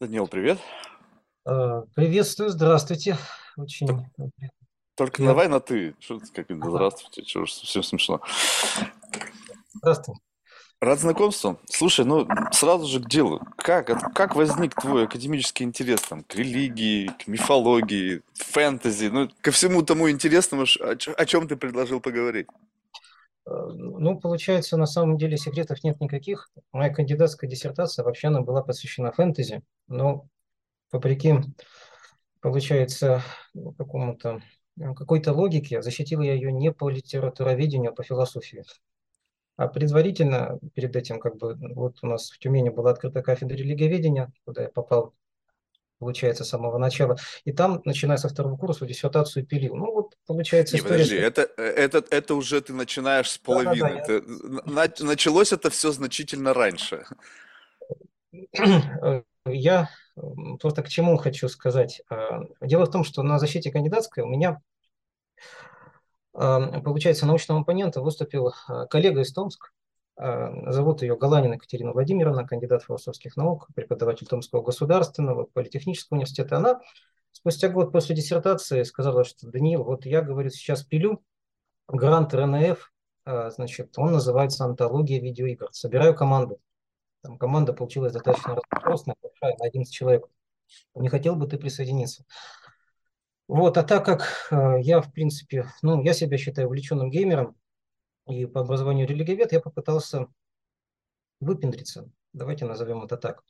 Данил, привет. Э, Приветствую, здравствуйте. Так, Очень только приятно. давай на ты. Что как это, здравствуйте, что ж совсем смешно. Здравствуйте. Рад знакомству. Слушай, ну сразу же к делу. Как, как возник твой академический интерес там, к религии, к мифологии, фэнтези, ну, ко всему тому интересному, о чем ты предложил поговорить? Ну, получается, на самом деле секретов нет никаких. Моя кандидатская диссертация вообще она была посвящена фэнтези, но вопреки, получается, ну, какому-то э, какой-то логике, защитил я ее не по литературоведению, а по философии. А предварительно, перед этим, как бы, вот у нас в Тюмени была открыта кафедра религиоведения, куда я попал получается, с самого начала. И там, начиная со второго курса, диссертацию пилил. Ну, вот, получается, Не, история... подожди, это, э, это, это уже ты начинаешь с половины. я... Это, на- началось это все значительно раньше. я м, просто к чему хочу сказать. А, Дело в том, что на защите кандидатской у меня, получается, научного оппонента выступил коллега из Томска. А, Зовут ее Галанина Екатерина Владимировна, кандидат философских наук, преподаватель Томского государственного политехнического университета. Она спустя год после диссертации сказала, что Даниил, вот я, говорит, сейчас пилю грант РНФ, а, значит, он называется «Антология видеоигр». Собираю команду. Там команда получилась достаточно разношерстная, большая, на 11 человек. Не хотел бы ты присоединиться? Вот, а так как э, я, в принципе, ну, я себя считаю увлеченным геймером и по образованию религиовед, я попытался выпендриться. Давайте назовем это так.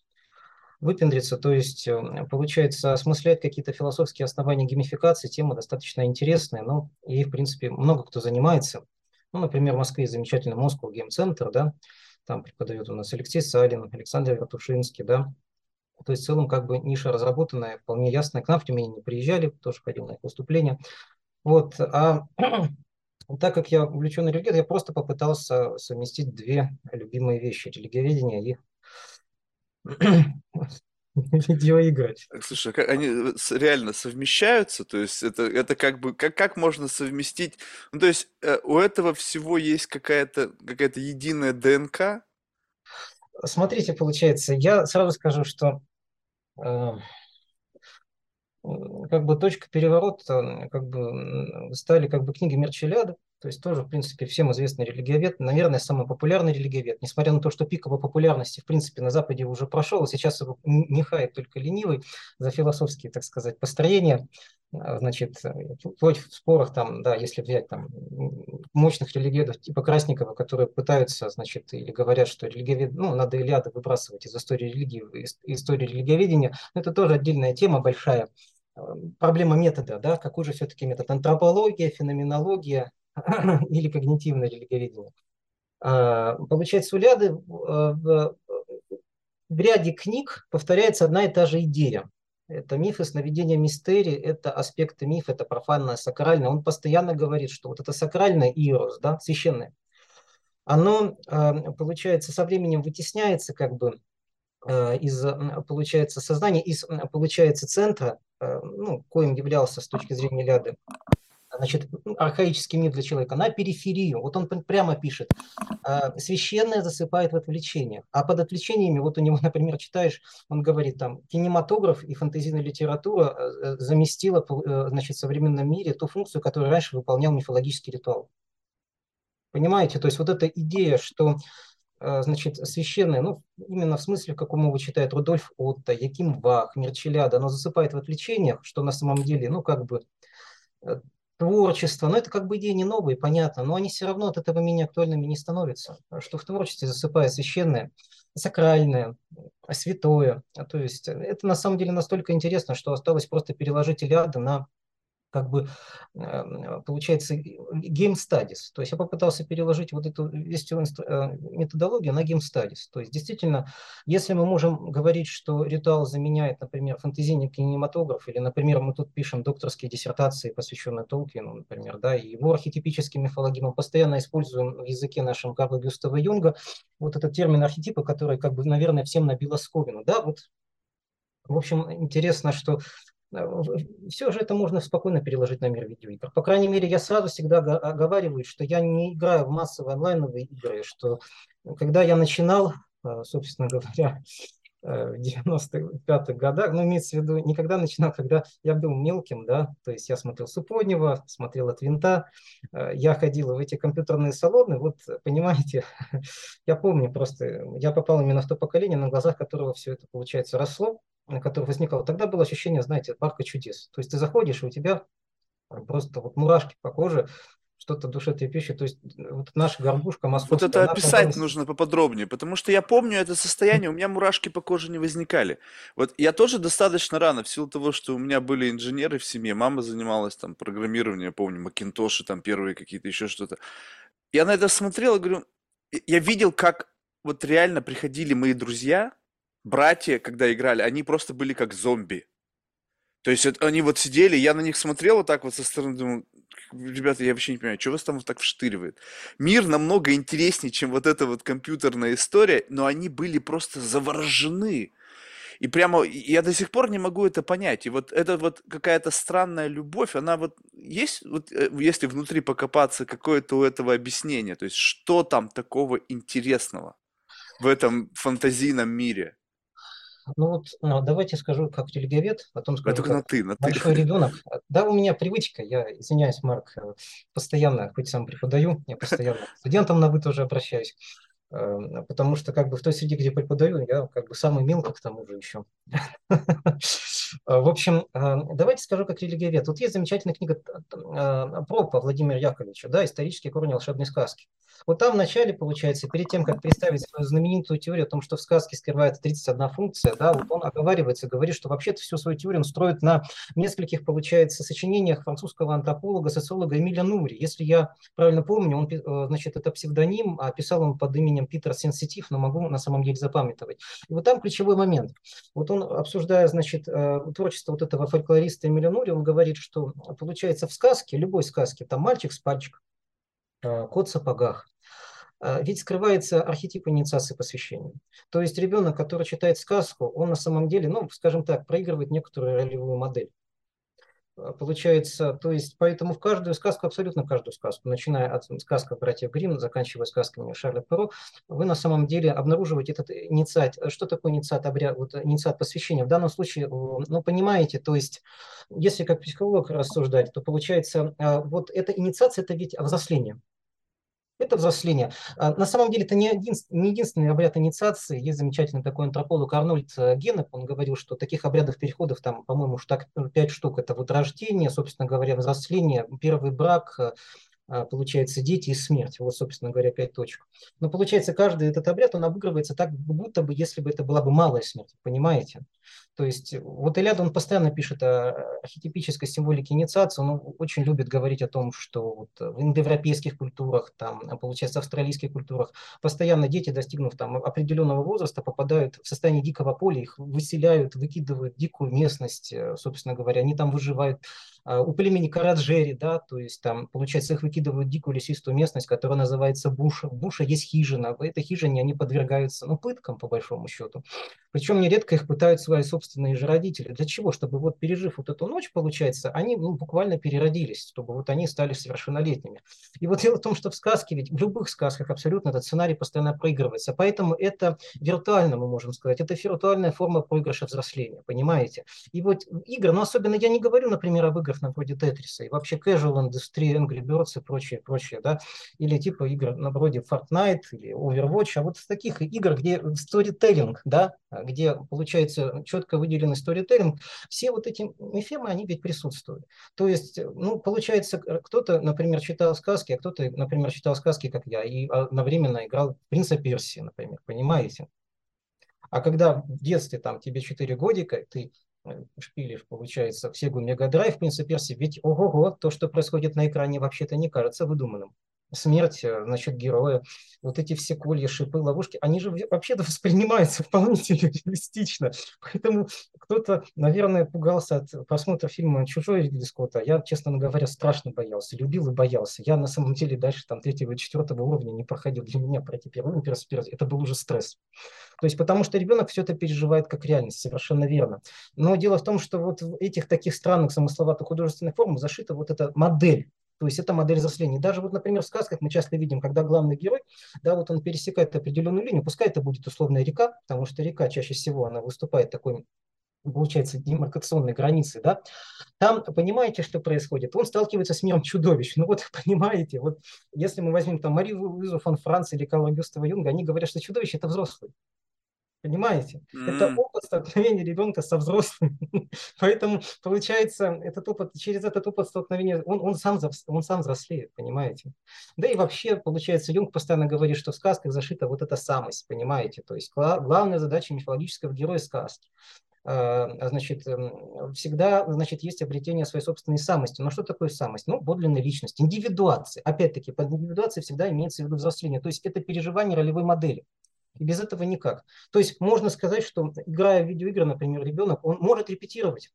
Выпендриться, то есть, э, получается, осмыслять какие-то философские основания геймификации, тема достаточно интересная, но ей, в принципе, много кто занимается. Ну, например, в Москве замечательный Moscow Game Center, да, там преподают у нас Алексей Салин, Александр Вертушинский, да, то есть в целом как бы ниша разработанная, вполне ясная. К нам в Тюмени не приезжали, тоже ходил на их выступления. Вот. А так как я увлеченный религией, я просто попытался совместить две любимые вещи. Религиоведение и видеоигры. Так, Слушай, а как они э, реально совмещаются? То есть это, это как бы, как, как можно совместить? Ну, то есть э, у этого всего есть какая-то какая-то единая ДНК? Смотрите, получается, я сразу скажу, что э, как бы точка переворота, как бы стали как бы книги Мерчеляда, то есть тоже, в принципе, всем известный религиовед, наверное, самый популярный религиовед, несмотря на то, что пик его популярности, в принципе, на Западе уже прошел, и сейчас его не хает только ленивый за философские, так сказать, построения, А, значит, э, вплоть в спорах там, да, если взять там мощных религиоведов типа Красникова, которые пытаются, значит, или говорят, что религиовед, ну, надо Илиады выбрасывать из истории религии, из истории религиоведения, это тоже отдельная тема большая, э, проблема метода, да, какой же все-таки метод? Антропология, феноменология или когнитивное религиоведение. А, Получается, у Ляды в в- в ряде книг повторяется одна и та же идея. Это мифы, сновидения, мистерии, это аспекты мифа, это профанное, сакральное. Он постоянно говорит, что вот это сакральное иерос, да, священное, оно, а, получается, со временем вытесняется как бы э, из, получается, сознания, из, получается, центра, э, ну, коим являлся с точки зрения Ляды, значит, архаический мир для человека, на периферию. Вот он прямо пишет, а, священное засыпает в отвлечениях. А под отвлечениями, вот у него, например, читаешь, он говорит там, кинематограф и фэнтезийная литература э, э, заместила, э, значит, в современном мире ту функцию, которую раньше выполнял мифологический ритуал. Понимаете? То есть вот эта идея, что э, значит, священное, ну, именно в смысле, в каком его читает Рудольф Отто, Яким Бах, Мирчеляда, оно засыпает в отвлечениях, что на самом деле, ну, как бы э, творчество, но это как бы идеи не новые, понятно, но они все равно от этого менее актуальными не становятся. Что в творчестве засыпает священное, сакральное, э, святое. То есть э, это на самом деле настолько интересно, что осталось просто переложить Илиаду на как бы э, получается game studies. То есть я попытался переложить вот эту весь э, методологию на game studies. То есть действительно, если мы можем говорить, что ритуал заменяет, например, фэнтезийный кинематограф, или, например, мы тут пишем докторские диссертации, посвященные Толкину, например, да, и его архетипические мифологии мы постоянно используем в языке нашем Карла Гюстава Юнга, вот этот термин архетипы, который, как бы, наверное, всем набило сковину, да, вот в общем, интересно, что все же это можно спокойно переложить на мир видеоигр. По крайней мере, я сразу всегда оговариваю, что я не играю в массовые онлайновые игры, что когда я начинал, э, собственно говоря, Э, в 95-х годах, ну, имеется в виду, никогда начинал, когда я был мелким, да, то есть я смотрел Супонева, смотрел от винта, э, я ходил в эти компьютерные салоны, вот, понимаете, я помню просто, я попал именно в то поколение, на глазах которого все это, получается, росло, которое возникало. Тогда было ощущение, знаете, парка чудес. То есть ты заходишь, и у тебя просто вот мурашки по коже, что-то душетрепещущее. То есть вот наша горбушка московская... Вот это описать оказалась... нужно поподробнее, потому что я помню это состояние, у меня мурашки по коже не возникали. Вот я тоже достаточно рано, в силу того, что у меня были инженеры в семье, мама занималась там программированием, я помню, Макинтоши там первые какие-то, еще что-то. Я на это смотрел и говорю, я видел, как вот реально приходили мои друзья, братья, когда играли, они просто были как зомби. То есть это, они вот сидели, я на них смотрел вот так вот со стороны, думаю, ребята, я вообще не понимаю, что вас там вот так вштыривает. Мир намного интереснее, чем вот эта вот компьютерная история, но они были просто заворожены. И прямо я до сих пор не могу это понять. И вот эта вот какая-то странная любовь, она вот есть, вот э, если внутри покопаться, какое-то у этого объяснение, то есть что там такого интересного в этом фантазийном мире? Ну вот ну, давайте скажу как религиовед, потом скажу только на ты, на большой ты. ребенок. Да, у меня привычка, я извиняюсь, Марк, э, постоянно, хоть сам преподаю, я постоянно студентам на вы тоже обращаюсь. Эм, потому что как бы в той среде, где преподаю, я как бы самый мелкий к тому же еще. В общем, эм, давайте скажу как религиовед. Тут есть замечательная книга Пропа Владимира Яковлевича, да, «Исторические корни волшебной сказки». Вот там в начале, получается, перед тем, как представить свою знаменитую теорию о том, что в сказке скрывается 31 функция, да, вот он оговаривается, говорит, что вообще-то всю свою теорию он строит на нескольких, получается, сочинениях французского антрополога, социолога Эмиля Нури. Если я правильно помню, он, э, значит, это псевдоним, а писал он под именем именем Питер Сенситив, но могу на самом деле запамятовать. И вот там ключевой момент. Вот он, обсуждая, значит, э, творчество вот этого фольклориста Эмиля он говорит, что получается в сказке, любой сказке, там мальчик с пальчик, э, кот в сапогах, э, ведь скрывается архетип инициации посвящения. То есть ребенок, который читает сказку, он на самом деле, ну, скажем так, проигрывает некоторую ролевую модель. А, получается, то есть поэтому в каждую сказку, абсолютно каждую сказку, начиная от сказка братьев Гримм, заканчивая сказками Шарля Перо, вы на самом деле обнаруживаете этот инициат. Что такое инициат обряд, вот инициат посвящения? В данном случае, ну, понимаете, то есть, если как психолог рассуждать, то получается, а, вот эта инициация, это ведь взросление. Это взросление. А, на самом деле это не, един, не единственный обряд инициации. Есть замечательный такой антрополог Арнольд э, Генеп. Он говорил, что таких обрядов переходов там, по-моему, ну, пять штук. Это вот рождение, собственно говоря, взросление, первый брак, э, получается, дети и смерть. Вот, собственно говоря, пять точек. Но получается, каждый этот обряд, он обыгрывается так, будто бы, если бы это была бы малая смерть, понимаете? То есть вот Элиад, он постоянно пишет о архетипической символике инициации, он очень любит говорить о том, что вот в индоевропейских культурах, там, получается, в австралийских культурах, постоянно дети, достигнув там определенного возраста, попадают в состояние дикого поля, их выселяют, выкидывают в дикую местность, э, собственно говоря, они там выживают. А, у племени Караджери, да, то есть там, получается, их выкидывают в дикую лесистую местность, которая называется Буша. В Буша есть хижина, в этой хижине они подвергаются, ну, пыткам, по большому счету. Причем нередко их пытают свои собственные же родители. Для чего? Чтобы вот пережив вот эту ночь, получается, они ну, буквально переродились, чтобы вот они стали совершеннолетними. И вот дело в том, что в сказке, ведь в любых сказках абсолютно этот сценарий постоянно проигрывается. Поэтому это виртуально, мы можем сказать, это виртуальная форма проигрыша взросления, понимаете? И вот игры, но особенно я не говорю, например, об играх на вроде Тетриса и вообще casual индустрии, Angry Birds и прочее, прочее, да, или типа игр на вроде Fortnite или Overwatch, а вот в таких игр, где storytelling, да, где получается четко выделенный сторителлинг, все вот эти мифемы, они ведь присутствуют. То есть, ну, получается, кто-то, например, читал сказки, а кто-то, например, читал сказки, как я, и одновременно играл «Принца Персии», например, понимаете? А когда в детстве, там, тебе 4 годика, ты шпилишь, получается, в Sega Mega Drive, Принца Персии, ведь ого-го, то, что происходит на экране, вообще-то не кажется выдуманным смерть, э, значит, героя, вот эти все колья, шипы, ловушки, они же вообще-то воспринимаются вполне реалистично. Поэтому кто-то, наверное, пугался от просмотра фильма «Чужой» Ридли Скотта. Я, честно говоря, страшно боялся, любил и боялся. Я, на самом деле, дальше там третьего четвертого уровня не проходил. Для меня пройти первый уровень, это был уже стресс. То есть потому что ребенок все это переживает как реальность, совершенно верно. Но дело в том, что вот в этих таких странных замысловатых художественных формах зашита вот эта модель То есть это модель взросления. Даже вот, например, в сказках мы часто видим, когда главный герой, да, вот он пересекает определенную линию, пускай это будет условная река, потому что река чаще всего она выступает такой получается, демаркационной границы, да, там, понимаете, что происходит? Он сталкивается с миром чудовищ. Ну вот, понимаете, вот если мы возьмем там Марию Луизу фон Франц или Карла Гюстава Юнга, они говорят, что чудовище – это взрослый. Понимаете? Mm. Это опыт столкновения ребенка со взрослым. Поэтому, получается, этот опыт, через этот опыт столкновения, он, он, сам, он сам взрослеет, понимаете? Да и вообще, получается, Юнг постоянно говорит, что в сказках зашита вот эта самость, понимаете? То есть главная задача мифологического героя сказки а, значит, эм, всегда, значит, есть обретение своей собственной самости. Но что такое самость? Ну, подлинная личность, индивидуация. Опять-таки, под индивидуацией всегда имеется в виду взросление. То есть это переживание ролевой модели. И без этого никак. То есть можно сказать, что играя в видеоигры, например, ребенок, он может репетировать.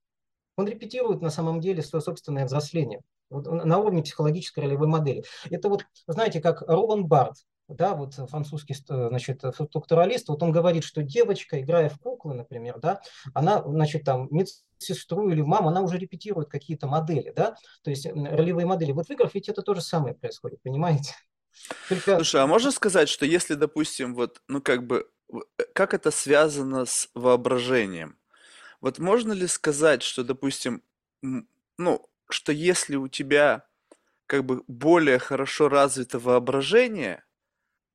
Он репетирует на самом деле свое собственное взросление вот на уровне психологической ролевой модели. Это вот, знаете, как Ролан Барт, да, вот французский значит, структуралист, вот он говорит, что девочка, играя в куклы, например, да, она, значит, там, медсестру или маму, она уже репетирует какие-то модели, да, то есть ролевые модели. Вот в играх ведь это то же самое происходит, понимаете? Только... Слушай, а можно сказать, что если, допустим, вот, ну как бы, э, как это связано с воображением? Вот можно ли сказать, что, допустим, ну, что если у тебя как бы более хорошо развито воображение,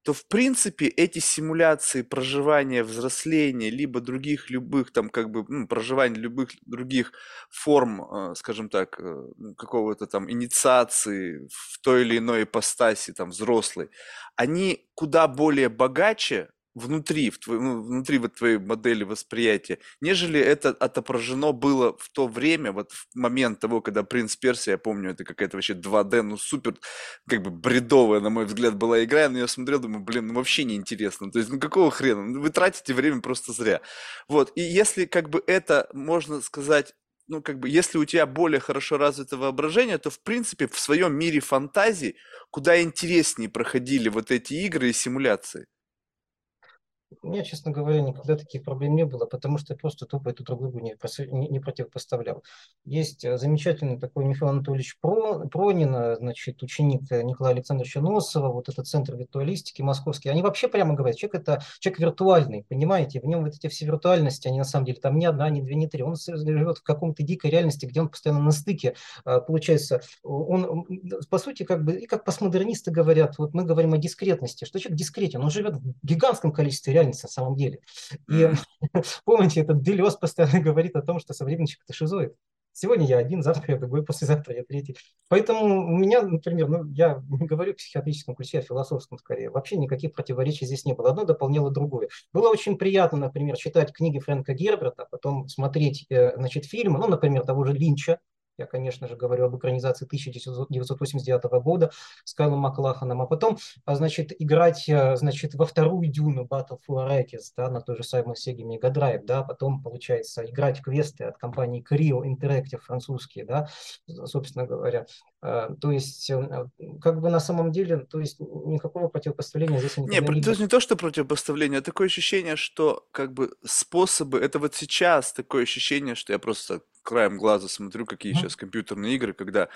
то в принципе эти симуляции проживания взросления, либо других любых там как бы ну, проживания любых других форм, э, скажем так, э, какого-то там инициации в той или иной ипостаси там взрослой, они куда более богаче, внутри, в твой, ну, внутри вот твоей модели восприятия, нежели это отображено было в то время, вот в момент того, когда «Принц Персия», я помню, это какая-то вообще 2D, ну супер, как бы бредовая, на мой взгляд, была игра, я на нее смотрел, думаю, блин, ну вообще неинтересно, то есть, ну какого хрена, ну, вы тратите время просто зря. Вот, и если как бы это, можно сказать, ну, как бы, если у тебя более хорошо развито воображение, то, в принципе, в своем мире фантазии куда интереснее проходили вот эти игры и симуляции. У меня, честно говоря, никогда таких проблем не было, потому что я просто тупо эту друг другу не, не, не противопоставлял. Есть э, замечательный такой Михаил Анатольевич Про, Пронин, э, значит, ученик э, Николая Александровича Носова, вот этот центр виртуалистики московский. Они вообще прямо говорят, человек это человек виртуальный, понимаете, в нем вот эти все виртуальности, они на самом деле там ни одна, ни две, ни три. Он живет в каком-то дикой реальности, где он постоянно на стыке. Получается, он, по сути, как бы, и как постмодернисты говорят, вот мы говорим о дискретности, что человек дискретен, он живет в гигантском количестве реальность на самом деле. И помните, этот Делес постоянно говорит о том, что современничек это шизоид. Сегодня я один, завтра я другой, послезавтра я третий. Поэтому у меня, например, ну, я не говорю в психиатрическом ключе, а философском скорее. Вообще никаких противоречий здесь не было. Одно дополняло другое. Было очень приятно, например, читать книги Фрэнка Герберта, потом смотреть э, значит, фильмы, ну, например, того же Линча, я, конечно же, говорю об экранизации 1989 года с Кайлом Маклаханом, а потом, а, значит, играть, э, значит, во вторую Дюну Battle for Arrakis, да, на той же самой Sega Mega Drive, да, потом, получается, играть квесты от компании Creo Interactive французские, да, собственно говоря. Э, то есть, э, как бы на самом деле, то есть никакого противопоставления здесь не Не, то есть не то, что противопоставление, а такое ощущение, что как бы способы, это вот сейчас такое ощущение, что я просто краем глаза смотрю, какие сейчас компьютерные игры, когда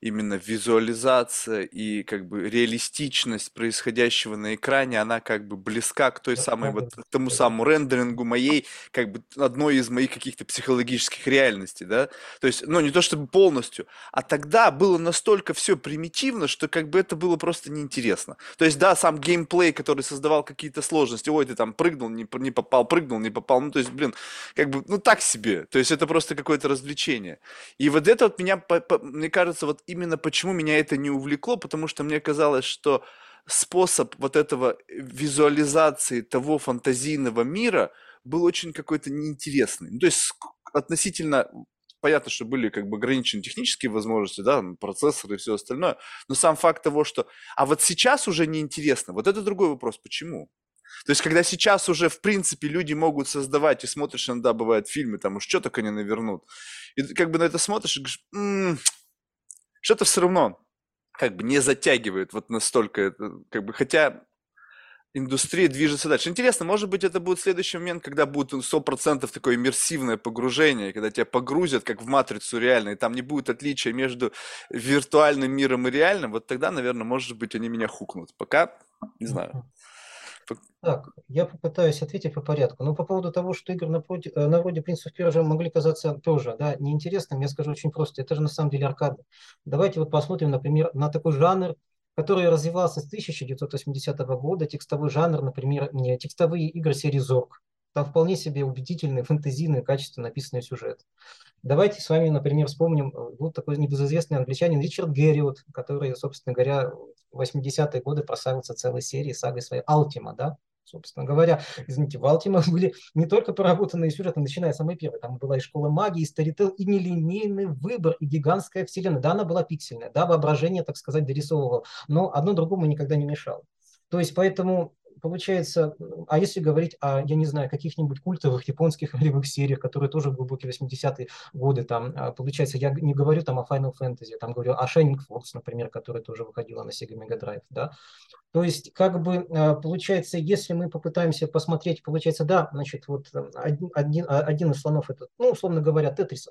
именно визуализация и как бы реалистичность происходящего на экране, она как бы близка к той самой вот к тому самому рендерингу моей, как бы одной из моих каких-то психологических реальностей, да, то есть, ну, не то чтобы полностью, а тогда было настолько все примитивно, что как бы это было просто неинтересно. То есть, да, сам геймплей, который создавал какие-то сложности, ой, ты там прыгнул, не, не попал, прыгнул, не попал, ну, то есть, блин, как бы, ну, так себе, то есть, это просто какое-то развлечение. И вот это вот меня, мне кажется, вот именно почему меня это не увлекло, потому что мне казалось, что способ вот этого визуализации того фантазийного мира был очень какой-то неинтересный. Ну, то есть относительно понятно, что были как бы ограничены технические возможности, да, процессоры и все остальное, но сам факт того, что... А вот сейчас уже неинтересно, вот это другой вопрос, почему? То есть, когда сейчас уже, в принципе, люди могут создавать, и смотришь, иногда бывают фильмы, там уж что только они навернут, и как бы на это смотришь и говоришь, м-м, что-то все равно как бы не затягивает вот настолько, как бы, хотя индустрия движется дальше. Интересно, может быть, это будет следующий момент, когда будет 100% такое иммерсивное погружение, когда тебя погрузят, как в матрицу реально, и там не будет отличия между виртуальным миром и реальным, вот тогда, наверное, может быть, они меня хукнут. Пока, не знаю. Так, я попытаюсь ответить по порядку. Но по поводу того, что игры на, вроде, э, на вроде принципов пирожа могли казаться тоже да, неинтересным, я скажу очень просто. Это же на самом деле аркада. Давайте вот посмотрим, например, на такой жанр, который развивался с 1980 года, текстовой жанр, например, не, текстовые игры серии Зорг. Там вполне себе убедительный, фэнтезийный, качественно написанный сюжет. Давайте с вами, например, вспомним э, вот такой небезызвестный англичанин Ричард Герриот, который, собственно говоря, 80-е годы прославился целой серией сагой своей «Алтима», да, собственно говоря. Извините, в Ultima были не только проработанные сюжеты, начиная с самой первой. Там была и школа магии, и старител, и нелинейный выбор, и гигантская вселенная. Да, она была пиксельная, да, воображение, так сказать, дорисовывало, но одно другому никогда не мешало. То есть поэтому получается, а если говорить о, я не знаю, каких-нибудь культовых японских ролевых сериях, которые тоже в глубокие 80-е годы, там, а, получается, я не говорю там о Final Fantasy, там говорю о Shining Force, например, которая тоже выходила на Sega Mega Drive, да, то есть, как бы, а, получается, если мы попытаемся посмотреть, получается, да, значит, вот один, один, один из слонов, это, ну, условно говоря, Тетрис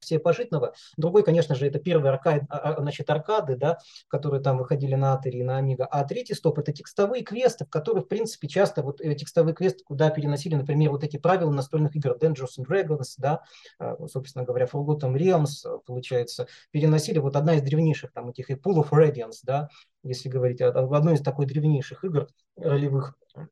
Алексея Пожитного. Другой, конечно же, это первые аркад, а, а, значит, аркады, да, которые там выходили на Атери и на Амига. А третий стоп – это текстовые квесты, в которых, в принципе, часто вот э, текстовые квесты, куда переносили, например, вот эти правила настольных игр Dungeons and Dragons, да, собственно говоря, Forgotten Realms, получается, переносили вот одна из древнейших там этих и Pool of Radiance, да, если говорить об одной из такой древнейших игр ролевых, э,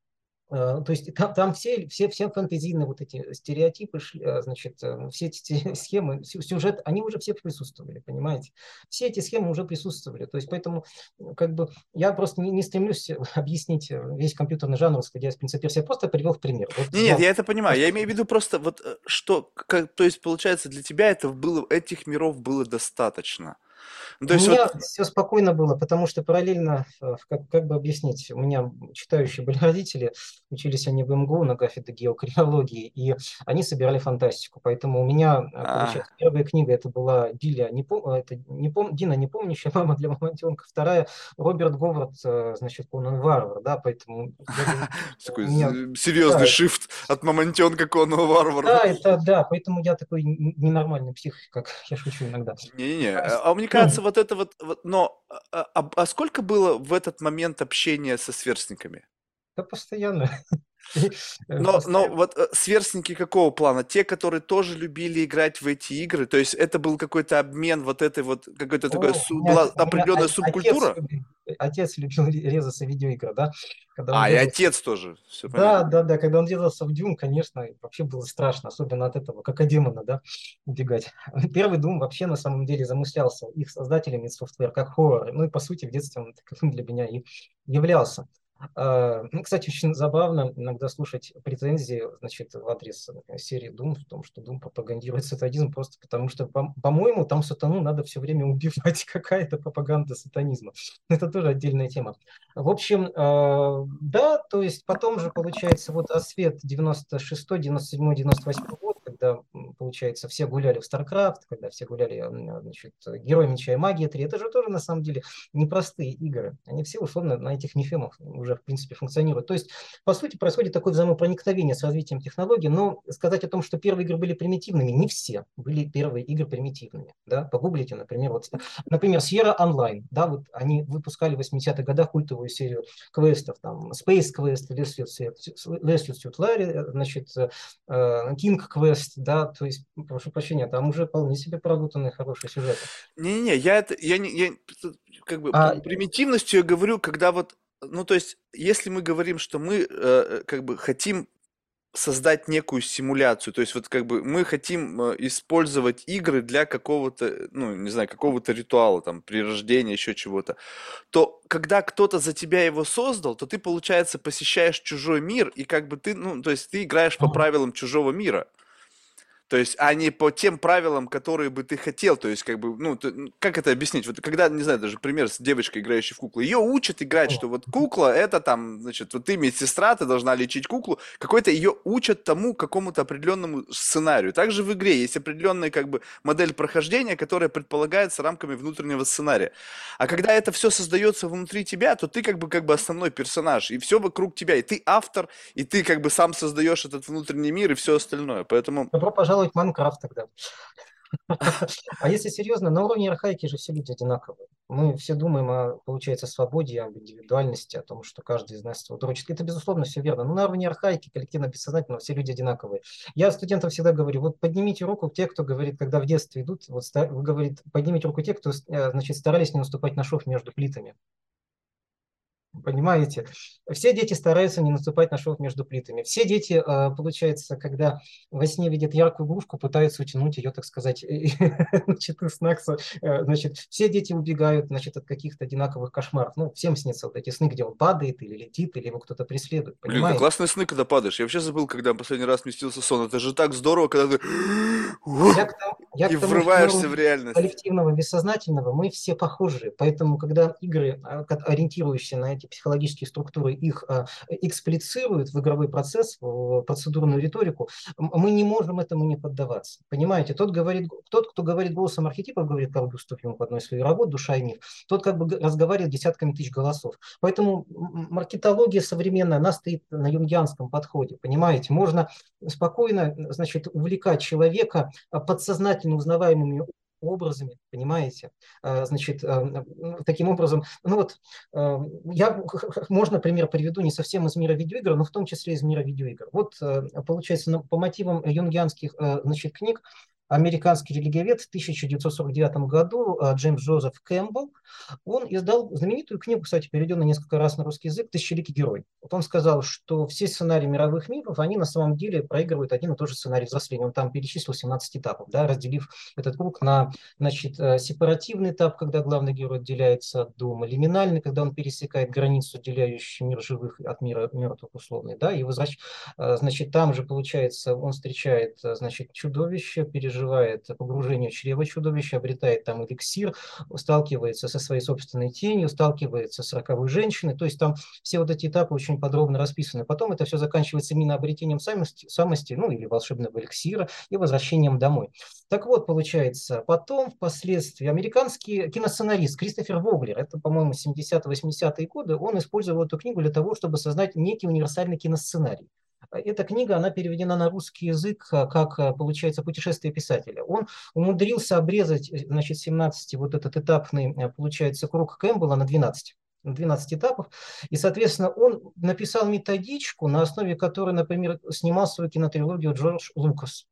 то есть там, там все, все, все фэнтезийные вот эти стереотипы, э, значит, э, все эти схемы, сюжет, они уже все присутствовали, понимаете? Все эти схемы уже присутствовали. То есть поэтому как бы я просто не, не стремлюсь объяснить весь компьютерный жанр, исходя из принципа Я просто привел в пример. Вот, нет, нет, я это понимаю. Я имею в виду просто вот что, как, то есть получается для тебя это было, этих миров было достаточно. Ну, то есть у меня вот... все спокойно было, потому что параллельно, э, как, как бы объяснить, у меня читающие были родители, учились они в МГУ на кафедре геокриологии, и они собирали фантастику, поэтому у меня, э, а. получается, первая книга это была Диля, не пом... Э, это не пом... Дина непомнящая мама для мамонтенка, вторая Роберт Говард, значит, Конан Варвар, да, поэтому... Такой серьезный шифт от мамонтенка Конан Варвара. Да, это да, поэтому я такой ненормальный псих, как я шучу иногда. Не-не, а мне кажется, вот это вот, вот но а, а, а сколько было в этот момент общения со сверстниками? Да постоянно. Но, но вот э, сверстники какого плана? Те, которые тоже любили играть в эти игры? То есть это был какой-то обмен, вот этой вот, какой-то такой, су, была определенная субкультура? Отец, любил резаться в видеоигры, да? Когда а, резался... и отец тоже, все Да, да, да, когда он резался в Дюм, конечно, вообще было страшно, особенно от этого, как от демона, да, убегать. Первый Дум вообще на самом деле замыслялся их создателями софтвера как хоррор, ну и по сути в детстве он для меня и являлся. А, ну, кстати, очень забавно иногда слушать претензии значит, в адрес серии Doom, в том, что Doom пропагандирует сатанизм просто потому, что, по-моему, там сатану надо все время убивать, какая-то пропаганда сатанизма. Это тоже отдельная тема. В общем, а, да, то есть потом же получается вот освет 96 97 98 год, когда, получается, все гуляли в StarCraft, когда все гуляли, значит, Герой Меча и Магия 3, это же тоже, на самом деле, непростые игры. Они все, условно, на этих мифемах уже, в принципе, функционируют. То есть, по сути, происходит такое взаимопроникновение с развитием технологий, но сказать о том, что первые игры были примитивными, не все были первые игры примитивными. Да? Погуглите, например, вот, например, Sierra Online, да, вот они выпускали в 80-х годах культовую серию квестов, там, Space Quest, Last Larry, значит, э, King Quest, есть, да, то есть, прошу прощения, там уже вполне себе проработанные хорошие сюжеты. Не-не-не, я это, я не, я, как бы, а... примитивностью я говорю, когда вот, ну, то есть, если мы говорим, что мы, э, как бы, хотим создать некую симуляцию. То есть вот как бы мы хотим э, использовать игры для какого-то, ну, не знаю, какого-то ритуала, там, при рождении, еще чего-то. То когда кто-то за тебя его создал, то ты, получается, посещаешь чужой мир, и как бы ты, ну, то есть ты играешь по правилам чужого мира. То есть, а не по тем правилам, которые бы ты хотел. То есть, как бы, ну, ты, как это объяснить? Вот когда, не знаю, даже пример с девочкой, играющей в куклу. Ее учат играть, что вот кукла, это там, значит, вот ты медсестра, ты должна лечить куклу. Какой-то ее учат тому какому-то определенному сценарию. Также в игре есть определенная, как бы, модель прохождения, которая предполагается рамками внутреннего сценария. А когда это все создается внутри тебя, то ты, как бы, как бы основной персонаж, и все вокруг тебя, и ты автор, и ты, как бы, сам создаешь этот внутренний мир и все остальное. Поэтому... Добро пожаловать в Майнкрафт тогда. А если серьезно, на уровне архаики же все люди одинаковые. Мы все думаем о, получается, свободе, об индивидуальности, о том, что каждый из нас дрочит. Это, безусловно, все верно. Но на уровне архаики, коллективно-бессознательно, все люди одинаковые. Я студентам всегда говорю, вот поднимите руку те, кто говорит, когда в детстве идут, вот говорит, поднимите руку те, кто, э, значит, старались не наступать на шов между плитами. Понимаете? Все дети стараются не наступать на шов между плитами. Все дети, а, получается, когда во сне видят яркую игрушку, пытаются утянуть ее, так сказать, значит, из снакса. Э, значит, все дети убегают значит, от каких-то одинаковых кошмаров. Ну, всем снится вот эти сны, где он падает или летит, или его кто-то преследует. Блин, это классные сны, когда падаешь. Я вообще забыл, когда последний раз сместился сон. Это же так здорово, когда ты... Я к тому, я и к тому, врываешься в реальность. Коллективного, бессознательного мы все похожи. Поэтому, когда игры, а, ориентирующиеся на эти психологические структуры их а, эксплицируют в игровой процесс, в процедурную риторику, мы не можем этому не поддаваться. Понимаете, тот, говорит, тот кто говорит голосом архетипов, говорит Карл Густав Юнг в одной из своих «Душа и миф», тот как бы разговаривает десятками тысяч голосов. Поэтому маркетология современная, она стоит на юнгианском подходе. Понимаете, можно спокойно значит, увлекать человека подсознательно узнаваемыми образами, понимаете? А, значит, а, таким образом, ну вот, а, я, можно пример приведу не совсем из мира видеоигр, но в том числе из мира видеоигр. Вот, получается, по мотивам юнгианских, значит, книг американский религиовед в 1949 году а, Джеймс Джозеф Кэмпбелл, он издал знаменитую книгу, кстати, переведенную несколько раз на русский язык «Тысячеликий герой». Вот он сказал, что все сценарии мировых мифов, они на самом деле проигрывают один и тот же сценарий взросления. Он там перечислил 17 этапов, да, разделив этот круг на значит, э, сепаративный этап, когда главный герой отделяется от дома, лиминальный, когда он пересекает границу, отделяющую мир живых от мира мертвых условный, да, и. Э, значит, там же, получается, он встречает, э, значит, чудовище, переживает переживает погружение в чрево чудовища, обретает там эликсир, сталкивается со своей собственной тенью, сталкивается с роковой женщиной. То есть там все вот эти этапы очень подробно расписаны. Потом это все заканчивается именно обретением самости, самости ну или волшебного эликсира и возвращением домой. Так вот, получается, потом впоследствии американский киносценарист Кристофер Воглер, это, по-моему, 70-80-е годы, он использовал эту книгу для того, чтобы создать некий универсальный киносценарий. Эта книга, она переведена на русский язык а, как, а, получается, путешествие писателя. Он умудрился обрезать, э, значит, 17 вот этот этапный, э, получается, круг Кэмпбелла на 12. 12 этапов. И, соответственно, он написал методичку, на основе которой, например, снимал свою кинотрилогию Джордж Лукас.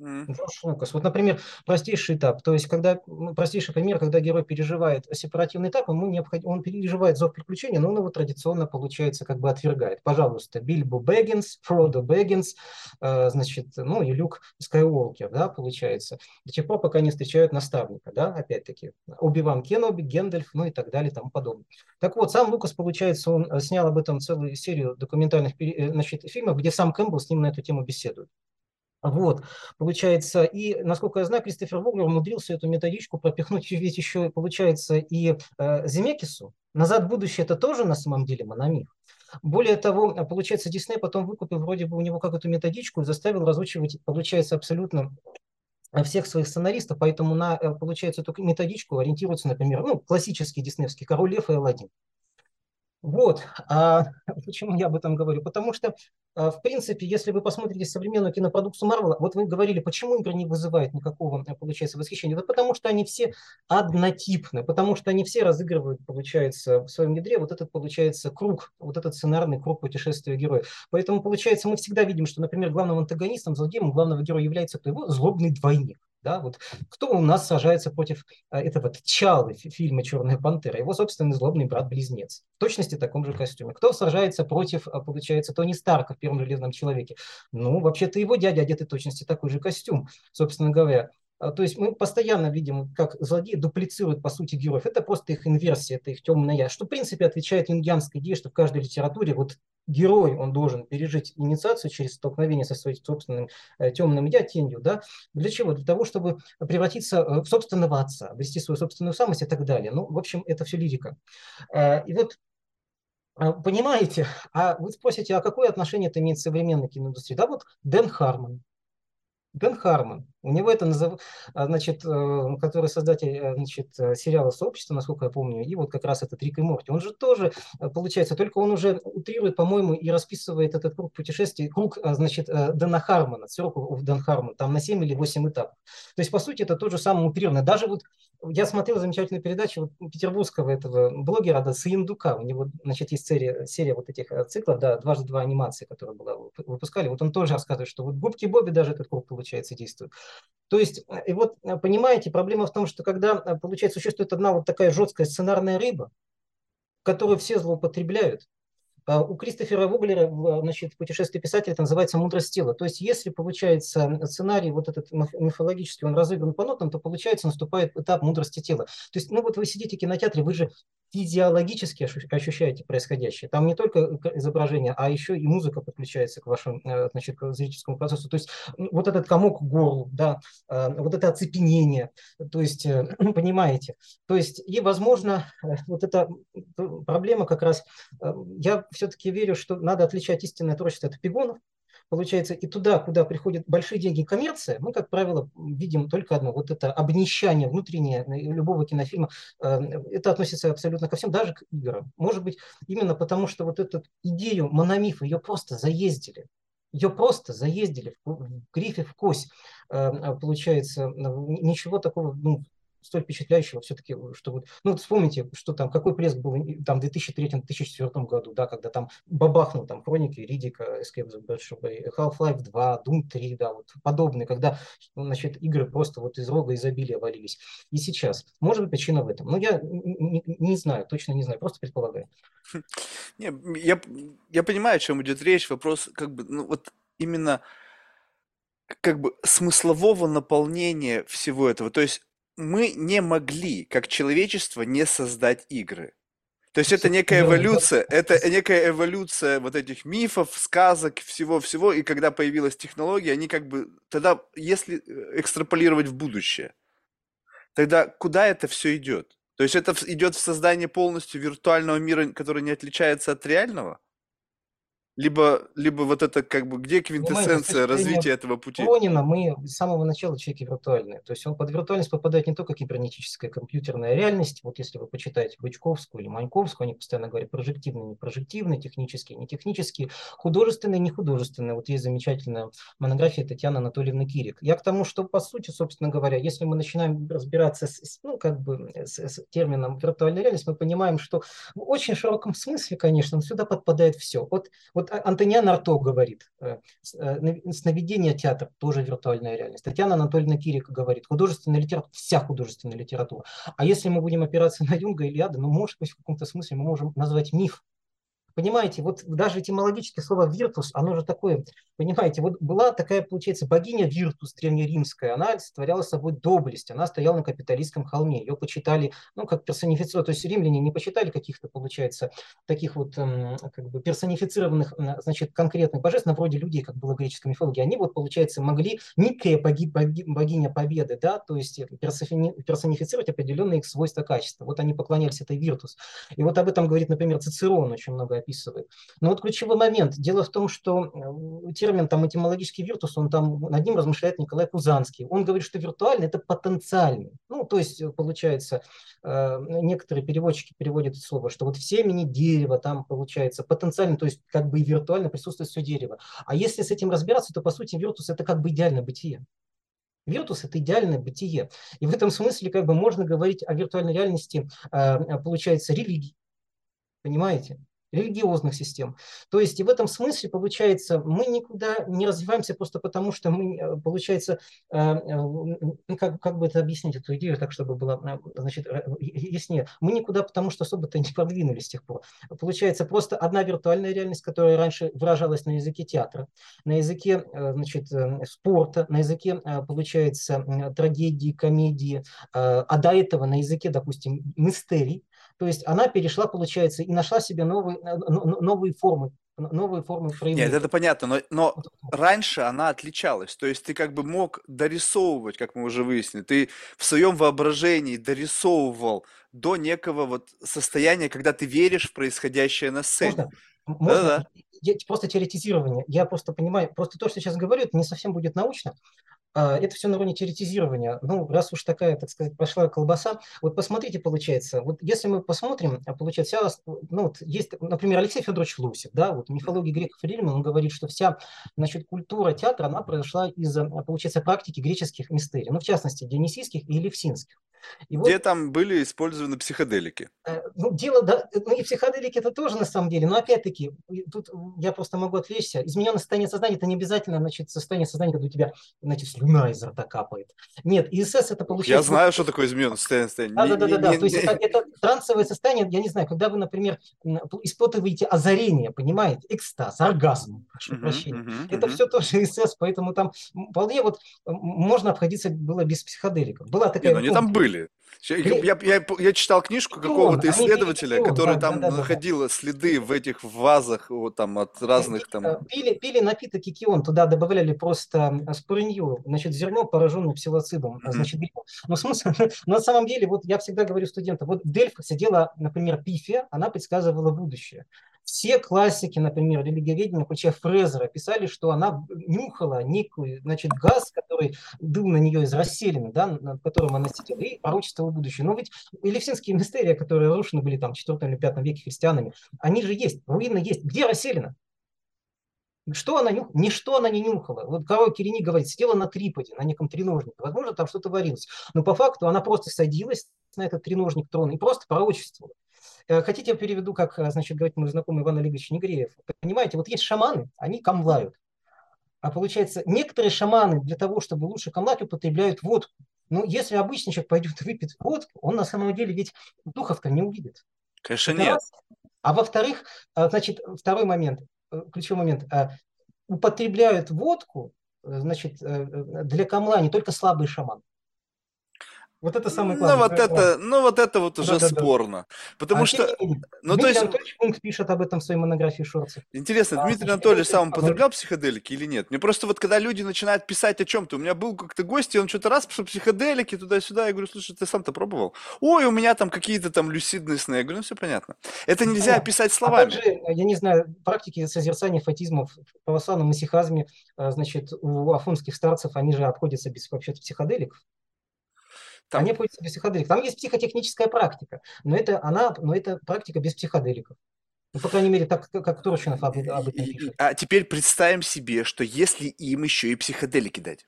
Джордж Лукас. Вот, например, простейший этап. То есть, когда, ну, простейший пример, когда герой переживает сепаративный этап, ему необходимо, он переживает зов приключения, но он его традиционно, получается, как бы отвергает. Пожалуйста, Бильбо Бэггинс, Фродо Бэггинс, э, значит, ну и Люк Скайуолкер, да, получается. До тех пор, пока не встречают наставника, да, опять-таки. Оби-Ван Кеноби, Гендальф, ну и так далее, и тому подобное. Так вот, сам Лукас, получается, он э, снял об этом целую серию документальных э, значит, фильмов, где сам Кэмпбелл с ним на эту тему беседует. Вот, получается, и, насколько я знаю, Кристофер Воглер умудрился эту методичку пропихнуть ведь еще, получается, и э, Земекису. «Назад в будущее» – это тоже на самом деле мономиф. Более того, получается, Дисней потом выкупил вроде бы у него как эту методичку и заставил разучивать, получается, абсолютно всех своих сценаристов, поэтому на, э, получается, эту методичку ориентируется, например, ну, классический диснеевский «Король лев» и «Аладдин». Вот. А почему я об этом говорю? Потому что, а, в принципе, если вы посмотрите современную кинопродукцию Марвела, вот вы говорили, почему игры не вызывают никакого, э, получается, восхищения? Да потому что они все однотипны, потому что они все разыгрывают, получается, в своем ядре вот этот, получается, круг, вот этот сценарный круг путешествия героя. Поэтому, получается, мы всегда видим, что, например, главным антагонистом, злодеем главного героя является кто его злобный двойник. Да, вот кто у нас сажается против а, этого Тчалы фильма «Черная пантера»? Его собственный злобный брат-близнец. В точности в таком же костюме. Кто сражается против, а, получается, Тони Старка в «Первом железном человеке»? Ну, вообще-то его дядя одетый в точности такой же костюм, собственно говоря. А, то есть мы постоянно видим, как злодеи дуплицируют, по сути, героев. Это просто их инверсия, это их темное я. Что, в принципе, отвечает юнгианской идее, что в каждой литературе вот герой, он должен пережить инициацию через столкновение со своим собственным э, темным я, тенью. Да? Для чего? Для того, чтобы превратиться э, в собственного отца, обрести свою собственную самость и так далее. Ну, в общем, это все лирика. Э, и вот Понимаете? А вы спросите, а какое отношение это имеет к современной киноиндустрии? Да, вот Дэн Хармон, Дэн Хармон. У него это, назов... А, значит, э, который создатель э, значит, э, сериала «Сообщество», насколько я помню, и вот как раз этот Рик и Морти. Он же тоже, получается, только он уже утрирует, по-моему, и расписывает этот круг путешествий, круг, значит, Дэна Хармона, срок Дэн Хармон, там на 7 или 8 этапов. То есть, по сути, это тот же самый утрированный. Даже вот я смотрел замечательную передачу вот, петербургского этого блогера, да, Саиндука. У него, значит, есть серия, серия вот этих циклов, да, дважды два анимации, которые была, выпускали. Вот он тоже рассказывает, что вот губки Бобби даже этот круг, получается, действует. То есть, э, и вот, э, понимаете, проблема в том, что когда, э, получается, существует одна вот такая жесткая сценарная рыба, которую все злоупотребляют, у Кристофера Вуглера, значит, путешествие писателя, это называется «Мудрость тела». То есть, если получается сценарий вот этот мифологический, он разыгран по нотам, то получается наступает этап мудрости тела. То есть, ну вот вы сидите в кинотеатре, вы же физиологически ощущаете происходящее. Там не только изображение, а еще и музыка подключается к вашему э, значит, к зрительскому процессу. То есть вот этот комок горлу, да, э, вот это оцепенение, то есть, э, понимаете. То есть и, возможно, вот эта проблема как раз, я все-таки верю, что надо отличать истинное творчество от пигонов, Получается, и туда, куда приходят большие деньги коммерция, мы, как правило, видим только одно. Вот это обнищание внутреннее любого кинофильма. Э, это относится абсолютно ко всем, даже к играм. Может быть, именно потому, что вот эту идею мономифа, ее просто заездили. Ее просто заездили в грифе в кость. Э, получается, ничего такого ну, столь впечатляющего все-таки, что вот, ну вот вспомните, что там, какой плеск был там в 2003-2004 году, да, когда там бабахнул там хроники Ридика, Escape the Bad Half-Life 2, Doom 3, да, вот подобные, когда, значит, игры просто вот из рога изобилия валились. И сейчас. Может быть, причина в этом. Но я не, не знаю, точно не знаю, просто предполагаю. Не, я, я понимаю, о чем идет речь. Вопрос, как бы, ну вот именно как бы смыслового наполнения всего этого. То есть мы не могли, как человечество, не создать игры. То есть это некая эволюция, это некая эволюция вот этих мифов, сказок, всего-всего, и когда появилась технология, они как бы, тогда, если э, экстраполировать в будущее, тогда куда это все идет? То есть это идет в создание полностью виртуального мира, который не отличается от реального? Либо, либо вот это как бы, где квинтэссенция развития этого пути? Пронина мы с самого начала человеки виртуальные. То есть он под виртуальность попадает не только кибернетическая компьютерная реальность. Вот если вы почитаете Бычковскую или Маньковскую, они постоянно говорят прожективные, не прожективные, технические, не технические, художественные, не художественные. Вот есть замечательная монография Татьяны Анатольевны Кирик. Я к тому, что по сути, собственно говоря, если мы начинаем разбираться с, ну, как бы с, с термином виртуальная реальность, мы понимаем, что в очень широком смысле, конечно, сюда подпадает все. Вот, вот Антониан Арто говорит, э, э, сновидение театр тоже виртуальная реальность. Татьяна Анатольевна Кирик говорит, художественная литература, вся художественная литература. А если мы будем опираться на Юнга или Ада, ну, может быть, в каком-то смысле мы можем назвать миф Понимаете, вот даже этимологическое слово «виртус», оно же такое, понимаете, вот была такая, получается, богиня Виртус древнеримская, она олицетворяла собой доблесть, она стояла на капиталистском холме, ее почитали, ну, как персонифицированную, то есть римляне не почитали каких-то, получается, таких вот эм, как бы персонифицированных, значит, конкретных божеств, на вроде людей, как было в греческой мифологии, они вот, получается, могли некая боги, боги, богиня победы, да, то есть персонифицировать определенные их свойства, качества. Вот они поклонялись этой Виртус. И вот об этом говорит, например, Цицерон очень много. Но вот ключевой момент. Дело в том, что э, термин там этимологический виртус, он там над ним размышляет Николай Пузанский. Он говорит, что виртуальный – это потенциальный. Ну, то есть, э, получается, э, некоторые переводчики переводят это слово, что вот в семени дерева там получается потенциально, то есть как бы и виртуально присутствует все дерево. А если с этим разбираться, то по сути виртус – это как бы идеальное бытие. Виртус – это идеальное бытие. И в этом смысле как бы можно говорить о виртуальной реальности, получается, религии. Понимаете? Религиозных систем. То есть и в этом смысле, получается, мы никуда не развиваемся просто потому, что мы, э, получается, э, э, как, как бы это объяснить, эту идею, так, чтобы было значит, яснее. Мы никуда потому, что особо-то не продвинулись с тех пор. Получается, просто одна виртуальная реальность, которая раньше выражалась на языке театра, на языке значит, спорта, на языке, получается, трагедии, комедии, а до этого на языке, допустим, мистерий, то есть она перешла, получается, и нашла себе новые, э, новые формы, новые формы проявления. Нет, это понятно, но, но раньше она отличалась. То есть ты как бы мог дорисовывать, как мы уже выяснили, ты в своем воображении дорисовывал до некого вот состояния, когда ты веришь в происходящее на сцене. Можно? Можно? Да -да. Просто теоретизирование. Я просто понимаю, просто то, что сейчас говорю, это не совсем будет научно, это все на уровне теоретизирования. Ну, раз уж такая, так сказать, пошла колбаса, вот посмотрите, получается, вот если мы посмотрим, а, получается, вся, ну, вот есть, например, Алексей Федорович Лусев, да, вот мифология греков и римлян, он говорит, что вся, значит, культура театра, она произошла из, а, получается, практики греческих мистерий, ну, в частности, дионисийских и левсинских. И Где вот, там были использованы психоделики? Э, ну, дело, да, ну и психоделики это тоже на самом деле, но опять-таки, тут я просто могу отвлечься. Измененное состояние сознания это не обязательно, значит, состояние сознания, когда у тебя, значит, слюна изо рта капает. Нет, ИСС это получается... Я знаю, что такое измененное состояние. Да, да, да, да, да. То есть это, это трансовое состояние, я не знаю, когда вы, например, испытываете озарение, понимаете, экстаз, оргазм, прошу uh-huh, прощения. Uh-huh, это uh-huh. все тоже ИСС, поэтому там вполне вот можно обходиться было без психоделиков. Была такая... Не, ну, они там были. Я, я, я, я читал книжку какого-то исследователя, который да, там да, да, находил да. следы в этих вазах вот, там, от разных там... Э, пили, пили напиток кикион, туда добавляли просто спорынью, значит, зерно, пораженное псилоцидом, mm-hmm. значит, Но смысл, на самом деле, вот я всегда говорю студентам, вот в Дельфах сидела, например, Пифия, она предсказывала будущее. Все классики, например, религиоведения, включая Фрезера, писали, что она нюхала некую, значит, газ, который дул на нее из расселины, да, над которым она сидела, и пророчествовала будущее. Но ведь элевсинские мистерии, которые разрушены были там в 4 или 5 веке христианами, они же есть, руины есть. Где расселена? Что она нюхала? Ничто она не нюхала. Вот король Кирини говорит, сидела на триподе, на неком треножнике. Возможно, там что-то варилось. Но по факту она просто садилась на этот треножник трона и просто пророчествовала. Э, хотите, я переведу, как, э, значит, говорит мой знакомый Иван Олегович Негреев. Понимаете, вот есть шаманы, они камлают. А получается, некоторые шаманы для того, чтобы лучше камлать, употребляют водку. Но если обычный человек пойдет и выпьет водку, он на самом деле ведь духов-то не увидит. Конечно, Это нет. Раз. А во-вторых, э, значит, второй момент, ключевой момент, употребляют водку, значит, для камла не только слабый шаман. Вот это самое главное. Ну вот это, ну вот это вот уже да, спорно, да. потому а что, ну Дмитрий то есть, Анатольевич Пункт пишет об этом в своей монографии Шорцев. Интересно, а, Дмитрий Анатольевич сам употреблял психоделики или нет? Мне просто вот когда люди начинают писать о чем-то, у меня был как-то гость, и он что-то раз пошел психоделики туда-сюда, я говорю, слушай, ты сам-то пробовал? Ой, у меня там какие-то там люсидные сны. Я говорю, ну все понятно. Это ну, нельзя описать словами. А также, я не знаю, практики созерцания фатизмов в православном масихазме, а, значит, у афонских старцев, они же обходятся без вообще-то психоделиков. Там... Они обходятся без психоделиков. Там есть психотехническая практика, но это, она, но это практика без психоделиков. Ну, по крайней мере, так как Турчинов об, об этом пишет. А теперь представим себе, что если им еще и психоделики дать.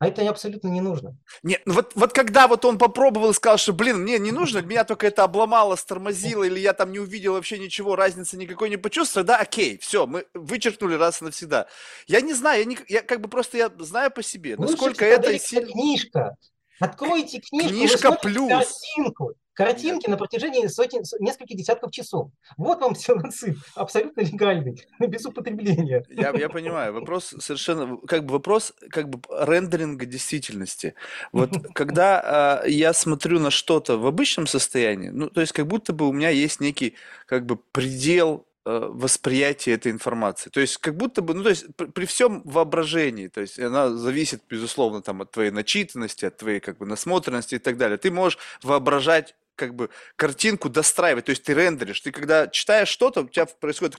А это абсолютно не нужно. Нет, ну вот, вот когда вот он попробовал и сказал, что, блин, мне не нужно, меня только это обломало, стормозило, или я там не увидел вообще ничего, разницы никакой не почувствовал, да, окей, все, мы вычеркнули раз и навсегда. Я не знаю, я, не, я как бы просто я знаю по себе, насколько это сильно... книжка. Откройте книжку, Книжка плюс. картинку. Картинки на протяжении сотен, нескольких десятков часов. Вот вам псилоцид, абсолютно легальный, без употребления. Я, я понимаю, вопрос совершенно, как бы вопрос как бы рендеринга действительности. Вот когда э, я смотрю на что-то в обычном состоянии, ну, то есть как будто бы у меня есть некий как бы предел восприятие этой информации. То есть как будто бы, ну то есть при, при всем воображении, то есть она зависит, безусловно, там от твоей начитанности, от твоей как бы насмотренности и так далее. Ты можешь воображать как бы картинку достраивать, то есть ты рендеришь. Ты когда читаешь что-то, у тебя происходит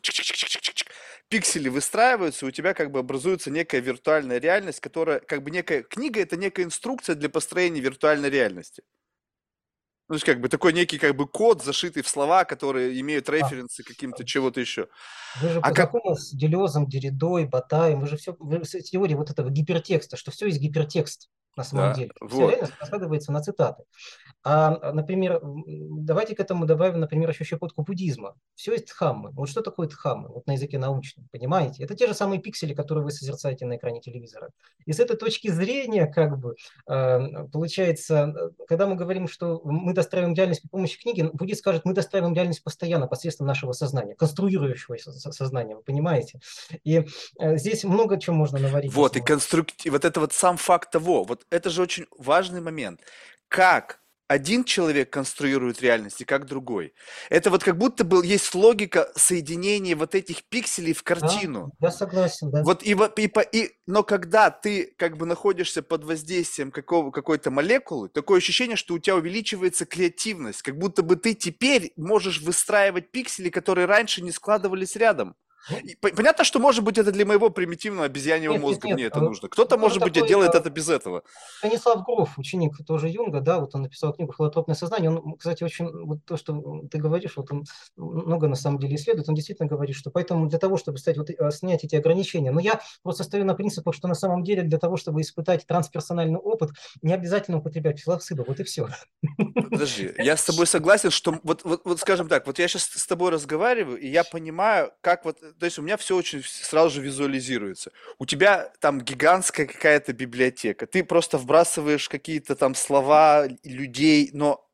пиксели выстраиваются, у тебя как бы образуется некая виртуальная реальность, которая как бы некая книга, это некая инструкция для построения виртуальной реальности. Ну, то есть, как бы такой некий как бы код, зашитый в слова, которые имеют референсы а. каким-то чего-то еще. Вы же а по как... с Делезом, Деридой, Батаем, вы же все, вы с теорией вот этого гипертекста, что все есть гипертекст. на самом Да, деле. Вот. реальность раскладывается на цитаты. А, например, давайте к этому добавим, например, еще щепотку буддизма. Все есть дхаммы. Вот что такое дхаммы? Вот на языке научном, понимаете? Это те же самые пиксели, которые вы созерцаете на экране телевизора. И с этой точки зрения, как бы, а, получается, когда мы говорим, что мы достраиваем реальность при помощи книги, буддист скажет, мы достраиваем реальность постоянно посредством нашего сознания, конструирующего сознания, вы понимаете? И э, здесь много чего можно наварить. Вот, и конструктив, вот это вот сам факт того, вот это же очень важный момент. Как один человек конструирует реальность и как другой. Это вот как будто бы есть логика соединения вот этих пикселей в картину. Да, я согласен, да. Вот и, и, и, но когда ты как бы находишься под воздействием какого, какой-то молекулы, такое ощущение, что у тебя увеличивается креативность, как будто бы ты теперь можешь выстраивать пиксели, которые раньше не складывались рядом. Понятно, что, может быть, это для моего примитивного обезьяньего нет, мозга нет, мне это нужно. Кто-то, может быть, такой, делает это без этого. Станислав Гроф, ученик тоже Юнга, да, вот он написал книгу «Холотропное сознание». Он, кстати, очень, вот то, что ты говоришь, вот он много на самом деле исследует, он действительно говорит, что поэтому для того, чтобы стать, вот, э, снять эти ограничения, но я просто стою на принципах, что на самом деле для того, чтобы испытать трансперсональный опыт, не обязательно употреблять псилоцибы, вот и все. Подожди, я с тобой согласен, что вот, вот, вот скажем так, вот я сейчас с тобой разговариваю, и я понимаю, как вот то есть у меня все очень сразу же визуализируется. У тебя там гигантская какая-то библиотека, ты просто вбрасываешь какие-то там слова людей, но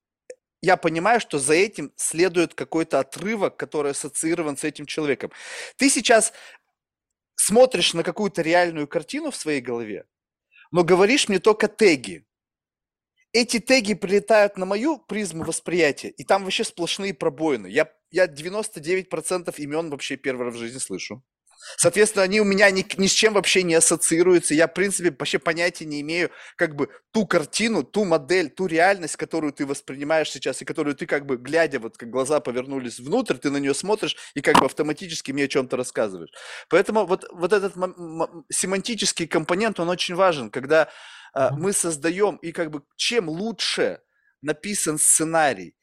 я понимаю, что за этим следует какой-то отрывок, который ассоциирован с этим человеком. Ты сейчас смотришь на какую-то реальную картину в своей голове, но говоришь мне только теги. Эти теги прилетают на мою призму восприятия, и там вообще сплошные пробоины. Я я 99% имен вообще первый раз в жизни слышу. Соответственно, они у меня ни, ни с чем вообще не ассоциируются. Я, в принципе, вообще понятия не имею, как бы, ту картину, ту модель, ту реальность, которую ты воспринимаешь сейчас, и которую ты, как бы, глядя, вот как глаза повернулись внутрь, ты на нее смотришь и, как бы, автоматически мне о чем-то рассказываешь. Поэтому вот, вот этот семантический компонент, он очень важен, когда э, мы создаем, и, как бы, чем лучше написан сценарий,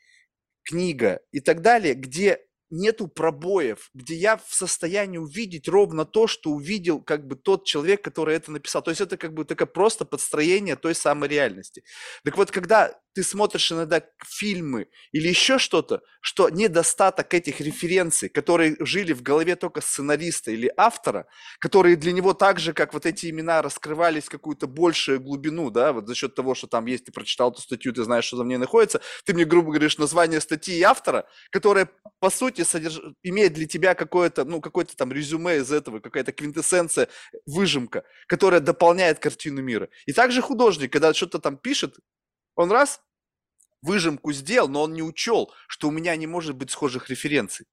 книга и так далее, где нету пробоев, где я в состоянии увидеть ровно то, что увидел как бы тот человек, который это написал. То есть это как бы такое просто подстроение той самой реальности. Так вот, когда ты смотришь иногда фильмы или еще что-то, что недостаток этих референций, которые жили в голове только сценариста или автора, которые для него так же, как вот эти имена, раскрывались какую-то большую глубину, да, вот за счет того, что там есть, ты прочитал эту статью, ты знаешь, что за ней находится, ты мне, грубо говоришь, название статьи и автора, которая, по сути, содерж... имеет для тебя какое-то, ну, какое-то там резюме из этого, какая-то квинтэссенция, выжимка, которая дополняет картину мира. И также художник, когда что-то там пишет, он раз выжимку сделал, но он не учел, что у меня не может быть схожих референций.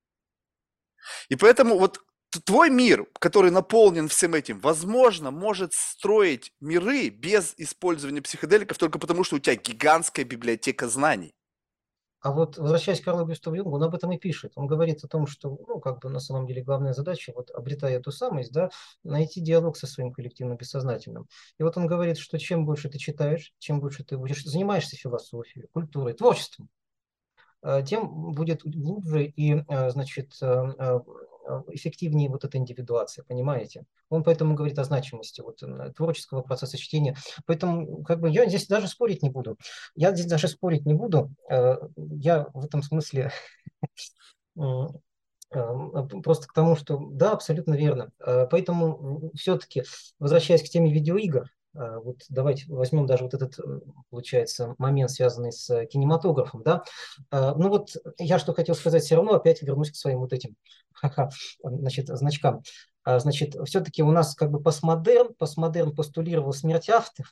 И поэтому вот твой мир, который наполнен всем этим, возможно, может строить миры без использования психоделиков только потому, что у тебя гигантская библиотека знаний. А вот возвращаясь к Карлу Гюставу Юнгу, он об этом и пишет. Он говорит о том, что, ну, как бы на самом деле главная задача, вот обретая эту самость, да, найти диалог со своим коллективным бессознательным. И вот он говорит, что чем больше ты читаешь, чем больше ты будешь, занимаешься философией, культурой, творчеством, э, тем будет глубже и, э, значит, э, эффективнее вот эта индивидуация, понимаете? Он поэтому говорит о значимости вот, э, творческого процесса чтения. Поэтому как бы я здесь даже спорить не буду. Я здесь даже спорить не буду. Э, я в этом смысле просто к тому, что да, абсолютно верно. Поэтому все-таки, возвращаясь к теме видеоигр, вот давайте возьмем даже вот этот, получается, момент, связанный с кинематографом, да. Ну вот я что хотел сказать, все равно опять вернусь к своим вот этим значит, значкам. А, значит, все-таки у нас как бы постмодерн, постмодерн постулировал смерть автора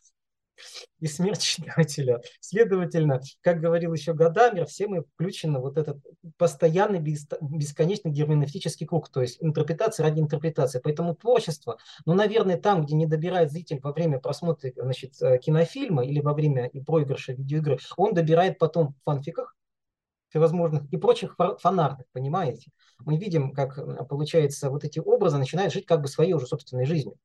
и смерть читателя. Следовательно, как говорил еще Гадамер, все мы включены вот этот постоянный бесконечный герменевтический круг, то есть интерпретация ради интерпретации. Поэтому творчество, ну, наверное, там, где не добирает зритель во время просмотра значит, э, кинофильма или во время проигрыша видеоигры, он добирает потом в фанфиках, всевозможных и прочих фанартах, понимаете? Мы видим, как получается вот эти образы начинают жить как бы своей уже собственной жизнью.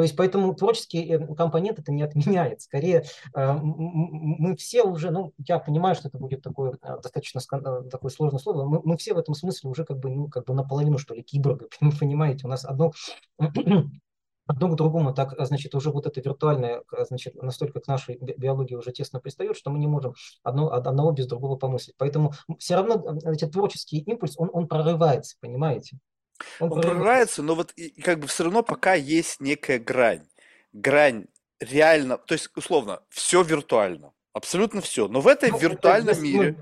То есть поэтому творческий э, компонент это не отменяет. Скорее, э, мы все уже, ну, я понимаю, что это будет такое э, достаточно такое сложное слово, мы, мы все в этом смысле уже как бы, ну, как бы наполовину, что ли, киборга, понимаете? У нас одно одно к другому так, значит, уже вот это виртуальное, значит, настолько к нашей биологии уже тесно пристает, что мы не можем одно, одного без другого помыслить. Поэтому все равно значит, творческий импульс, он, он прорывается, понимаете? Он, он прорывается, но вот и, как бы все равно пока есть некая грань. Грань реально, то есть условно, все виртуально. Абсолютно все. Но в этой ну, виртуальном это, мире,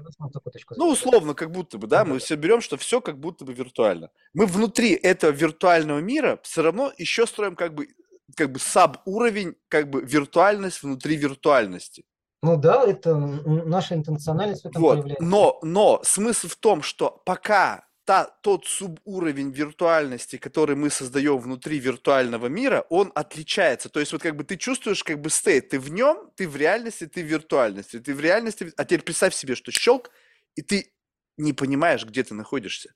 ну, условно, как будто бы, да, мы все берем, что все как будто бы виртуально. Мы внутри этого виртуального мира все равно еще строим как бы, как бы саб-уровень, как бы виртуальность внутри виртуальности. Ну да, это наша интенциональность в этом вот. проявляется. Но, но смысл в том, что пока та, тот субуровень виртуальности, который мы создаем внутри виртуального мира, он отличается. То есть вот как бы ты чувствуешь как бы стейт, ты в нем, ты в реальности, ты в виртуальности, ты в реальности, а теперь представь себе, что щелк, и ты не понимаешь, где ты находишься.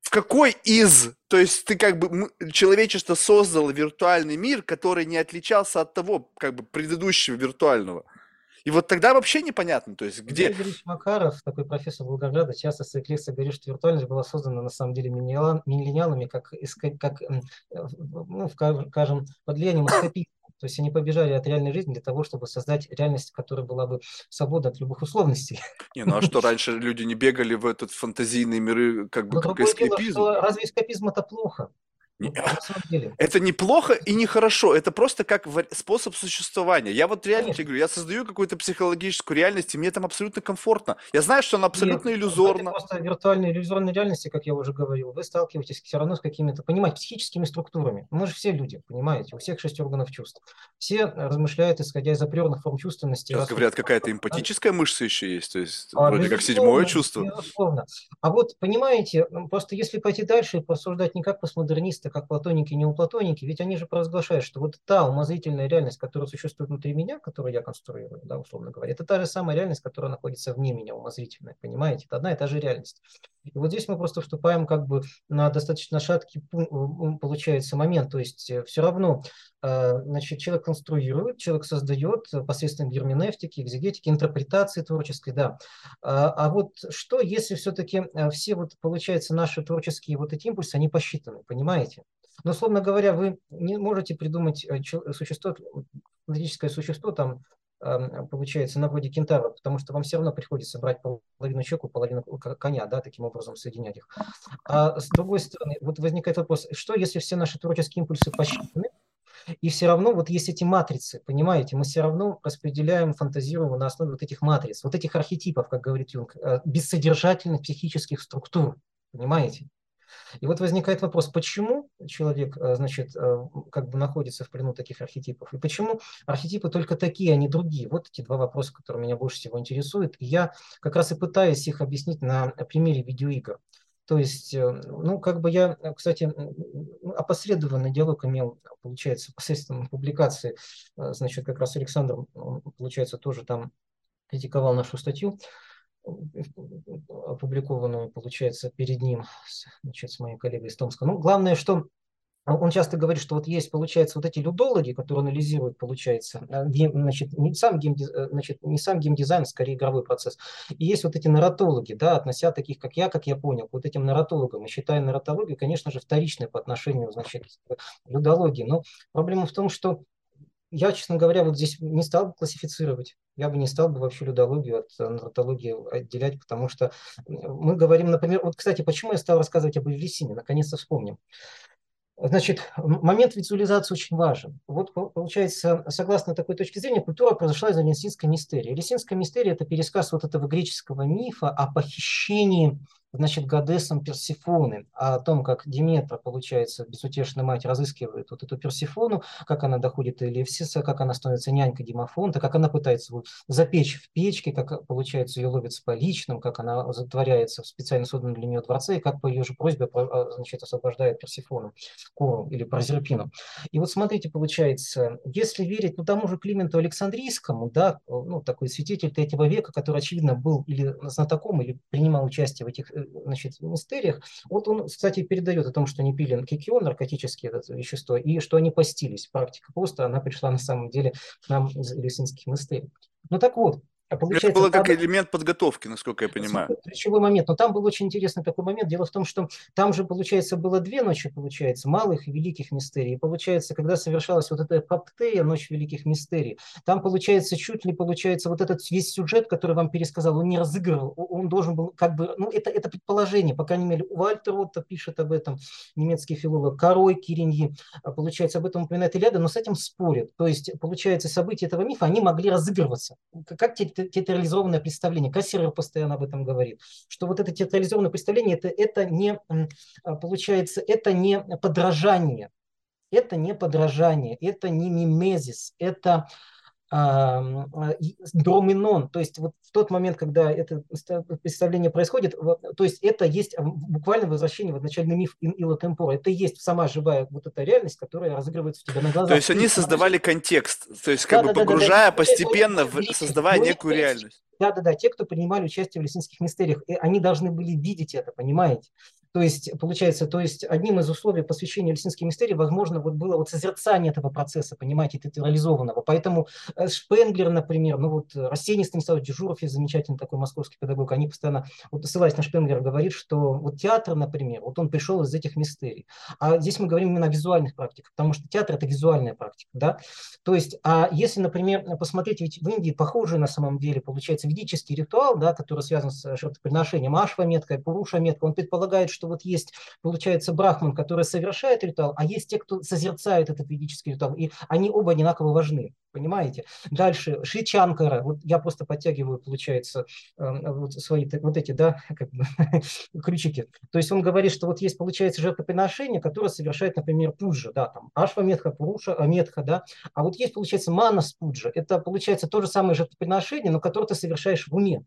В какой из, то есть ты как бы, человечество создало виртуальный мир, который не отличался от того, как бы предыдущего виртуального. И вот тогда вообще непонятно, то есть где... Игорь Макаров, такой профессор Волгограда, часто в своих лекциях говорит, что виртуальность была создана на самом деле миллениалами, как, как ну, скажем, под влиянием эскапизма. То есть они побежали от реальной жизни для того, чтобы создать реальность, которая была бы свобода от любых условностей. Не, ну а что, раньше люди не бегали в этот фантазийные миры, как бы, Но как эскапизм? Дело, что разве эскапизм это плохо? Ну, это неплохо и нехорошо, это просто как способ существования. Я вот реально тебе говорю, я создаю какую-то психологическую реальность, и мне там абсолютно комфортно. Я знаю, что она абсолютно Нет, иллюзорна. Это просто виртуальной иллюзорной реальности, как я уже говорил, вы сталкиваетесь все равно с какими-то, понимаете, психическими структурами. Мы же все люди, понимаете, у всех шесть органов чувств. Все размышляют, исходя из априорных форм чувственности. Сейчас говорят, какая-то эмпатическая мышца еще есть, то есть а, вроде как седьмое чувство. Безусловно. А вот, понимаете, просто если пойти дальше и порассуждать не как постмодернисты, как платоники, не у платоники, ведь они же провозглашают, что вот та умозрительная реальность, которая существует внутри меня, которую я конструирую, да, условно говоря, это та же самая реальность, которая находится вне меня, умозрительная, понимаете? Это одна и та же реальность. И вот здесь мы просто вступаем как бы на достаточно шаткий, получается, момент, то есть э, все равно э, значит, человек конструирует, человек создает посредством герменевтики, экзегетики, интерпретации творческой, да. А, а вот что, если все-таки э, все вот, получается, наши творческие вот эти импульсы, они посчитаны, понимаете? Но, условно говоря, вы не можете придумать э, существо, фантастическое существо, там, эм, получается, на вроде кентавра, потому что вам все равно приходится брать половину человека, половину коня, да, таким образом соединять их. А с другой стороны, вот возникает вопрос, что если все наши творческие импульсы посчитаны, и все равно вот есть эти матрицы, понимаете, мы все равно распределяем, фантазируем на основе вот этих матриц, вот этих архетипов, как говорит Юнг, э, бессодержательных психических структур, понимаете? И вот возникает вопрос, почему человек, э, значит, э, как бы находится в плену таких архетипов, и почему архетипы только такие, а не другие? Вот эти два вопроса, которые меня больше всего интересуют. И я как раз и пытаюсь их объяснить на примере видеоигр. То есть, э, ну, как бы я, кстати, опосредованный диалог имел, получается, посредством публикации, значит, как раз Александр, получается, тоже там критиковал нашу статью опубликованную, получается, перед ним, значит, с моей коллегой из Томска. Ну, главное, что он часто говорит, что вот есть, получается, вот эти людологи, которые анализируют, получается, э, game, значит, не сам, game, э, значит, не сам геймдизайн, скорее игровой процесс. И есть вот эти нарратологи, да, относя таких, как я, как я понял, вот этим нарратологам. Мы считаем нарратологию, конечно же, вторичной по отношению, значит, к людологии. Но проблема в том, что я, честно говоря, вот здесь не стал бы классифицировать. Я бы не стал бы вообще людологию от нарратологии отделять, потому что мы говорим, например, вот, кстати, почему я стал рассказывать об Эвелисине, наконец-то вспомним. Значит, момент визуализации очень важен. Вот получается, согласно такой точке зрения, культура произошла из Элисинской мистерии. Элисинская мистерия – это пересказ вот этого греческого мифа о похищении значит, Гадесом Персифоны, о том, как Диметра, получается, безутешная мать разыскивает вот эту Персифону, как она доходит до Элевсиса, как она становится нянькой Димафонта, как она пытается его запечь в печке, как, получается, ее ловит с поличным, как она затворяется в специально созданном для нее дворце, и как по ее же просьбе, а, значит, освобождает Персифону, Кору или Прозерпину. И вот смотрите, получается, если верить ну, тому же Клименту Александрийскому, да, ну, такой святитель третьего века, который, очевидно, был или знатоком, или принимал участие в этих э, значит, мистериях. Вот он, кстати, передает о том, что они пили кикион, наркотические это вещество, и что они постились. Практика поста, она пришла на самом деле к нам из Лесинских мистерий. Ну так вот, а получается, это было как там... элемент подготовки, насколько я понимаю. Ключевой момент. Но там был очень интересный такой момент. Дело в том, что там же, получается, было две ночи, получается, малых и великих мистерий. И получается, когда совершалась вот эта Паптея, ночь великих мистерий, там, получается, чуть ли, получается, вот этот весь сюжет, который вам пересказал, он не разыгрывал. Он должен был как бы, ну, это, это предположение, по крайней мере, Вальтер Отто пишет об этом, немецкий филолог, Корой Кириньи, а, получается, об этом упоминает Илиада, но с этим спорит. То есть, получается, события этого мифа, они могли разыгрываться. Как театрализованное представление. Кассирер постоянно об этом говорит, что вот это театрализованное представление, это, это не, а, получается, это не подражание, это не подражание, это не мимезис, это доминон, то есть вот в тот момент, когда это представление происходит, то есть это есть буквально возвращение в изначальный миф Ила Темпора, это есть сама живая вот эта реальность, которая разыгрывается у тебя на глазах. То есть они создавали контекст, то есть как да, бы да, погружая да, постепенно, в, создавая некую реальность. Да-да-да, те, кто принимали участие в лесинских мистериях, они должны были видеть это, понимаете? То есть, получается, то есть одним из условий посвящения Лесинской мистерии, возможно, вот было вот созерцание этого процесса, понимаете, театрализованного. Поэтому э, Шпенглер, например, ну вот Рассеянный Станислав Дежуров есть замечательный такой московский педагог, они постоянно, вот ссылаясь на Шпенглера, говорит, что вот театр, например, вот он пришел из этих мистерий. А здесь мы говорим именно о визуальных практиках, потому что театр – это визуальная практика, да. То есть, а если, например, посмотреть, ведь в Индии похожий на самом деле, получается, ведический ритуал, да, который связан с жертвоприношением, ашва-метка, пуруша-метка, он предполагает, что что вот есть, получается, брахман, который совершает ритуал, а есть те, кто созерцает этот ведический ритуал, и они оба одинаково важны, понимаете? Дальше, Шичанкара, вот я просто подтягиваю, получается, эм, вот свои вот эти, да, как бы, ключики. То есть он говорит, что вот есть, получается, жертвоприношение, которое совершает, например, пуджа, да, там, ашва метха, пуруша а метха, да, а вот есть, получается, манас пуджа, это, получается, то же самое жертвоприношение, но которое ты совершаешь в уме.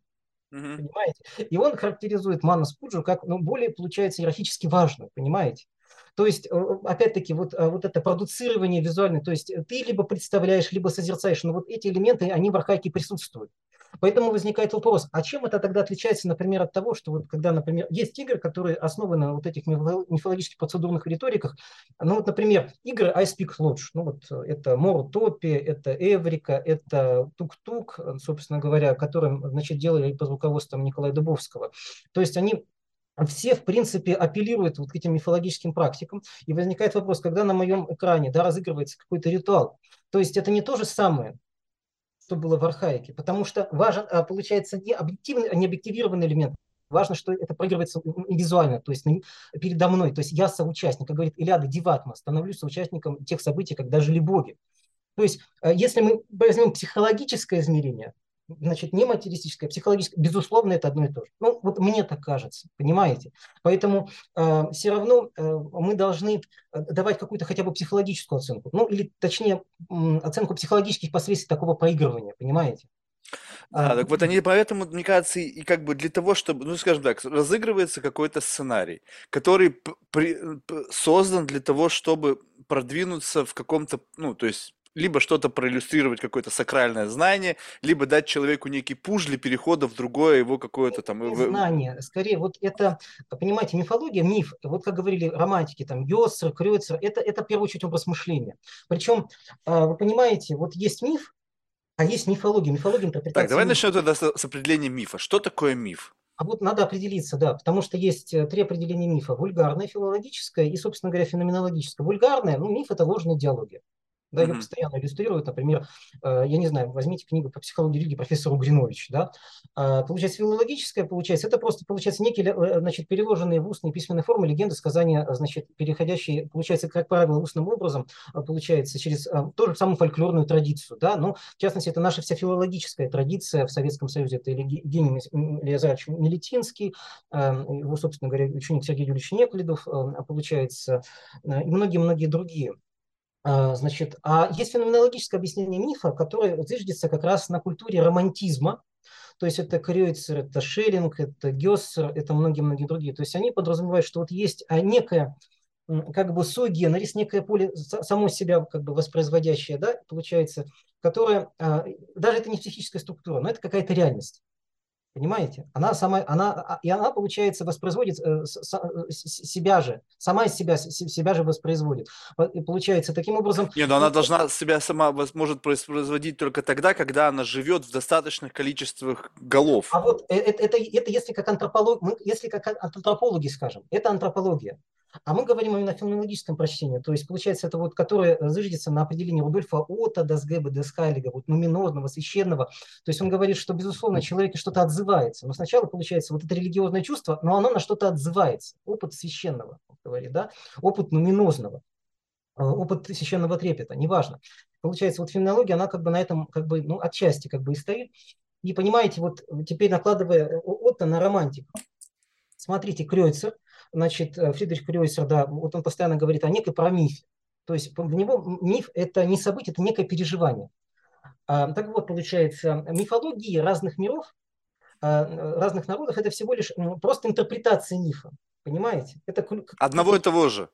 Mm-hmm. Понимаете? И он характеризует Манас Пуджу как ну, более, получается, иерархически важную, понимаете? То есть, э, опять-таки, вот, э, вот это продуцирование визуальное, то есть ты либо представляешь, либо созерцаешь, но вот эти элементы, они в архаике присутствуют. Поэтому возникает вопрос, а чем это тогда отличается, например, от того, что вот когда, например, есть игры, которые основаны на вот этих мифологических процедурных риториках, ну вот, например, игры I Speak Lodge, ну вот это Морутопи, это Эврика, это Тук-Тук, собственно говоря, которым, значит, делали по руководством Николая Дубовского. То есть они все, в принципе, апеллируют вот к этим мифологическим практикам. И возникает вопрос, когда на моем экране да, разыгрывается какой-то ритуал. То есть это не то же самое, что было в архаике, потому что важен, а, получается, не, объективный, не объективированный элемент, Важно, что это проигрывается визуально, то есть передо мной. То есть я соучастник, как говорит Илиада Диватма, становлюсь соучастником тех событий, когда жили боги. То есть а, если мы возьмем психологическое измерение, значит, не материалистическое, а психологическое, безусловно, это одно и то же. Ну, вот мне так кажется, понимаете? Поэтому э, все равно э, мы должны э, давать какую-то хотя бы психологическую оценку, ну, или точнее, э, оценку психологических последствий такого проигрывания, понимаете? Да, а, так вот они поэтому, мне кажется, и как бы для того, чтобы, ну, скажем так, разыгрывается какой-то сценарий, который при, создан для того, чтобы продвинуться в каком-то, ну, то есть либо что-то проиллюстрировать, какое-то сакральное знание, либо дать человеку некий пуш для перехода в другое его какое-то там... Знание, скорее вот это, понимаете, мифология, миф, вот как говорили романтики, там, Йоссер, Крёцер, это, это в первую очередь образ мышления. Причем, а, вы понимаете, вот есть миф, а есть мифология, мифология интерпретация. Так, давай начнем тогда с определения мифа. Что такое миф? А вот надо определиться, да, потому что есть э, три определения мифа. Вульгарное, филологическое и, собственно говоря, феноменологическое. Вульгарное, ну, миф – это ложная диалогия. Да, ее постоянно иллюстрируют, например, э, я не знаю, возьмите книгу по психологии религии профессора Угринович, да, а, получается филологическое, получается, это просто, получается, некие, э, значит, переложенные в устные письменные формы легенды, сказания, значит, переходящие, получается, как правило, устным образом, получается, через ту же самую фольклорную традицию, да, ну, в частности, это наша вся филологическая традиция в Советском Союзе, это Евгений Леозарович Мелетинский, его, собственно говоря, ученик Сергей Юрьевич Неклидов, получается, и многие-многие другие. А, значит, а есть феноменологическое объяснение мифа, которое зиждется как раз на культуре романтизма, то есть это Крёйцер, это Шеллинг, это Гессер, это многие-многие другие. То есть они подразумевают, что вот есть а, некая как бы согенерис, некое поле само себя как бы воспроизводящее, да, получается, которое, а, даже это не психическая структура, но это какая-то реальность. Понимаете? Она сама, она, а, и она, получается, воспроизводит э, себя же, сама из себя, себя же воспроизводит. И получается, таким образом... Нет, но она должна себя сама может воспроизводить только тогда, когда она живет в достаточных количествах голов. А вот это, это, это, это если как антрополог, если как антропологи скажем, это антропология. А мы говорим именно о феноменологическом прочтении, то есть, получается, это вот, которое зыждется на определении Рудольфа Ота, Дасгеба, Дескайлига, вот нуминозного, священного. То есть он говорит, что, безусловно, человек что-то отзывается. Но сначала, получается, вот это религиозное чувство, но оно на что-то отзывается. Опыт священного, говорит, да, опыт нуминозного э, опыт священного трепета, неважно. Получается, вот феноменология, она как бы на этом, как бы, ну, отчасти как бы и стоит. И понимаете, вот теперь накладывая Отто на романтику. Смотрите, Крёйцер, значит, э, Фридрих Крёйсер, да, вот он постоянно говорит о некой промифе. То есть в него миф – это не событие, это некое переживание. А, так вот, получается, мифологии разных миров, а, разных народов – это всего лишь просто интерпретация мифа. Понимаете? Это Одного и того же.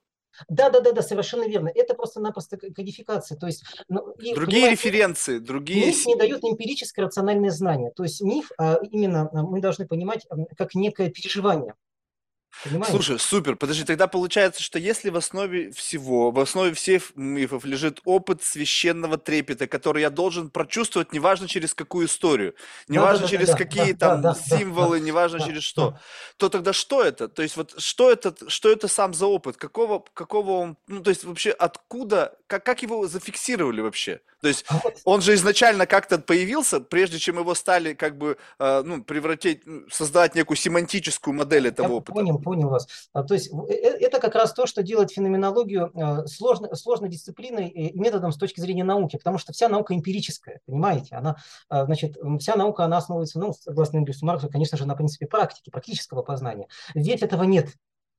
Да, да, да, да, совершенно верно. Это просто-напросто кодификация. То есть, ну, и, другие референции, другие. Миф не дает эмпирическое рациональное знание. То есть миф а, именно мы должны понимать как некое переживание. Понимаешь? Слушай, супер. Подожди, тогда получается, что если в основе всего, в основе всех мифов лежит опыт священного трепета, который я должен прочувствовать, неважно через какую историю, неважно да, да, через да, какие да, там да, символы, да, неважно да, через что, да. то тогда что это? То есть вот что это, что это сам за опыт? Какого, какого он, ну то есть вообще откуда, как, как его зафиксировали вообще? То есть а он же изначально как-то появился, прежде чем его стали как бы э, ну, превратить, создать некую семантическую модель этого я опыта. Понял, понял вас. А, то есть э, э, это как раз то, что делает феноменологию сложной, сложной дисциплиной и методом с точки зрения науки, потому что вся наука эмпирическая, понимаете? Она, значит, вся наука, она основывается, ну, согласно Энгельсу Марксу, конечно же, на принципе практики, практического познания. Здесь этого нет.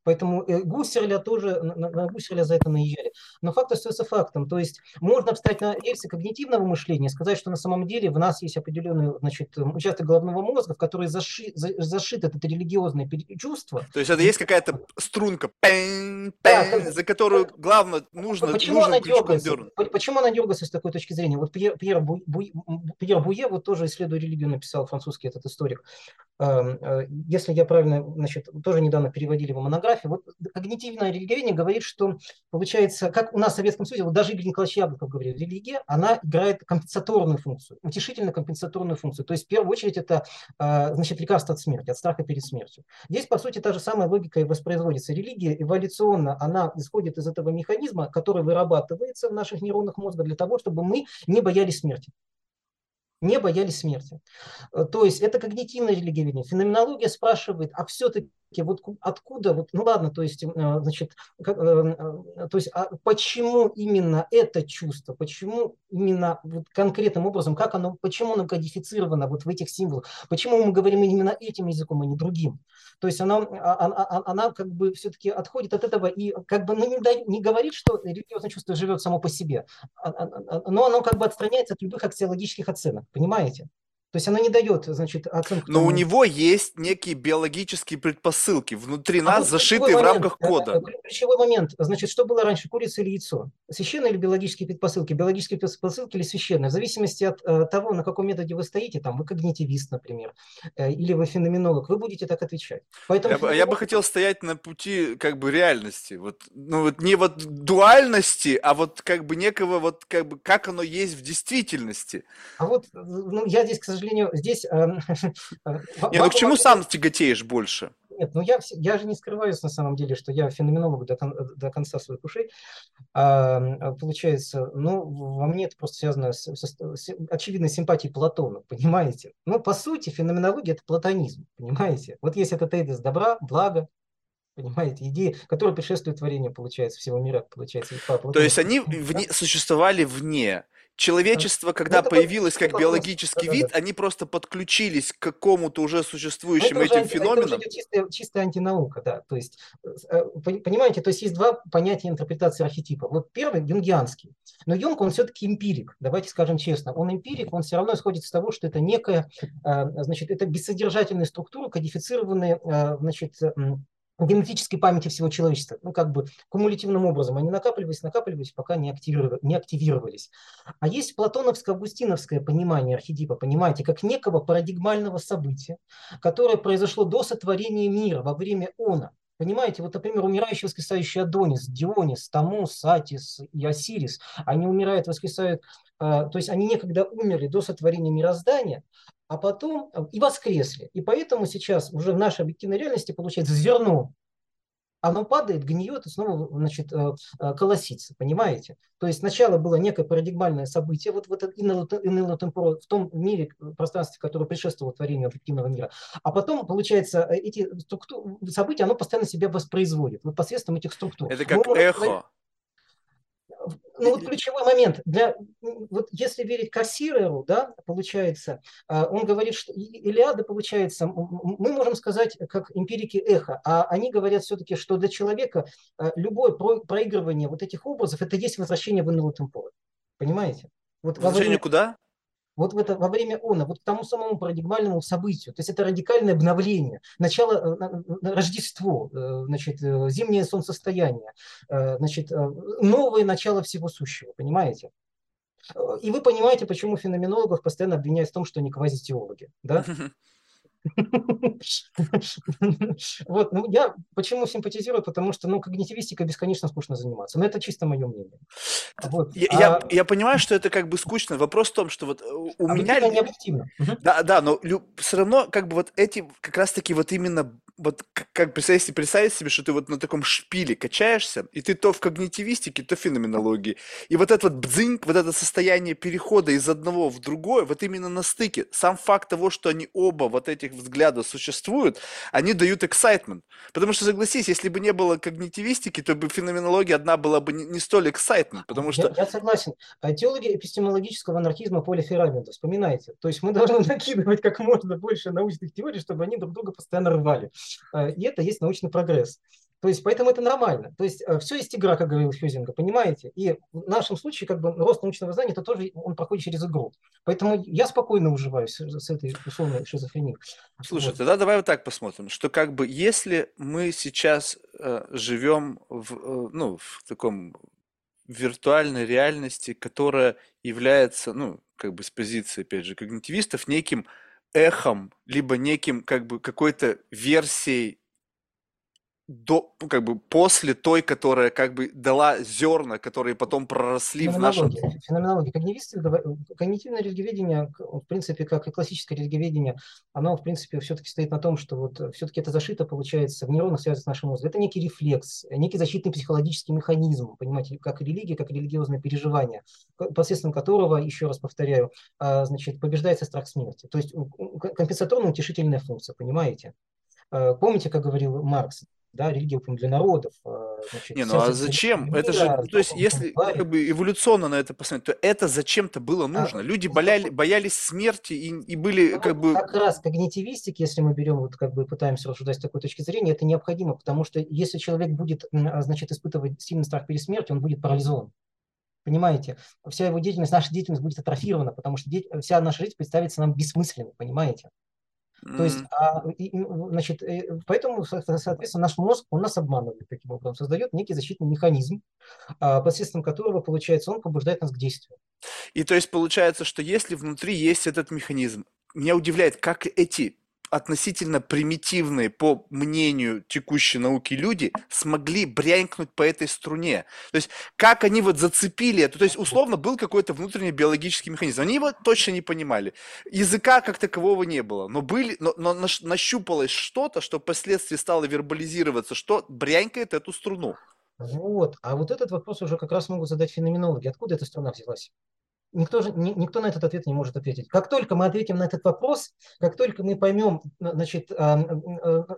Поэтому э, Гуссерля тоже, на, на Гуссерля за это наезжали. Но факт остается фактом. То есть можно встать на рельсы когнитивного мышления, сказать, что на самом деле в нас есть определенный значит, участок головного мозга, в который заши, за, зашит это религиозное чувство. То есть это есть какая-то струнка, да, за которую главное нужно Почему нужно она дергается? Почему она дергается с такой точки зрения? Вот Пьер, Пьер, Бу, Бу, Пьер Буе, вот тоже исследуя религию, написал французский этот историк. Эм, э, если я правильно, значит, тоже недавно переводили его монографию, вот когнитивное религиоведение говорит, что получается, как у нас в Советском Союзе, вот даже Игорь Николаевич Яблоков говорил, религия, она играет компенсаторную функцию, утешительно компенсаторную функцию. То есть в первую очередь это, э, значит, лекарство от смерти, от страха перед смертью. Здесь, по сути, та же самая логика и воспроизводится. Религия эволюционно, она исходит из этого механизма, который вырабатывается в наших нейронах мозга для того, чтобы мы не боялись смерти не боялись смерти. То есть это когнитивное религиоведение. Феноменология спрашивает, а все-таки вот откуда, вот, ну ладно, то есть, э, значит, как, э, то есть, а почему именно это чувство, почему именно вот конкретным образом, как оно, почему оно кодифицировано вот в этих символах, почему мы говорим именно этим языком, а не другим. То есть она, она, а, а, она как бы все-таки отходит от этого и как бы ну, не, не говорит, что религиозное чувство живет само по себе, но оно как бы отстраняется от любых аксиологических оценок. Понимаете? То есть она не дает, значит, оценку. Но тому. у него есть некие биологические предпосылки внутри а нас, зашитые момент, в рамках э, кода. Ключевой момент. Значит, что было раньше, курица или яйцо? Священные или биологические предпосылки? Биологические предпосылки или священные? В зависимости от э, того, на каком методе вы стоите, там, вы когнитивист, например, э, или вы феноменолог, вы будете так отвечать. Поэтому я, феноменолог... я бы хотел стоять на пути как бы реальности. Вот, ну, вот не вот дуальности, а вот как бы некого вот как бы как оно есть в действительности. А вот ну, я здесь, к сожалению, сожалению, здесь... Эм, не, ну к чему сам тяготеешь больше? Нет, ну я, я же не скрываюсь на самом деле, что я феноменолог до, до конца своих ушей. А, получается, ну, во мне это просто связано с, с, с очевидной симпатией Платона, понимаете? Ну, по сути, феноменология – это платонизм, понимаете? Вот есть этот тезис добра, блага, Понимаете, идеи, которые предшествуют творению, получается, всего мира, получается. То есть они вне, существовали вне. Человечество, когда ну, появилось как биологический вид, да, да. они просто подключились к какому-то уже существующим это этим уже, феноменам. Это чистая, чистая антинаука, да. То есть, э, понимаете, то есть есть два понятия интерпретации архетипа. Вот первый юнгианский. Но Юнг, он все-таки эмпирик, давайте скажем честно. Он эмпирик, он все равно исходит из того, что это некая, э, значит, это бессодержательная структура, кодифицированная, э, значит, генетической памяти всего человечества. Ну, как бы кумулятивным образом они накапливались, накапливались, пока не, активировали, не активировались. А есть платоновско-августиновское понимание архетипа, понимаете, как некого парадигмального события, которое произошло до сотворения мира, во время она. Понимаете, вот, например, умирающий воскресающий Адонис, Дионис, Тамус, Атис и Осирис, они умирают, воскресают, э, то есть они некогда умерли до сотворения мироздания, а потом э, и воскресли. И поэтому сейчас уже в нашей объективной реальности получается зерно, оно падает, гниет и снова значит, э, колосится, понимаете? То есть сначала было некое парадигмальное событие вот в, этот, в том мире, пространстве, которое предшествовало творению объективного мира, а потом, получается, эти структуры, события, оно постоянно себя воспроизводит, вот посредством этих структур. Это как эхо. Ну вот ключевой момент. Для, вот если верить Кассиреру, да, получается, а, он говорит, что Илиада, получается, мы можем сказать, как эмпирики эхо, а они говорят все-таки, что для человека а, любое проигрывание вот этих образов, это есть возвращение в инного Понимаете? Вот возвращение во куда? Вот в это, во время она, вот к тому самому парадигмальному событию. То есть это радикальное обновление, начало, э, Рождество, э, значит, э, зимнее солнцестояние, значит, новое начало всего сущего, понимаете? И вы понимаете, почему феноменологов постоянно обвиняют в том, что они квазитеологи. Да? Вот, ну я почему симпатизирую, потому что, ну, когнитивистикой бесконечно скучно заниматься. Но это чисто мое мнение. Вот. Я, а... я, я понимаю, что это как бы скучно. Вопрос в том, что вот э, у меня... не объективно. Да, да, но все равно как бы вот эти, как раз-таки вот именно вот как представить, представить себе, что ты вот на таком шпиле качаешься, и ты то в когнитивистике, то в феноменологии. И вот этот вот бдзинг, вот это состояние перехода из одного в другое, вот именно на стыке, сам факт того, что они оба вот этих взглядов существуют, они дают excitement. Потому что, согласись, если бы не было когнитивистики, то бы феноменология одна была бы не, не столь excitement, потому что... Я, я согласен. А теология эпистемологического анархизма Поля Феррамента, вспоминайте. То есть мы должны накидывать как можно больше научных теорий, чтобы они друг друга постоянно рвали. Э, и это есть научный прогресс. То есть, поэтому это нормально. То есть, э, все есть игра, как говорил Фюзинга, понимаете? И в нашем случае, как бы, рост научного знания, это тоже он проходит через игру. Поэтому я спокойно уживаюсь с этой условной шизофренией. Слушай, вот. тогда давай вот так посмотрим, что как бы, если мы сейчас э, живем в, э, ну, в таком виртуальной реальности, которая является, ну, как бы с позиции, опять же, когнитивистов, неким эхом, либо неким как бы какой-то версией до, ну, как бы после той, которая как бы дала зерна, которые потом проросли в нашем... Феноменология. Когнитивное религиоведение, в принципе, как и классическое религиоведение, оно, в принципе, все-таки стоит на том, что вот все-таки это зашито, получается, в нейронных связях с нашим мозгом. Это некий рефлекс, некий защитный психологический механизм, понимаете, как религия, как религиозное переживание, посредством которого, еще раз повторяю, а, значит, побеждается страх смерти. То есть компенсаторно-утешительная функция, понимаете? А, помните, как говорил Маркс, да, религия для народов. А, значит, не, ну а зачем? Мира, это же, ну, то есть, если как бы эволюционно на это посмотреть, то это зачем-то было а, нужно. А, Люди бояли, боялись смерти и, и были ну, как бы... Как раз когнитивистики, если мы берем, вот как бы пытаемся рассуждать с такой точки зрения, это необходимо, потому что если человек будет, значит, испытывать сильный страх перед смертью, он будет парализован. Понимаете? Вся его деятельность, наша деятельность будет атрофирована, потому что вся наша жизнь представится нам бессмысленной, понимаете? То есть, а, и, значит, э, поэтому, соответственно, наш мозг, он нас обманывает таким образом, создает некий защитный механизм, а, посредством которого, получается, он побуждает нас к действию. И то есть получается, что если внутри есть этот механизм, меня удивляет, как эти относительно примитивные, по мнению текущей науки, люди смогли брянкнуть по этой струне. То есть, как они вот зацепили это. То есть, условно, был какой-то внутренний биологический механизм. Они его точно не понимали. Языка как такового не было. Но, были, но, но нащупалось что-то, что впоследствии стало вербализироваться, что брянкает эту струну. Вот. А вот этот вопрос уже как раз могут задать феноменологи. Откуда эта струна взялась? Никто, же, никто на этот ответ не может ответить. Как только мы ответим на этот вопрос, как только мы поймем значит, а,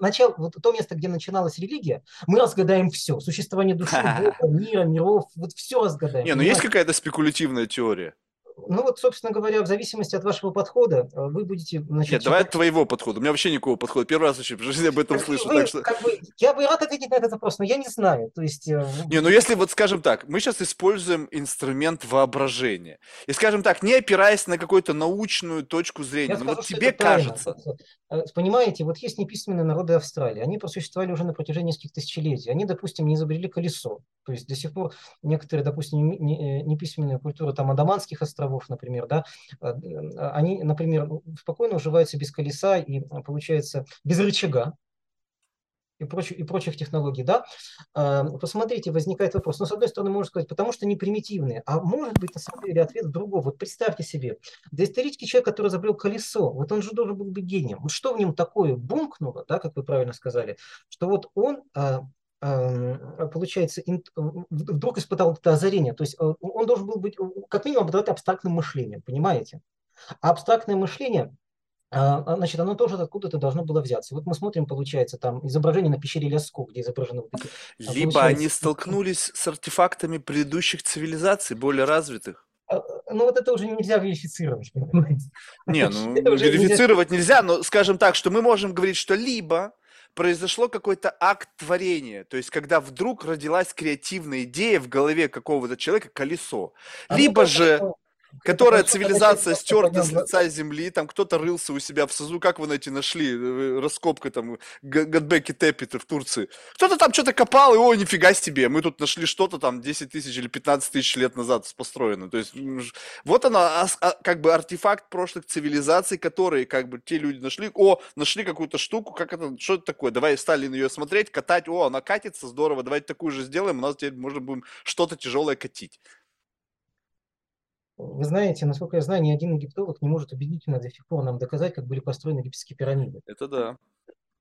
начало, вот то место, где начиналась религия, мы разгадаем все. Существование души, Бога, мира, миров, вот все разгадаем. Не, ну есть какая-то спекулятивная теория? Ну вот, собственно говоря, в зависимости от вашего подхода э, вы будете... Значит, Нет, давай от твоего подхода. У меня вообще никакого подхода. Первый раз вообще в жизни об этом слышу. Вы, так что... как бы, я бы рад ответить на этот вопрос, но я не знаю. То есть... Э, не, ну если вот, скажем так, мы сейчас используем инструмент воображения. И, скажем так, не опираясь на какую-то научную точку зрения, я ну скажу, вот тебе кажется... Э, понимаете, вот есть неписьменные народы Австралии, они просуществовали уже на протяжении нескольких тысячелетий. Они, допустим, не изобрели колесо. То есть до сих пор некоторые, допустим, э, неписьменные культуры там Адаманских островов, например, да, э, они, например, спокойно уживаются без колеса и, получается, без рычага, и, прочих, и прочих технологий, да, посмотрите, возникает вопрос. Но, ну, с одной стороны, можно сказать, потому что они примитивные, а может быть, на самом деле, ответ другой. Вот представьте себе, доисторический человек, который изобрел колесо, вот он же должен был быть гением. Вот что в нем такое бумкнуло, да, как вы правильно сказали, что вот он а, получается, вдруг испытал это озарение. То есть э, он должен был быть, как минимум, обладать абстрактным мышлением, понимаете? А абстрактное мышление значит, оно тоже откуда-то должно было взяться. Вот мы смотрим, получается, там изображение на пещере Ляску, где изображены вот такие... А, Либо получается... они столкнулись с артефактами предыдущих цивилизаций, более развитых. Ну вот это уже нельзя верифицировать, Не, ну верифицировать нельзя, но скажем так, что мы можем говорить, что либо произошло какой-то акт творения, то есть когда вдруг родилась креативная идея в голове какого-то человека, колесо. Либо же которая цивилизация стерта с лица земли, там кто-то рылся у себя в САЗу, как вы эти нашли, э, раскопка там Гадбеки Теппиты в Турции. Кто-то там что-то копал, и о, нифига себе, мы тут нашли что-то там 10 тысяч или 15 тысяч лет назад построено. То есть вот она, а, как бы артефакт прошлых цивилизаций, которые как бы те люди нашли, о, нашли какую-то штуку, как это, что это такое, давай стали на нее смотреть, катать, о, она катится, здорово, давайте такую же сделаем, у нас теперь можно будем что-то тяжелое катить. Вы знаете, насколько я знаю, ни один египтолог не может убедительно до сих пор нам доказать, как были построены египетские пирамиды. Это да.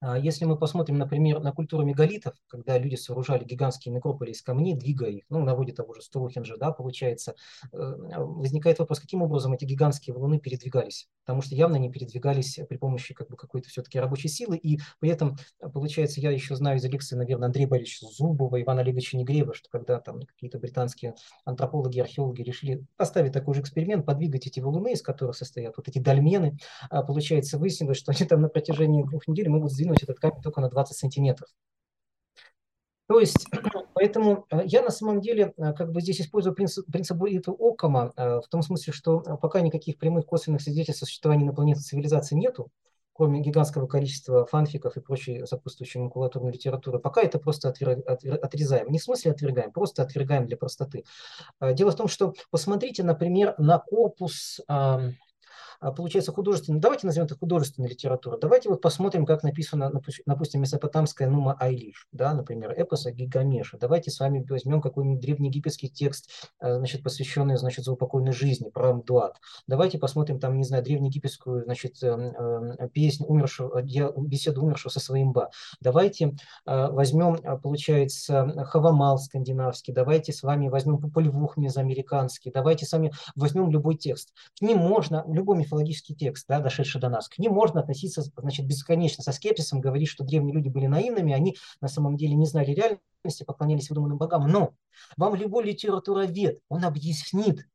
А если мы посмотрим, например, на культуру мегалитов, когда люди сооружали гигантские некрополи из камней, двигая их, ну, на воде того же Стоухенджа, да, получается, э, возникает вопрос, каким образом эти гигантские валуны передвигались? Потому что явно не передвигались при помощи как бы, какой-то все-таки рабочей силы, и при этом, получается, я еще знаю из лекции, наверное, Андрея Борисовича Зубова, Ивана Олеговича Негрева, что когда там какие-то британские антропологи, археологи решили поставить такой же эксперимент, подвигать эти валуны, из которых состоят вот эти дольмены, а, получается, выяснилось, что они там на протяжении двух недель могут сдвинуть сдвинуть этот камень только на 20 сантиметров. То есть, поэтому э, я на самом деле э, как бы здесь использую принцип, принцип этого Окама э, в том смысле, что пока никаких прямых косвенных свидетельств существования инопланетной цивилизации нету, кроме гигантского количества фанфиков и прочей сопутствующей макулатурной литературы, пока это просто отрезаем. Не в смысле отвергаем, просто отвергаем для простоты. Дело в том, что посмотрите, например, на корпус получается художественная, давайте назовем это художественной литературой. Давайте вот посмотрим, как написано, допустим, месопотамская Нума Айлиш, да, например, эпоса Гигамеша. Давайте с вами возьмем какой-нибудь древнеегипетский текст, а, значит, посвященный, значит, заупокойной жизни, про Мдуат. Давайте посмотрим там, не знаю, древнеегипетскую, значит, эм, эм, песнь умершего, беседу умершего со своим ба. Давайте а, возьмем, получается, Хавамал скандинавский, давайте с вами возьмем Попольвух мезоамериканский, давайте вами возьмем любой текст. К ним можно, любой мифологический текст, да, дошедший до нас, к ним можно относиться значит, бесконечно, со скепсисом, говорить, что древние люди были наивными, они на самом деле не знали реальности, поклонялись выдуманным богам. Но вам любой литературовед, он объяснит,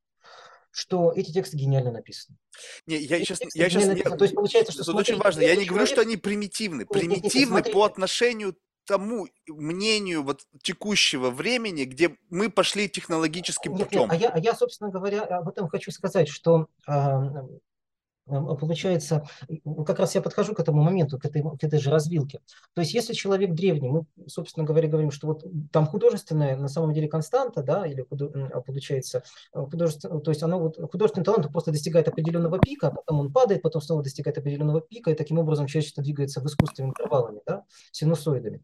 что эти тексты гениально написаны. Не, я сейчас, я сейчас, не, то есть получается, что смотрите, очень важно. Я не говорю, что они примитивны. Примитивны по отношению тому мнению вот текущего времени, где мы пошли технологическим нет, путем. Нет, а, я, а я, собственно говоря, об этом хочу сказать, что получается, как раз я подхожу к этому моменту, к этой, к этой же развилке. То есть, если человек древний, мы, собственно говоря, говорим, что вот там художественная на самом деле константа, да, или а получается, э, художественное, то есть оно вот, художественный талант просто достигает определенного пика, а потом он падает, потом снова достигает определенного пика, и таким образом человечество двигается в искусстве интервалами, да, синусоидами.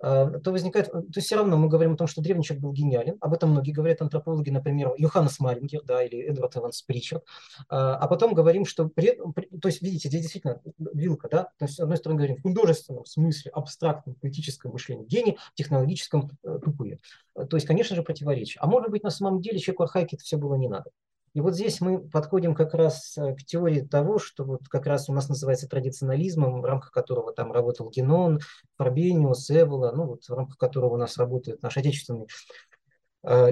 То возникает, то есть все равно мы говорим о том, что древний человек был гениален, об этом многие говорят антропологи, например, Йоханнес Марингер, да, или Эдвард Эванс Причард, а потом говорим, что при, то есть, видите, здесь действительно вилка, да, то есть, с одной стороны, говорим, в художественном смысле, абстрактном, поэтическом мышлении гений, технологическом э, тупые. То есть, конечно же, противоречие. А может быть, на самом деле, человеку архаике это все было не надо. И вот здесь мы подходим как раз э, к теории того, что вот как раз у нас называется традиционализмом, в рамках которого там работал Генон, Фарбениус, Эвола, ну вот в рамках которого у нас работает наш отечественный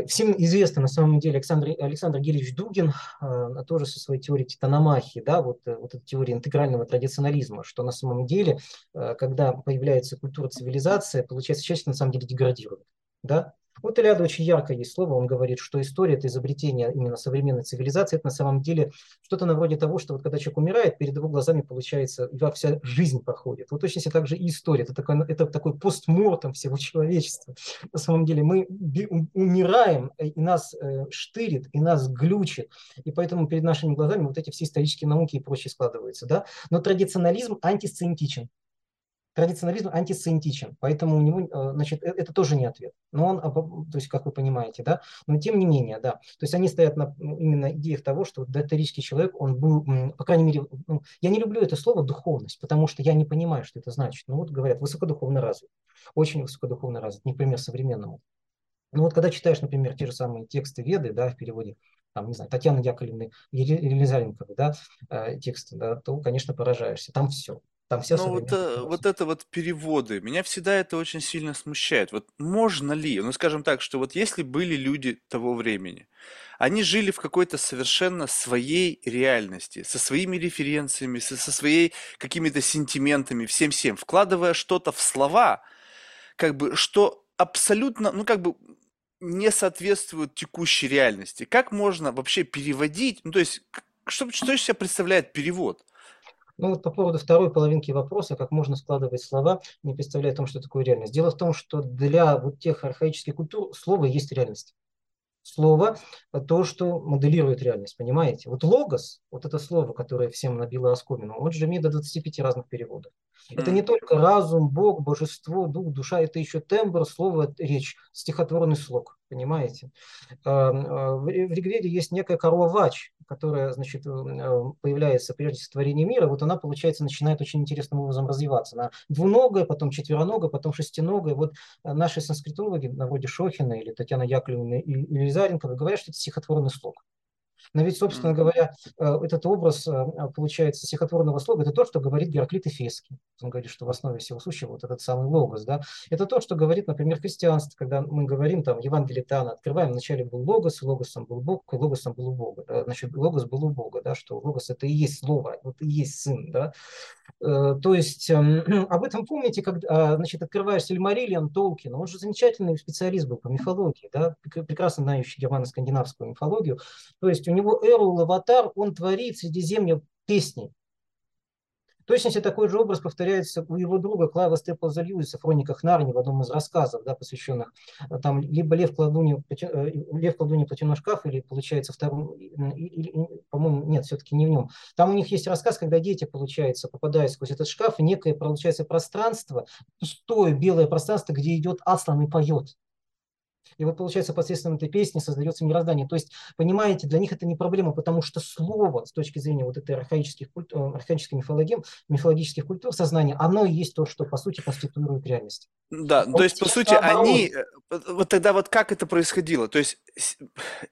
всем известно на самом деле Александр, Александр Гельевич Дугин э, тоже со своей теорией титаномахии, да, вот, э, вот эта теория интегрального традиционализма, что на самом деле, когда появляется культура цивилизация, получается, часть на самом деле деградирует. Да? Илиада очень ярко есть слово, он говорит, что история – это изобретение именно современной цивилизации, это на самом деле что-то на вроде того, что вот когда человек умирает, перед его глазами, получается, вся жизнь проходит. Вот точно так же и история, это такой, это такой постмортом всего человечества. На самом деле мы умираем, и нас э, штырит, и нас глючит, и поэтому перед нашими глазами вот эти все исторические науки и прочее складываются. Да? Но традиционализм антисциентичен традиционализм антисциентичен, поэтому у него, э, значит, э, это тоже не ответ. Но он, то есть, как вы понимаете, да, но тем не менее, да, то есть они стоят на именно идеях того, что доисторический человек, он был, по крайней мере, ну, я не люблю это слово духовность, потому что я не понимаю, что это значит. Ну вот говорят, высокодуховно развит, очень высокодуховно развит, не пример современному. Ну вот когда читаешь, например, те же самые тексты Веды, да, в переводе там, не знаю, Татьяны Яковлевны Елизаренковой, да, э, тексты, да, то, конечно, поражаешься. Там все. Там все Ну вот, э, вот это вот переводы, меня всегда это очень сильно смущает. Вот можно ли, ну скажем так, что вот если были люди того времени, они жили в какой-то совершенно своей реальности, со своими референциями, со, со своей какими-то сентиментами, всем-всем, вкладывая что-то в слова, как бы, что абсолютно, ну как бы не соответствует текущей реальности. Как можно вообще переводить, ну то есть, что, что из себя представляет перевод? Ну вот по поводу второй половинки вопроса, как можно складывать слова, не представляя о том, что такое реальность. Дело в том, что для вот тех архаических культур слово есть реальность. Слово – то, что моделирует реальность, понимаете? Вот логос, вот это слово, которое всем набило оскомину, он же имеет до 25 разных переводов. Это не только разум, Бог, божество, дух, душа, это еще тембр, слово, речь, стихотворный слог, понимаете? А, а, в Ригведе есть некая корова Вач, которая, значит, э, появляется прежде сотворения мира, вот она, получается, начинает очень интересным образом развиваться. Она двуногая, потом четвероногая, потом шестиногая. Вот наши санскритологи, на вроде Шохина или Татьяна Яковлевна или Лизаренкова, говорят, что это стихотворный слог. Но ведь, собственно говоря, э, этот образ, э, получается, стихотворного слога, это то, что говорит Гераклит Эфесский. Он говорит, что в основе всего сущего вот этот самый логос. Да? Это то, что говорит, например, христианство, когда мы говорим, там, Евангелие Тана, открываем, вначале был логос, логосом был Бог, и логосом был у Бога. Да? Значит, логос был у Бога, да? что логос это и есть слово, вот и есть сын. Да? Э, то есть эм, об этом помните, когда значит, открываешь Сильмариллиан Толкина, он же замечательный специалист был по мифологии, да? прекрасно знающий германо-скандинавскую мифологию. То есть него Эрул Аватар, он творит Средиземье песни. В точности такой же образ повторяется у его друга Клайва Степлза Льюиса в «Хрониках Нарнии» в одном из рассказов, да, посвященных э, там либо Лев Кладуни, э, Лев Кладуни Платяной шкаф, или, получается, второй, по-моему, нет, все-таки не в нем. Там у них есть рассказ, когда дети, получается, попадают сквозь этот шкаф, и некое, получается, пространство, пустое белое пространство, где идет Аслан и поет. И вот получается посредством этой песни создается мироздание. То есть, понимаете, для них это не проблема, потому что слово с точки зрения вот этой архаических, культ, э, архаической мифологии, мифологических культур сознания, оно и есть то, что по сути конституирует реальность. Да, вот то есть по сути наоборот. они, э, вот тогда вот как это происходило? То есть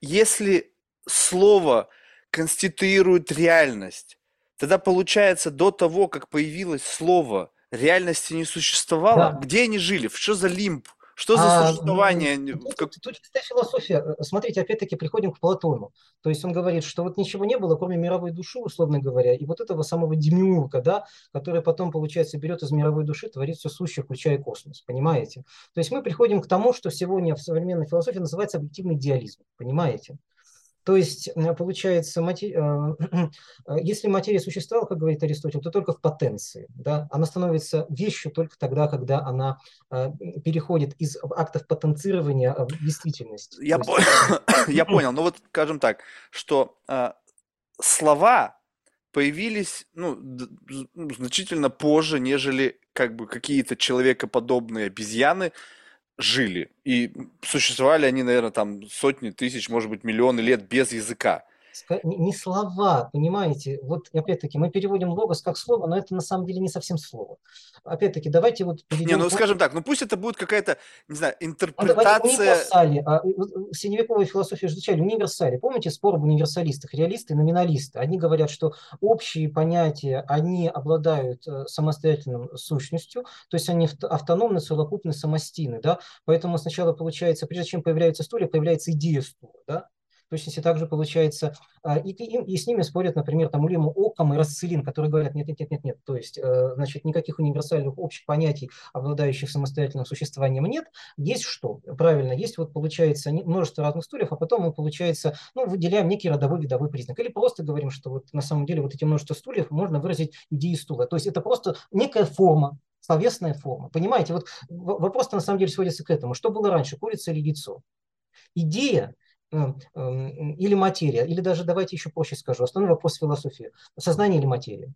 если слово конституирует реальность, тогда получается до того, как появилось слово, реальности не существовало. Да. Где они жили? Что за лимб? Что за а, существование? Ну, тут, как... тут чистая философия. Смотрите, опять-таки приходим к Платону. То есть он говорит, что вот ничего не было, кроме мировой души, условно говоря, и вот этого самого демиурга, да, который потом, получается, берет из мировой души, творит все сущее, включая космос. Понимаете? То есть мы приходим к тому, что сегодня в современной философии называется объективный идеализм. Понимаете? То есть, э, получается, матери... Э, э, если материя существовала, как говорит Аристотель, то только в потенции. Да? Она становится вещью только тогда, когда она переходит из актов потенцирования в действительность. Я, есть... по... Я понял. Ну вот, скажем так, что э, слова появились ну, ну, значительно позже, нежели как бы какие-то человекоподобные обезьяны жили. И существовали они, наверное, там сотни тысяч, может быть, миллионы лет без языка не слова, понимаете? Вот опять-таки мы переводим логос как слово, но это на самом деле не совсем слово. Опять-таки давайте вот перейдем... Не, ну скажем так, ну пусть это будет какая-то, не знаю, интерпретация... Ну, универсали. А, средневековой философии изучали универсали. Помните спор об универсалистах, реалисты и номиналисты? Они говорят, что общие понятия, они обладают э, самостоятельным сущностью, то есть они автономны, совокупны, самостийны, да? Поэтому сначала получается, прежде чем появляется стулья, появляется идея стула, да? Точности также получается, а, и, и, и с ними спорят, например, там Улему Окам и Расцелин, которые говорят, нет, нет, нет, нет, нет, то есть, э, значит, никаких универсальных общих понятий, обладающих самостоятельным существованием нет, есть что? Правильно, есть вот получается множество разных стульев, а потом мы, получается, ну, выделяем некий родовой видовой признак, или просто говорим, что вот на самом деле вот эти множество стульев можно выразить идеей стула, то есть это просто некая форма, словесная форма. Понимаете, вот вопрос на самом деле сводится к этому. Что было раньше, курица или яйцо? Идея или материя, или даже давайте еще проще скажу, основной вопрос философии. Сознание или материя?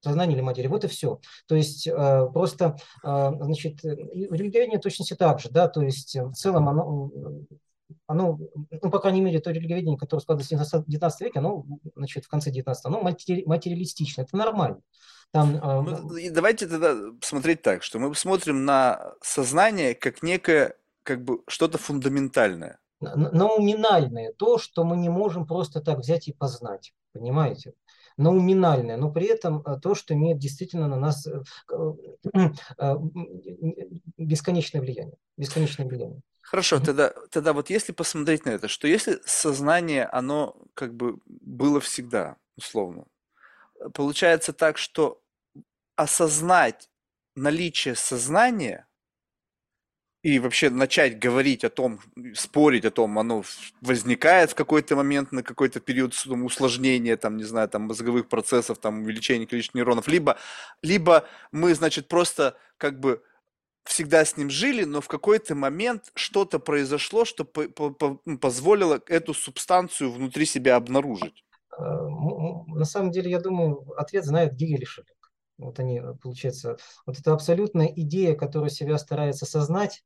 Сознание или материя. Вот и все. То есть э, просто, э, значит, религиоведение точности так же, да, то есть в целом оно, оно, ну, по крайней мере, то религиоведение, которое складывается в 19 веке, оно, значит, в конце 19 оно материалистично, это нормально. Там, ну, давайте тогда смотреть так, что мы смотрим на сознание как некое, как бы, что-то фундаментальное. Науминальное, то, что мы не можем просто так взять и познать, понимаете? Науминальное, но при этом э, то, что имеет действительно на нас э, э, бесконечное влияние. Бесконечное влияние. Хорошо, тогда, тогда вот если посмотреть на это, что если сознание, оно как бы было всегда, условно, получается так, что осознать наличие сознания и вообще начать говорить о том, спорить о том, оно возникает в какой-то момент, на какой-то период там, усложнения, там, не знаю, там, мозговых процессов, там, увеличения количества нейронов, либо, либо мы, значит, просто как бы всегда с ним жили, но в какой-то момент что-то произошло, что ну, позволило эту субстанцию внутри себя обнаружить. Э, на самом деле, я думаю, ответ знает Гегель и Шеллинг. Вот они, э, получается, вот эта абсолютная идея, которую себя старается сознать,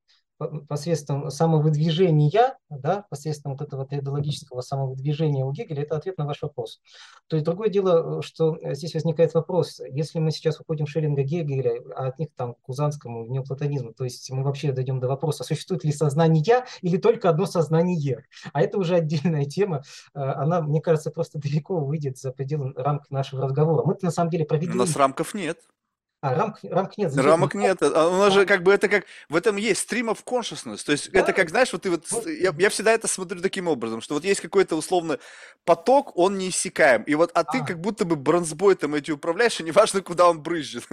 посредством самовыдвижения, да, посредством вот этого тридологического самовыдвижения у Гегеля, это ответ на ваш вопрос. То есть другое дело, что здесь возникает вопрос, если мы сейчас уходим в Шеллинга Гегеля, а от них там к Кузанскому неоплатонизму, то есть мы вообще дойдем до вопроса, существует ли сознание «я» или только одно сознание. А это уже отдельная тема, она, мне кажется, просто далеко выйдет за пределы рамок нашего разговора. Мы-то на самом деле провели... У нас рамков нет. А, рамок, рамок нет. Рамок нет. А у нас же как бы это как... В этом есть stream of consciousness. То есть да. это как, знаешь, вот ты вот... Я, я всегда это смотрю таким образом, что вот есть какой-то условно поток, он неиссякаем. И вот, а, а. ты как будто бы бронзбой там эти управляешь, и неважно, куда он брызжет.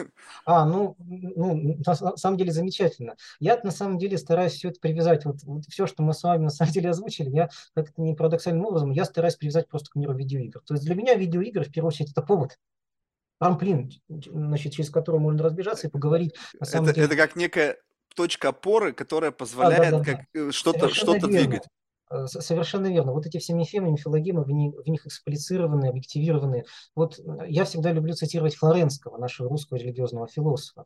А, ну, ну, на самом деле замечательно. Я на самом деле стараюсь все это привязать. Вот, вот все, что мы с вами на самом деле озвучили, я как-то не парадоксальным образом, я стараюсь привязать просто к миру видеоигр. То есть для меня видеоигры, в первую очередь, это повод трамплин, значит, через который можно разбежаться и поговорить. На самом это, деле. это как некая точка опоры, которая позволяет да, да, да, как э, что-то что двигать. Э, совершенно верно. Вот эти все мифемы, мифологемы, в них, в них эксплицированы, объективированы. Вот э, я всегда люблю цитировать Флоренского, нашего русского религиозного философа.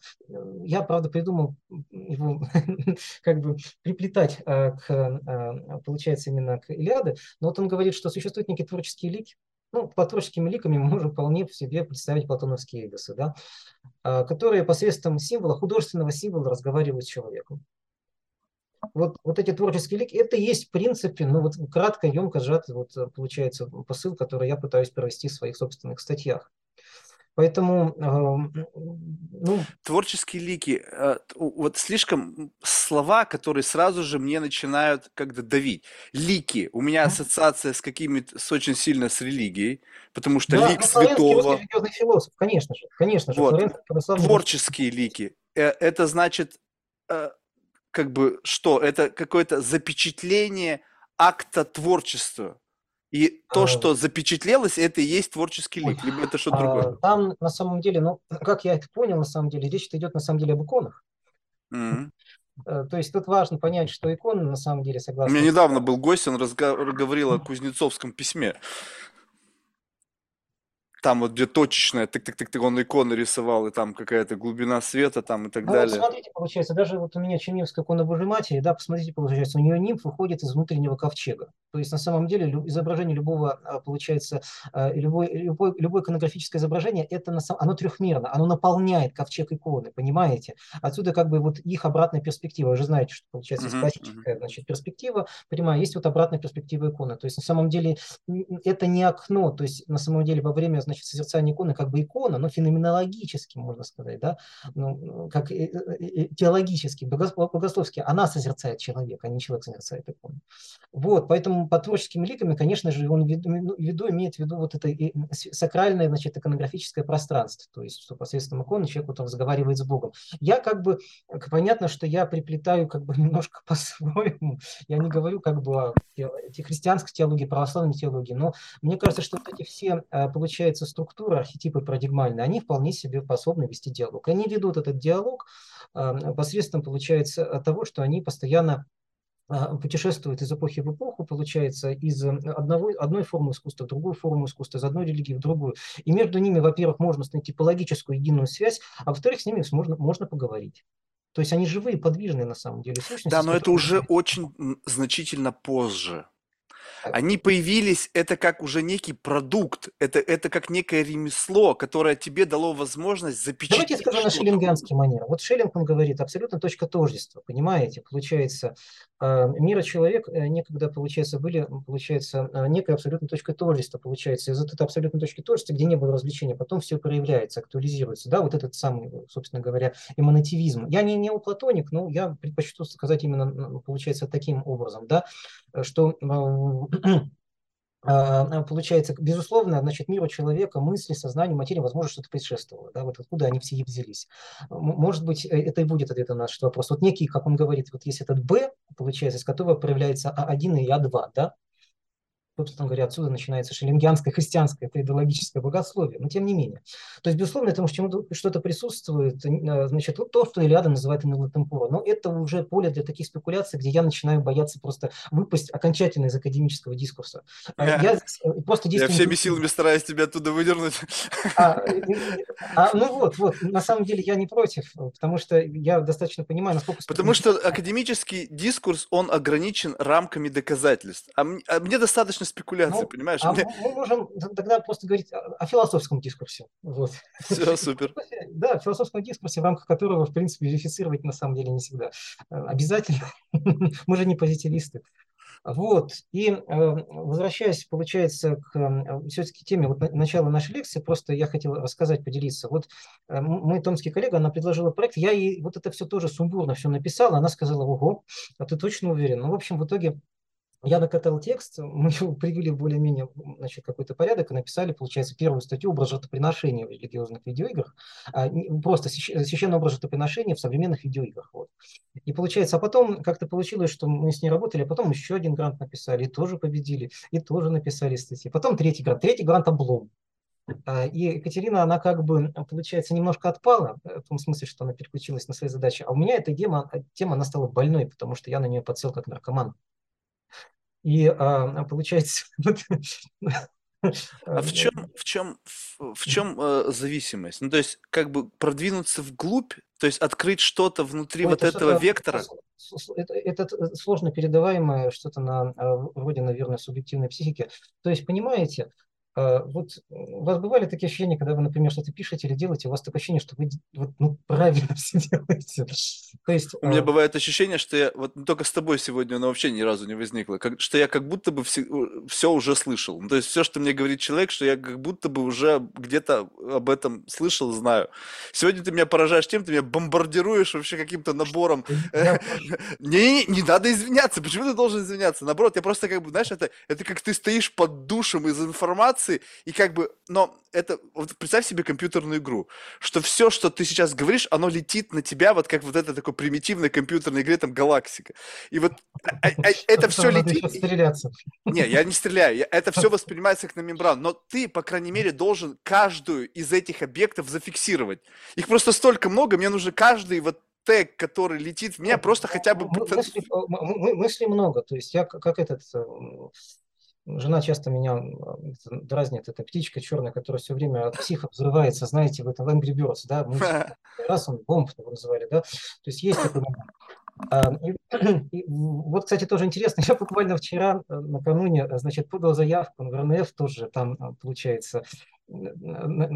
Я, правда, придумал его как бы приплетать к, получается, именно к Илиаде, но вот он говорит, что существует некий творческий лик, ну, по творческими ликами мы можем вполне в себе представить платоновские эйдосы, да, а, которые посредством символа, художественного символа разговаривают с человеком. Вот, вот эти творческие лики, это есть в принципе, ну вот кратко, емко сжатый вот получается посыл, который я пытаюсь провести в своих собственных статьях. Поэтому, ну... Творческие лики, э, вот слишком слова, которые сразу же мне начинают как-то давить. Лики, у меня ассоциация с какими-то, с очень сильно с религией, потому что да, лик ну, святого... религиозный философ, конечно же, конечно же. Вот. Творческие лики, э, это значит, э, как бы, что? Это какое-то запечатление акта творчества. И то, а, что запечатлелось, это и есть творческий лик, либо это что-то другое? Там, на самом деле, ну, как я это понял, на самом деле, речь идет, на самом деле, об иконах. Mm-hmm. То есть тут важно понять, что иконы, на самом деле, согласно... У меня недавно был гость, он разговор, говорил о Кузнецовском письме там вот где точечная, тык-тык-тык, он иконы рисовал, и там какая-то глубина света там и так ну, далее. Вот смотрите, получается, даже вот у меня Черневская икона Божьей Матери, да, посмотрите, получается, у нее нимф выходит из внутреннего ковчега. То есть на самом деле изображение любого, а, получается, а, любой, любой, любое иконографическое изображение, это на самом, оно трехмерно, оно наполняет ковчег иконы, понимаете? Отсюда как бы вот их обратная перспектива. Вы же знаете, что получается uh-huh, классическая uh-huh. значит, перспектива, понимаю, есть вот обратная перспектива иконы. То есть на самом деле это не окно, то есть на самом деле во время значит, созерцание иконы как бы икона, но феноменологически, можно сказать, да, ну, как теологически, богословски, она созерцает человека, а не человек созерцает икону. Вот, поэтому по творческим ликами, конечно же, он виду, в виду имеет в виду вот это сакральное, значит, иконографическое пространство, то есть, что посредством иконы человек вот разговаривает с Богом. Я как бы, понятно, что я приплетаю как бы немножко по-своему, я не говорю как бы о христианской теологии, православной теологии, но мне кажется, что вот эти все, э, получается, структуры, архетипы парадигмальные, они вполне себе способны вести диалог. Они ведут этот диалог э, посредством, получается, того, что они постоянно э, путешествуют из эпохи в эпоху, получается, из одного, одной формы искусства в другую форму искусства, из одной религии в другую. И между ними, во-первых, можно найти типологическую единую связь, а во-вторых, с ними можно, можно поговорить. То есть они живые, подвижные на самом деле сущности. Да, но это уже очень значительно позже. Они появились, это как уже некий продукт, это, это как некое ремесло, которое тебе дало возможность запечатлеть. Давайте я скажу на шеллингианский манер. Вот Шеллинг, он говорит, абсолютно точка тождества, понимаете? Получается, э, мир и человек э, некогда, получается, были, получается, э, некой абсолютной точкой тождества, получается. Из этой абсолютной точки тождества, где не было развлечения, потом все проявляется, актуализируется. Да, вот этот самый, собственно говоря, эманативизм. Я не неоплатоник, но я предпочту сказать именно, получается, таким образом, да, что получается, безусловно, значит, миру человека, мысли, сознание, материи, возможно, что-то предшествовало, да, вот откуда они все и взялись. Может быть, э, это и будет ответ на наш вопрос. Вот некий, как он говорит, вот есть этот Б, получается, из которого проявляется А1 и А2, да, собственно говоря, отсюда начинается шеллингианское христианское это идеологическое богословие, но тем не менее. То есть, безусловно, этому что-то присутствует, э, значит, вот то, что Илиада называет инелатемпура, но это уже поле для таких спекуляций, где я начинаю бояться просто выпасть окончательно из академического дискурса. Я, я э, просто Я всеми силами стараюсь тебя оттуда выдернуть. А, а, ну вот, вот, на самом деле я не против, потому что я достаточно понимаю, насколько... Потому что академический дискурс, он ограничен рамками доказательств. А мне, а мне достаточно спекуляции, ну, понимаешь? А Мне... мы можем тогда просто говорить о, философском дискурсе. Вот. Все, супер. Да, философском дискурсе, в рамках которого, в принципе, верифицировать на самом деле не всегда э, обязательно. Мы же не позитивисты. Вот. И э, возвращаясь, получается, к э, все-таки теме вот начала нашей лекции, просто я хотел рассказать, поделиться. Вот мой томский коллега, она предложила проект, я ей вот это все тоже сумбурно все написала, она сказала, ого, а ты точно уверен? Ну, в общем, в итоге я накатал текст, мы его привели в более-менее значит, какой-то порядок и написали, получается, первую статью «Образ жертвоприношения в религиозных видеоиграх», а, просто священный образ жертвоприношения в современных видеоиграх. Вот. И получается, а потом как-то получилось, что мы с ней работали, а потом еще один грант написали, и тоже победили, и тоже написали статьи. Потом третий грант, третий грант облом. А, и Екатерина, она как бы, получается, немножко отпала, в том смысле, что она переключилась на свои задачи. А у меня эта тема, тема она стала больной, потому что я на нее подсел как наркоман. И а, получается... А в чем, в чем, в чем э, зависимость? Ну, то есть, как бы продвинуться вглубь, то есть открыть что-то внутри ну, вот это этого вектора? Это, это сложно передаваемое что-то на вроде, наверное, субъективной психики. То есть, понимаете, вот у вас бывали такие ощущения, когда вы, например, что-то пишете или делаете, у вас такое ощущение, что вы вот, ну, правильно все делаете. То есть, у а... меня бывает ощущение, что я, вот только с тобой сегодня оно вообще ни разу не возникло, как, что я как будто бы все, все уже слышал. Ну, то есть все, что мне говорит человек, что я как будто бы уже где-то об этом слышал, знаю. Сегодня ты меня поражаешь тем, ты меня бомбардируешь вообще каким-то набором. Не, не надо извиняться. Почему ты должен извиняться? Наоборот, я просто как бы, знаешь, это, это как ты стоишь под душем из информации, информации, и как бы, но это, вот представь себе компьютерную игру, что все, что ты сейчас говоришь, оно летит на тебя, вот как вот это такой примитивной компьютерной игре, там, галактика. И вот а, а, это все летит. Не, я не стреляю, это все воспринимается как на мембрану, но ты, по крайней мере, должен каждую из этих объектов зафиксировать. Их просто столько много, мне нужно каждый вот тег, который летит в меня, просто хотя бы... Мысли, мысли много, то есть я как этот э, Жена часто меня дразнит, это птичка черная, которая все время от психа взрывается, знаете, в этом Angry Birds, да, мы раз он бомб его называли, да, то есть есть такой момент. А, и, и, вот, кстати, тоже интересно, я буквально вчера, э, накануне, значит, подал заявку в РНФ, тоже там, э, получается,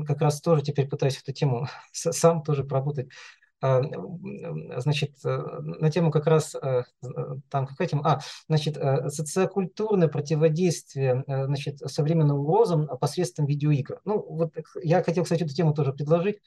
как раз тоже теперь пытаюсь эту тему сам тоже поработать. А, значит, э, на тему как раз, э, там, какая тема? А, значит, социокультурное противодействие, значит, современным угрозам посредством видеоигр. Ну, вот я хотел, кстати, эту тему тоже предложить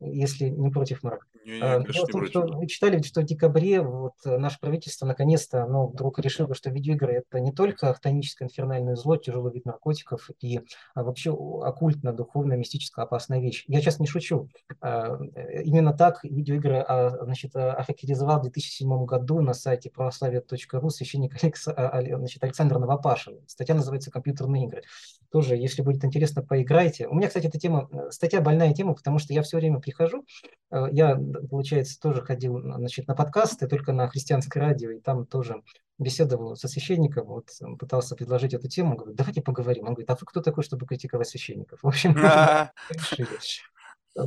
если не против, Марк. Не, не, конечно, Дело в том, не что вы читали, что в декабре вот э, наше правительство наконец-то, ну, вдруг решило, что видеоигры это не только хтоническое инфернальное зло, тяжелый вид наркотиков и а вообще оккультно, духовно, мистическая опасная вещь. Я сейчас не шучу. А, э, Именно так видеоигры а, значит, а, охарактеризовал в 2007 году на сайте православие.ру священник Алекс, а, а, значит, Александр Новопашин. Статья называется «Компьютерные игры». Тоже, если будет интересно, поиграйте. У меня, кстати, эта тема, э, статья больная тема, потому что я все время прихожу, э, я, получается, тоже ходил значит, на подкасты, только на христианское радио, и там тоже беседовал со священником, вот пытался предложить эту тему, говорю, давайте поговорим. Он говорит, а вы кто такой, чтобы критиковать священников? В общем.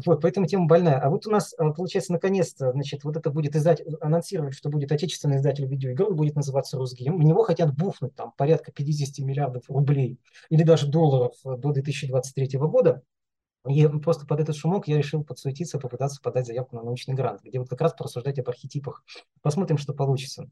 Вот, поэтому тема больная. А вот у нас, э, получается, наконец-то, значит, вот это будет издать, анонсировать, что будет отечественный издатель видеоигр, будет называться Русгейм. В него хотят буфнуть там порядка 50 миллиардов рублей или даже долларов до 2023 года. И просто под этот шумок я решил подсуетиться, попытаться подать заявку на научный грант, где вот как раз порассуждать об архетипах. Посмотрим, что получится.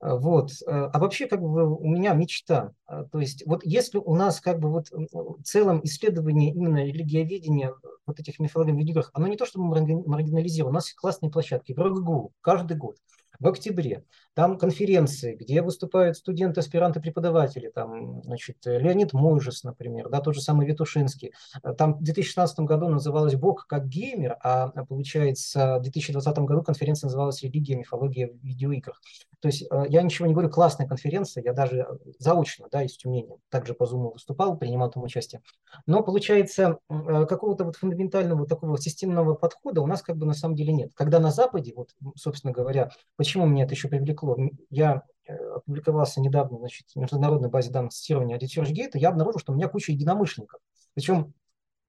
Э, вот. Э, а вообще, как бы у меня мечта. Э, то есть, вот если у нас как бы вот в целом исследование именно религиоведения вот этих мифологий в видеоиграх, оно не то чтобы маргинализировано, у нас классные площадки, в РГГУ, каждый год в октябре. Там конференции, где выступают студенты, аспиранты, преподаватели. Там, значит, Леонид Мойжес, например, да, тот же самый Витушинский. Там в 2016 году называлась «Бог как геймер», а получается в 2020 году конференция называлась «Религия, мифология в видеоиграх». То есть э, я ничего не говорю, классная конференция, я даже заочно, да, из Тюмени, также по Zoom выступал, принимал там участие. Но получается, э, какого-то вот фундаментального такого системного подхода у нас как бы на самом деле нет. Когда на Западе, вот, собственно говоря, Почему меня это еще привлекло? Я э, опубликовался недавно значит, в международной базе данных цитирования Audit я обнаружил, что у меня куча единомышленников. Причем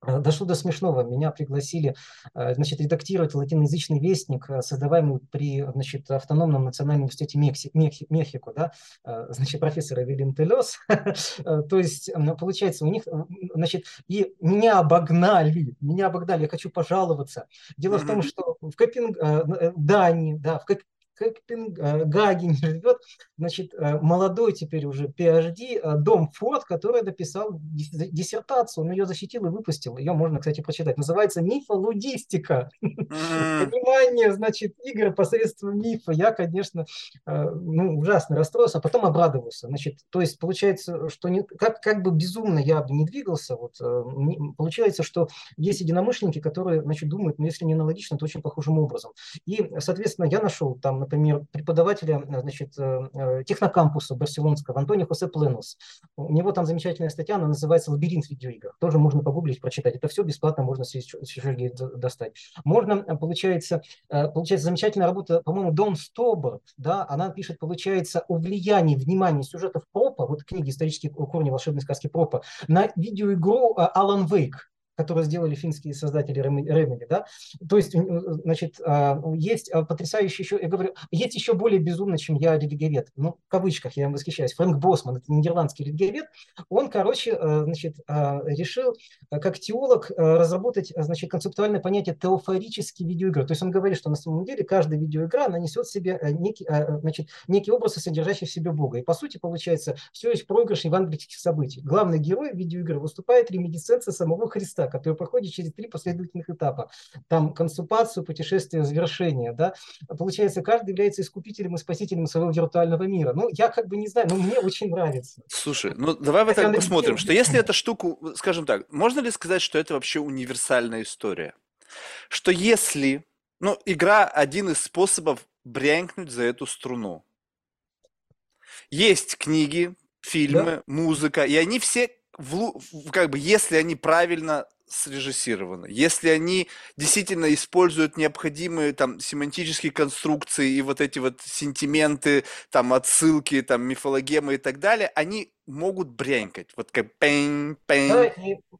э, Дошло до смешного. Меня пригласили э, значит, редактировать латиноязычный вестник, создаваемый при значит, автономном национальном университете Мекси, Мехико, да? значит, профессора Вильям Телес. То есть, получается, у них, значит, и меня обогнали, меня обогнали, я хочу пожаловаться. Дело в том, что в Копенг... Дании, да, в, Коп Копенгагене живет, значит, э, молодой теперь уже PhD, э, Дом Форд, который написал диссертацию, он ее защитил и выпустил. Ее можно, кстати, прочитать. Называется «Мифологистика». Понимание, значит, игры посредством мифа. Я, конечно, э, ну, ужасно расстроился, а потом обрадовался. Значит, то есть получается, что не, как, как бы безумно я бы не двигался, вот, получается, что есть единомышленники, которые, значит, думают, ну, если не аналогично, то очень похожим образом. И, соответственно, я нашел там например, преподавателя значит, э, э, технокампуса барселонского Антонио Хосе Пленус. У него там замечательная статья, она называется «Лабиринт видеоигр». Тоже можно погуглить, прочитать. Это все бесплатно можно с Сергея достать. Можно, э, получается, получается замечательная работа, по-моему, Дон Стоберт, да, она пишет, получается, о влиянии внимания сюжетов Пропа, вот книги «Исторические корни волшебной сказки Пропа», на видеоигру Алан Вейк которые сделали финские создатели Remedy, да, то есть, значит, а, есть а, потрясающий еще, я говорю, есть еще более безумно, чем я религиовед, ну, в кавычках я им восхищаюсь, Фрэнк Босман, это нидерландский религиовед, он, короче, а, значит, решил как теолог разработать, значит, концептуальное понятие теофорические видеоигры, то есть он говорит, что на самом деле каждая видеоигра, она несет в себе некий, значит, некий образ, содержащий в себе Бога, и по сути, получается, все есть проигрыш евангельских событий. Главный герой видеоигры выступает ремедисценция самого Христа, который проходит через три последовательных этапа. Там консупацию, путешествие, завершение. Да? Получается, каждый является искупителем и спасителем своего виртуального мира. Ну, я как бы не знаю, но мне очень нравится. Слушай, ну давай вот так посмотрим, что если эту штуку, скажем так, можно ли сказать, что это вообще универсальная история? Что если, ну, игра один из способов брянкнуть за эту струну. Есть книги, фильмы, да? музыка, и они все в, как бы, если они правильно срежиссированы, если они действительно используют необходимые там семантические конструкции и вот эти вот сентименты, там отсылки, там мифологемы и так далее, они могут брянькать. Вот как пень, пень. Да,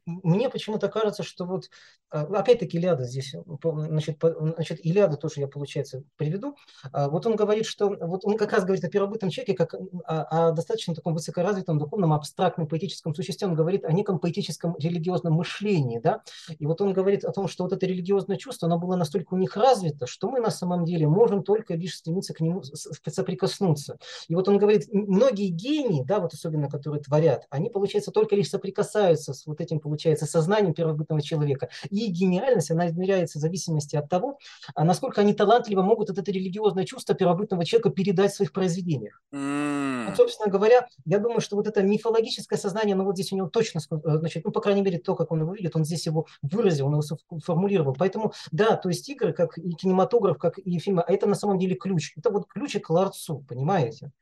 мне почему-то кажется, что вот, а, опять-таки, Илиада здесь, значит, значит, Илиада тоже я, получается, приведу. А, вот он говорит, что, вот он как раз говорит о первобытном человеке, как о, о достаточно таком высокоразвитом, духовном, абстрактном, поэтическом существе, он говорит о неком поэтическом религиозном мышлении, да, и вот он говорит о том, что вот это религиозное чувство, оно было настолько у них развито, что мы на самом деле можем только лишь стремиться к нему соприкоснуться. И вот он говорит, многие гении, да, вот особенно которые творят, они, получается, только лишь соприкасаются с вот этим, получается, сознанием первобытного человека. И гениальность, она измеряется в зависимости от того, а насколько они талантливо могут это религиозное чувство первобытного человека передать в своих произведениях. Mm. Вот, собственно говоря, я думаю, что вот это мифологическое сознание, ну вот здесь у него точно, э, значит, ну, по крайней мере, то, как он его видит, он здесь его выразил, он его сформулировал. Поэтому, да, то есть игры, как и кинематограф, как и фильмы, а это на самом деле ключ. Это вот ключ к ларцу, понимаете?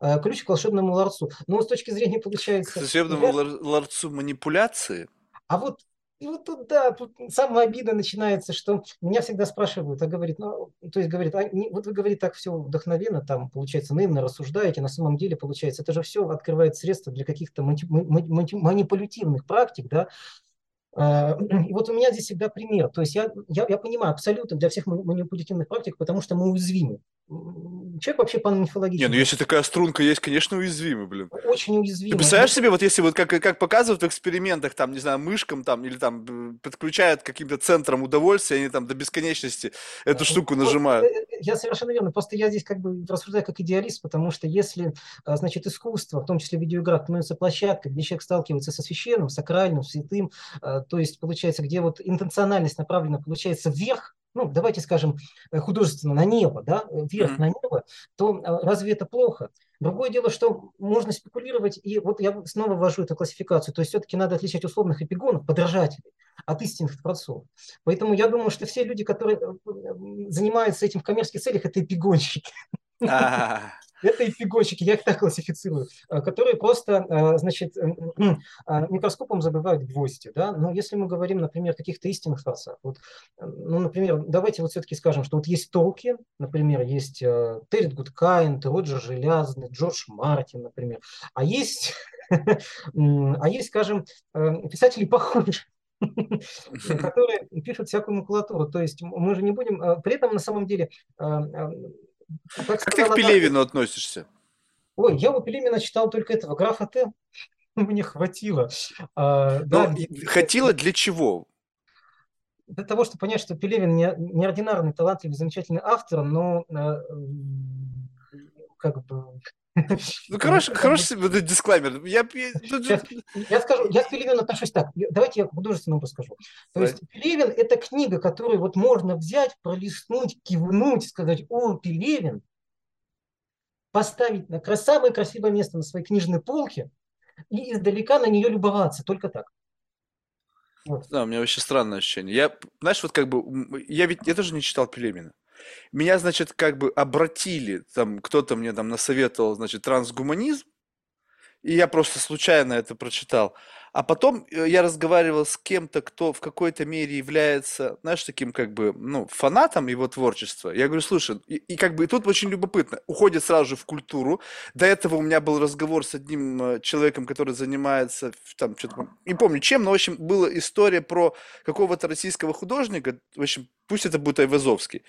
Э, ключ к волшебному ларцу. Но с точки зрения, получается... К волшебному я... ларцу манипуляции? А вот и вот тут, да, тут самая обида начинается, что меня всегда спрашивают, а говорит, ну, то есть говорит, а, не, вот вы, говорите так все вдохновенно, там, получается, наивно рассуждаете, на самом деле, получается, это же все открывает средства для каких-то манипулятивных практик, да, и вот у меня здесь всегда пример. То есть я, я, я понимаю абсолютно для всех манипулятивных практик, потому что мы уязвимы. Человек вообще по мифологически. Не, ну если такая струнка есть, конечно, уязвимый, блин. Очень уязвимый. Ты представляешь себе, вот если вот как, как показывают в экспериментах, там, не знаю, мышкам там, или там подключают каким-то центром удовольствия, они там до бесконечности эту штуку нажимают. Э, э, я совершенно верно. Просто я здесь как бы рассуждаю как идеалист, потому что если, а, значит, искусство, в том числе видеоигра, становится площадкой, где человек сталкивается со священным, сакральным, святым, а, то есть, получается, где вот интенциональность направлена, получается, вверх, ну, давайте скажем, э, художественно на небо, да, э, вверх mm-hmm. на небо, то э, разве это плохо? Другое дело, что можно спекулировать, и вот я снова ввожу эту классификацию, то есть все-таки надо отличать условных эпигонов, подражателей, от истинных творцов. Поэтому я думаю, что все люди, которые занимаются этим в коммерческих целях, это эпигонщики. Это эпигонщики, я их так классифицирую, э, которые просто, э, значит, а, микроскопом забывают гвозди. Да? Но если мы говорим, например, о каких-то истинных творцах, вот, э, ну, например, давайте вот все-таки скажем, что вот есть Толкин, например, есть Террит Гудкайнд, Роджер Желязный, Джордж Мартин, например, а есть, а есть, скажем, писатели похожие которые пишут всякую макулатуру. То есть мы же не будем... При этом на самом деле как, как ты к Пелевину она... относишься? Ой, я у Пелевина читал только этого графа Т. Мне хватило. А, ну, да, хватило для чего? Для того, чтобы понять, что Пелевин не, неординарный, талантливый, замечательный автор, но э, как бы ну, хороший, хороший дисклаймер. Я, я скажу, я к Пелевину отношусь так. Давайте я художественно расскажу. То есть Пелевин – это книга, которую вот можно взять, пролистнуть, кивнуть, сказать, о, Пелевин, поставить на самое красивое место на своей книжной полке и издалека на нее любоваться, только так. Вот. Да, у меня вообще странное ощущение. Я, знаешь, вот как бы, я ведь, я тоже не читал Пелевина. Меня, значит, как бы обратили, там кто-то мне там насоветовал, значит, трансгуманизм, и я просто случайно это прочитал. А потом э, я разговаривал с кем-то, кто в какой-то мере является, знаешь, таким как бы, ну, фанатом его творчества. Я говорю, слушай, и, и как бы и тут очень любопытно, уходит сразу же в культуру. До этого у меня был разговор с одним э, человеком, который занимается, там, что-то, не помню чем, но, в общем, была история про какого-то российского художника, в общем, пусть это будет Айвазовский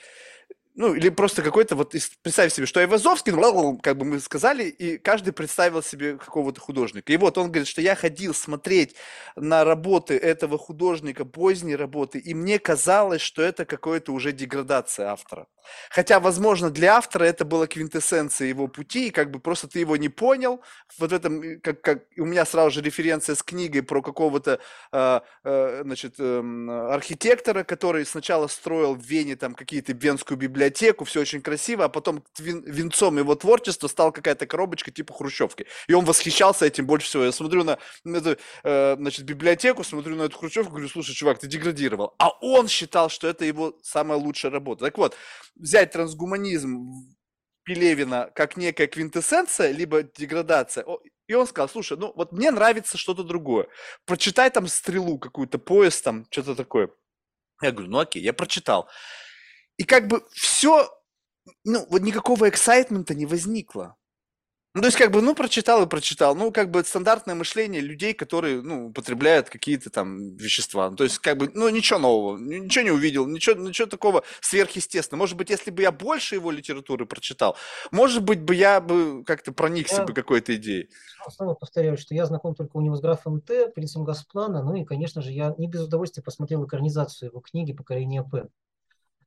ну, или просто какой-то, вот, представь себе, что Айвазовский, ну, как бы мы сказали, и каждый представил себе какого-то художника. И вот он говорит, что я ходил смотреть на работы этого художника, поздние работы, и мне казалось, что это какая-то уже деградация автора. Хотя, возможно, для автора это была квинтэссенция его пути, и как бы просто ты его не понял. Вот в этом, как, как у меня сразу же референция с книгой про какого-то, э, э, значит, э, архитектора, который сначала строил в Вене там какие-то венскую библиотеку, все очень красиво, а потом вин, венцом его творчества стала какая-то коробочка типа хрущевки. И он восхищался этим больше всего. Я смотрю на, на эту, э, значит, библиотеку, смотрю на эту хрущевку, говорю, слушай, чувак, ты деградировал. А он считал, что это его самая лучшая работа. Так вот, взять трансгуманизм Пелевина как некая квинтэссенция, либо деградация. И он сказал, слушай, ну вот мне нравится что-то другое. Прочитай там стрелу какую-то, поезд там, что-то такое. Я говорю, ну окей, я прочитал. И как бы все, ну вот никакого эксайтмента не возникло. Ну, то есть, как бы, ну, прочитал и прочитал. Ну, как бы, стандартное мышление людей, которые, ну, употребляют какие-то там вещества. Ну, то есть, как бы, ну, ничего нового, ничего не увидел, ничего, ничего такого сверхъестественного. Может быть, если бы я больше его литературы прочитал, может быть, бы я бы как-то проникся Я бы какой-то идеей. снова повторяю, что я знаком только у него с графом Т, принцем Газплана, ну и, конечно же, я не без удовольствия посмотрел экранизацию его книги «Поколение П».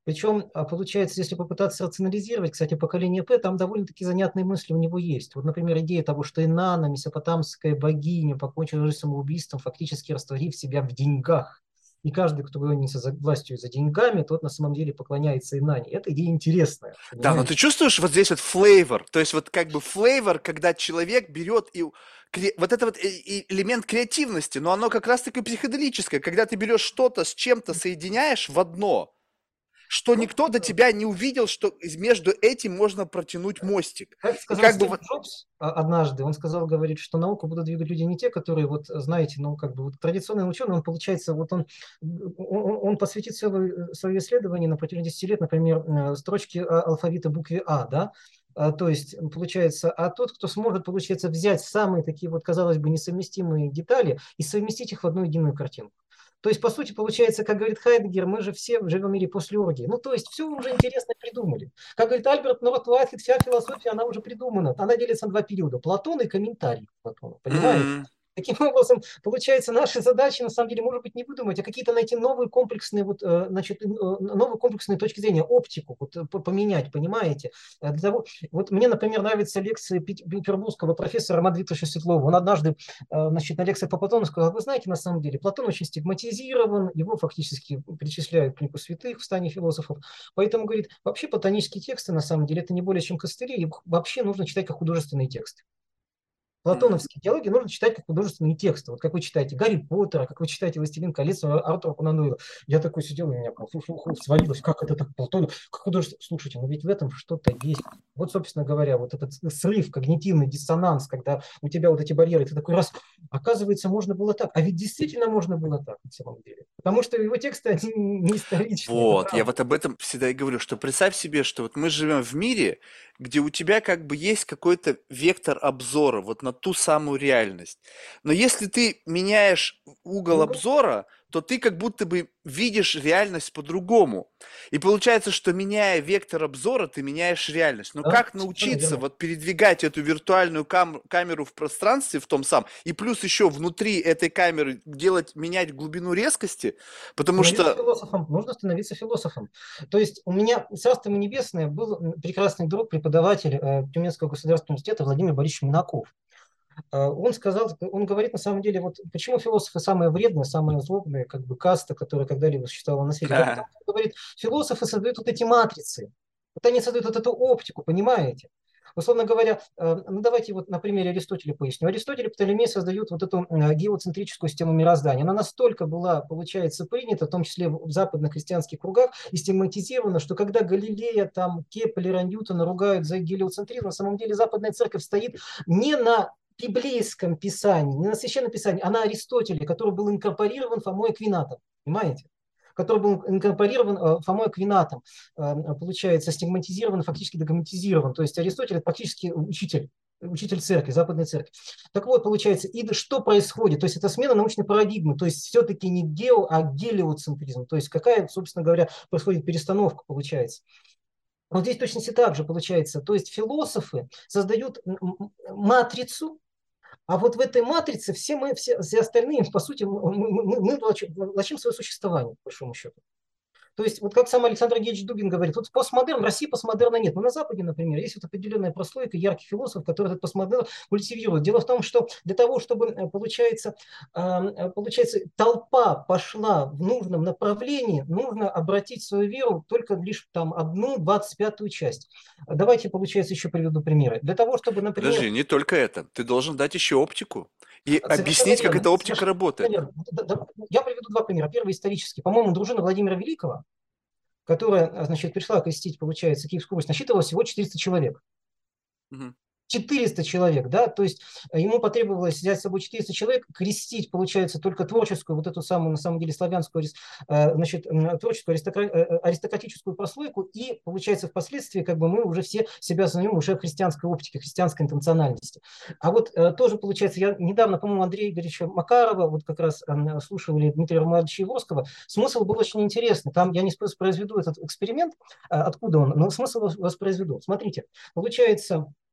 Причем, а, получается, если попытаться рационализировать, кстати, поколение П, там довольно-таки занятные мысли у него есть. Вот, например, идея того, что Инанна, месопотамская богиня, покончила жизнь самоубийством, фактически растворив себя в деньгах. И каждый, кто гонится за властью за деньгами, тот на самом деле поклоняется Инане. Эта идея интересная. Да, но ты чувствуешь вот здесь вот флейвор, то есть вот как бы флейвор, когда человек берет и вот это вот э- элемент креативности, но оно как раз-таки психоделическое, когда ты берешь что-то с чем-то соединяешь в одно, что никто до тебя не увидел, что между этим можно протянуть мостик. Как сказал как бы Стив Джобс а, однажды, он сказал, говорит, что науку будут двигать люди не те, которые, вот, знаете, ну, как бы, вот традиционный ученый, он, получается, вот он, он, он посвятит свое, свое исследование на протяжении 10 лет, например, э, строчки а- алфавита букве А, да, А, то есть, получается, а тот, кто сможет, получается, взять самые такие вот, казалось бы, несовместимые детали и совместить их в одну единую картинку. То есть, по сути, получается, как говорит Хайдегер, мы же все живем в мире после оргии. Ну, то есть, все уже интересно придумали. Как говорит Альберт Норт Уайтхед, вся философия, она уже придумана. Она делится на два периода. Платон и комментарий к Платону. Понимаете? м, Таким образом, получается, наши задачи, на самом деле, может быть, не выдумать, а какие-то найти новые комплексные, вот, э, значит, э, новые комплексные точки зрения, оптику вот, э, по- поменять, понимаете? Для того, вот мне, например, нравятся лекции пет- петербургского профессора Мадвита Светлова. Он однажды, значит, на лекции по Платону сказал, вы знаете, на самом деле, Платон очень стигматизирован, его фактически причисляют к лику святых в стане философов. Поэтому, говорит, вообще платонические тексты, на самом деле, это не более чем костыли, их вообще нужно читать как художественные тексты. Платоновские диалоги нужно читать как художественные тексты. Вот как вы читаете Гарри Поттера, как вы читаете «Властелин колец» Артура Конан Дойла. Я такой сидел, у меня свалилось, как это так Платон, как художество. Слушайте, ну ведь в этом что-то есть. Вот, собственно говоря, вот этот срыв, когнитивный диссонанс, когда у тебя вот эти барьеры, ты такой раз, оказывается, можно было так. А ведь действительно можно было так, на самом деле. Потому что его тексты, они не историчные, Вот, я вот об этом всегда и говорю, что представь себе, что вот мы живем в мире, где у тебя как бы есть какой-то вектор обзора вот на ту самую реальность. Но если ты меняешь угол обзора, то ты как будто бы видишь реальность по-другому. И получается, что меняя вектор обзора, ты меняешь реальность. Но Да, как научиться вот передвигать эту виртуальную кам- камеру в пространстве в том самом, и плюс еще внутри этой камеры делать, менять глубину резкости, потому Становиться что философом, нужно становиться философом. То есть у меня, царство небесное, был прекрасный друг, преподаватель э, Тюменского государственного университета Владимир Борисович Минаков. Э, Он сказал, он говорит на самом деле, вот почему философы самые вредные, самые злобные, как бы каста, которая когда-либо существовала на свете. Да что, говорит, философы создают вот эти матрицы. Вот они создают вот эту оптику, понимаете? Условно говоря, э, ну давайте вот на примере Аристотеля поясню. Аристотель и Птолемей создают вот эту э, геоцентрическую систему мироздания. Она настолько была, получается, принята, в том числе в западных христианских кругах, и стигматизирована, что когда Галилея, там, Кеплера, Ньютона ругают за гелиоцентризм, на самом деле западная церковь стоит не на библейском писании, не на священном писании, а на Аристотеле, который был инкорпорирован Фомой Аквинатом. Понимаете? который был инкорпорирован э, Фомой Аквинатом, э, получается, стигматизирован, фактически догматизирован. То есть Аристотель – это фактически учитель, учитель церкви, западной церкви. Так вот, получается, и что происходит? То есть это смена научной парадигмы, то есть все-таки не гео, а гелиоцентризм. То есть какая, собственно говоря, происходит перестановка, получается. Вот здесь точности так же получается. То есть философы создают матрицу, а вот в этой матрице все мы, все, все остальные, по сути, мы, мы, мы влачим, свое существование, по большому счету. То есть, вот как сам Александр Геевич Дубин говорит, вот постмодерн, в России постмодерна нет. Но на Западе, например, есть вот определенная прослойка ярких философов, которые этот постмодерн культивируют. Дело в том, что для того, чтобы, получается, получается, толпа пошла в нужном направлении, нужно обратить свою веру только лишь там одну двадцать пятую часть. Давайте, получается, еще приведу примеры. Для того, чтобы, например... Подожди, не только это. Ты должен дать еще оптику и Совершенно объяснить, верно. как эта оптика Совершенно работает. Верно. Я приведу два примера. Первый исторический. По-моему, дружина Владимира Великого, которая, значит, пришла крестить, получается, Киевскую Русь, насчитывала всего 400 человек. Угу. 400 человек, да, то есть э, ему потребовалось взять с собой 400 человек, крестить, получается, только творческую, вот эту самую, на самом деле, славянскую, э, значит, творческую э, аристократическую прослойку, и, получается, впоследствии, как бы мы уже все себя знаем уже в христианской оптике, христианской интенциональности. А вот тоже, получается, я недавно, по-моему, Андрея Игоревича Макарова, вот как раз слушал, или Дмитрия Романовича Егорского, смысл был очень интересный. Там я не воспроизведу этот эксперимент, откуда он, но смысл воспроизведу. Смотрите, получается, а, а,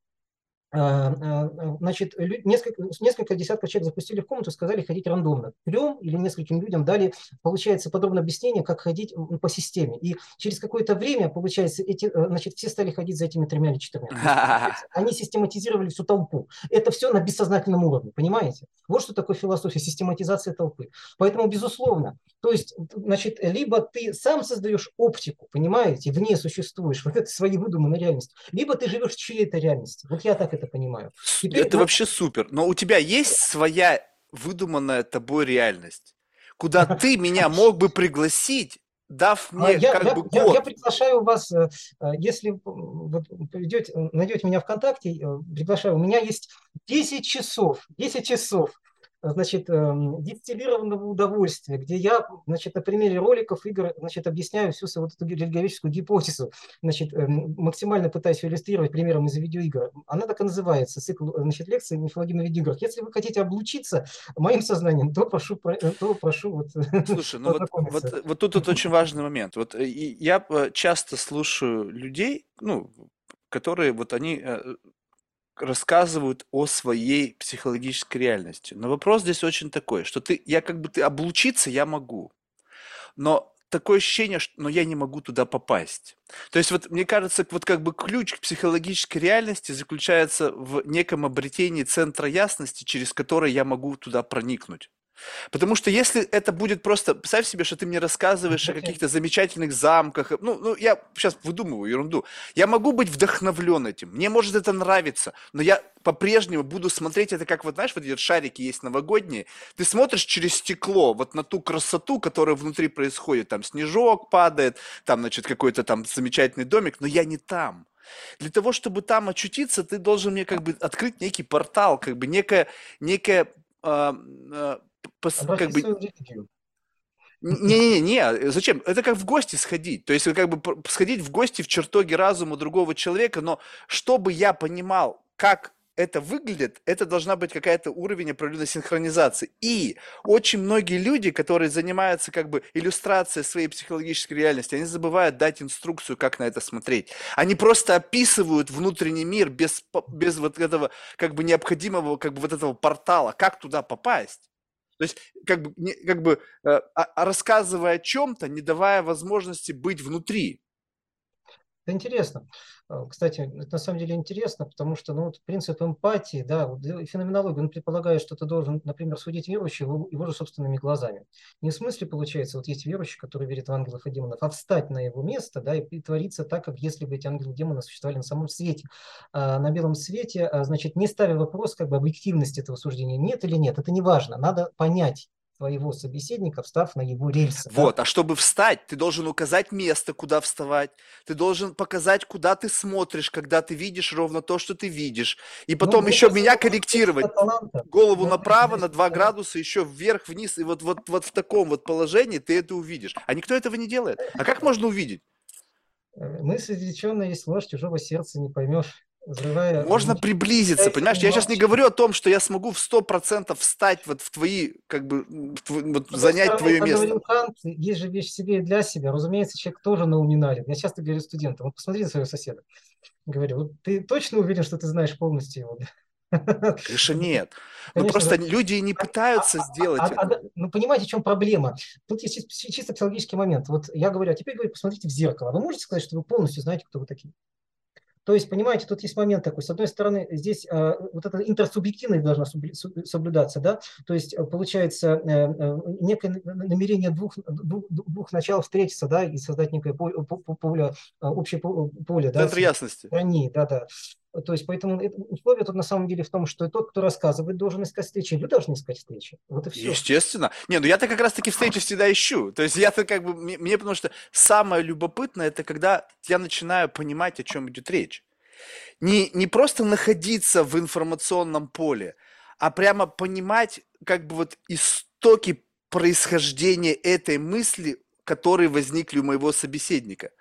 значит, несколько, несколько десятков человек запустили в комнату, сказали ходить рандомно. Трем или нескольким людям дали, получается, подробное объяснение, как ходить по системе. И через какое-то время, получается, эти, э, значит, все стали ходить за этими тремя или четырьмя. Они систематизировали всю толпу. Это все на бессознательном уровне, понимаете? Вот что такое философия, систематизация толпы. Поэтому, безусловно, то есть, значит, либо ты сам создаешь оптику, понимаете, вне существуешь, вот это свои выдуманные реальности, либо ты живешь в чьей-то реальности. Вот я так это это понимаю. Теперь, это вот... вообще супер. Но у тебя есть своя выдуманная тобой реальность, куда ты меня мог бы пригласить, дав а мне я, как я, бы. Я, я приглашаю вас, э, э, если вот, придете, найдете меня ВКонтакте, э, приглашаю. У меня есть 10 часов, 10 часов значит, эм, дистиллированного удовольствия, где я, значит, на примере роликов, игр, значит, объясняю всю свою вот эту религиоведческую гипотезу, значит, эм, максимально пытаюсь иллюстрировать примером из видеоигр. Она так и называется, цикл, значит, лекций «Мифология на видеоиграх». Если вы хотите облучиться моим сознанием, то прошу, то прошу вот Слушай, ну вот, вот, вот тут вот очень важный момент. Вот э, я э, часто слушаю людей, ну, которые вот они э, рассказывают о своей психологической реальности. Но вопрос здесь очень такой, что ты, я как бы ты облучиться я могу, но такое ощущение, что но я не могу туда попасть. То есть вот мне кажется, вот как бы ключ к психологической реальности заключается в неком обретении центра ясности, через который я могу туда проникнуть. Потому что если это будет просто... Представь себе, что ты мне рассказываешь о каких-то замечательных замках. Ну, ну, я сейчас выдумываю ерунду. Я могу быть вдохновлен этим. Мне может это нравиться. Но я по-прежнему буду смотреть это как, вот знаешь, вот эти шарики есть новогодние. Ты смотришь через стекло вот на ту красоту, которая внутри происходит. Там снежок падает, там, значит, какой-то там замечательный домик. Но я не там. Для того, чтобы там очутиться, ты должен мне как бы открыть некий портал, как бы некая, некая э, э, пос, как бы... Не-не-не, не, зачем? Это как в гости сходить. То есть как бы сходить в гости в чертоге разума другого человека, но чтобы я понимал, как это выглядит, это должна быть какая-то уровень определенной синхронизации. И очень многие люди, которые занимаются как бы иллюстрацией своей психологической реальности, они забывают дать инструкцию, как на это смотреть. Они просто описывают внутренний мир без, без вот этого как бы необходимого как бы вот этого портала, как туда попасть. То есть, как бы, не, как бы э, а, а рассказывая о чем-то, не давая возможности быть внутри. Это интересно. А, кстати, это на самом деле интересно, потому что ну, вот принцип эмпатии, да, феноменология, он предполагает, что ты должен, например, судить верующего его же собственными глазами. Не в смысле, получается, вот есть верующий, который верит в ангелов и демонов, а встать на его место, да, и твориться так, как если бы эти ангелы и демоны существовали на самом свете. А на белом свете, а, значит, не ставя вопрос как бы объективности этого суждения, нет или нет, это не важно, надо понять, своего собеседника, встав на его рельсы. Вот, да? а чтобы встать, ты должен указать место, куда вставать. Ты должен показать, куда ты смотришь, когда ты видишь ровно то, что ты видишь. И потом ну, еще меня корректировать. Голову направо, на 2 градуса, еще вверх, вниз. И вот, вот, вот в таком вот положении ты это увидишь. А никто этого не делает. А как можно увидеть? Э, мысль изреченная есть ложь, чужого сердца не поймешь взрывая... Можно приблизиться, понимаешь? Я сейчас не говорю о том, что я смогу в сто процентов встать вот в твои, как бы, вот, занять твое место. Кант, есть же вещь себе и для себя. Разумеется, человек тоже науминален. Я часто говорю студентам, вот посмотри на своего соседа. Говорю, вот ты точно уверен, что ты знаешь полностью его? Конечно, нет. Ну, Конечно, ну, просто да. люди не пытаются а, сделать а, а, ну, понимаете, в чем проблема? Тут есть чисто психологический момент. Вот я говорю, а теперь говорю, посмотрите в зеркало. Вы можете сказать, что вы полностью знаете, кто вы такие? То есть, понимаете, тут есть момент такой. С одной стороны, здесь э, вот эта интерсубъективность должна соблюдаться, да, то есть э, получается э, э, некое намерение двух, двух, двух начал встретиться, да, и создать некое поле, поле общее поле, да. Центр ясности. Они, да, да. То есть, поэтому условие тут на самом деле в том, что тот, кто рассказывает, должен искать встречи, вы должны искать встречи. Вот и все. Естественно. Не, ну я-то как раз-таки встречи всегда ищу. То есть я-то как бы, мне, мне потому что самое любопытное, это когда я начинаю понимать, о чем идет речь. не, не просто находиться в информационном поле, а прямо понимать как бы вот истоки происхождения этой мысли которые возникли у моего собеседника.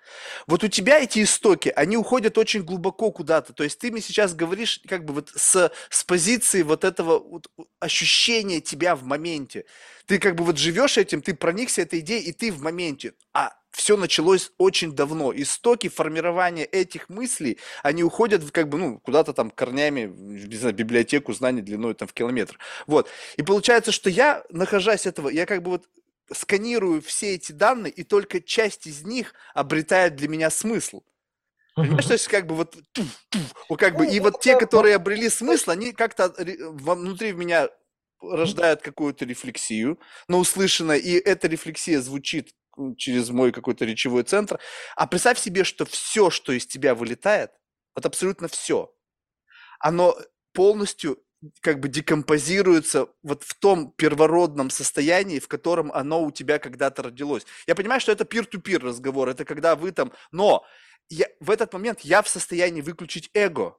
Вот у тебя эти истоки, они уходят очень глубоко куда-то. То есть ты мне сейчас говоришь как бы вот с, с позиции вот этого вот ощущения тебя в моменте. Ты как бы вот живешь этим, ты проникся этой идеей, и ты в моменте. А все началось очень давно. Истоки формирования этих мыслей, они уходят как бы, ну, куда-то там корнями, не знаю, библиотеку знаний длиной там в километр. Вот. И получается, что я, нахожась этого, я как бы вот сканирую все эти данные, и только часть из них обретает для меня смысл. Понимаешь, то есть как бы вот, туф, туф, вот как бы, ну, и вот те, которые обрели смысл, они как-то внутри меня рождают какую-то рефлексию на услышанное, и эта рефлексия звучит через мой какой-то речевой центр. А представь себе, что все, что из тебя вылетает, вот абсолютно все, оно полностью как бы декомпозируется вот в том первородном состоянии, в котором оно у тебя когда-то родилось. Я понимаю, что это пир-ту-пир разговор, это когда вы там, но я, в этот момент я в состоянии выключить эго.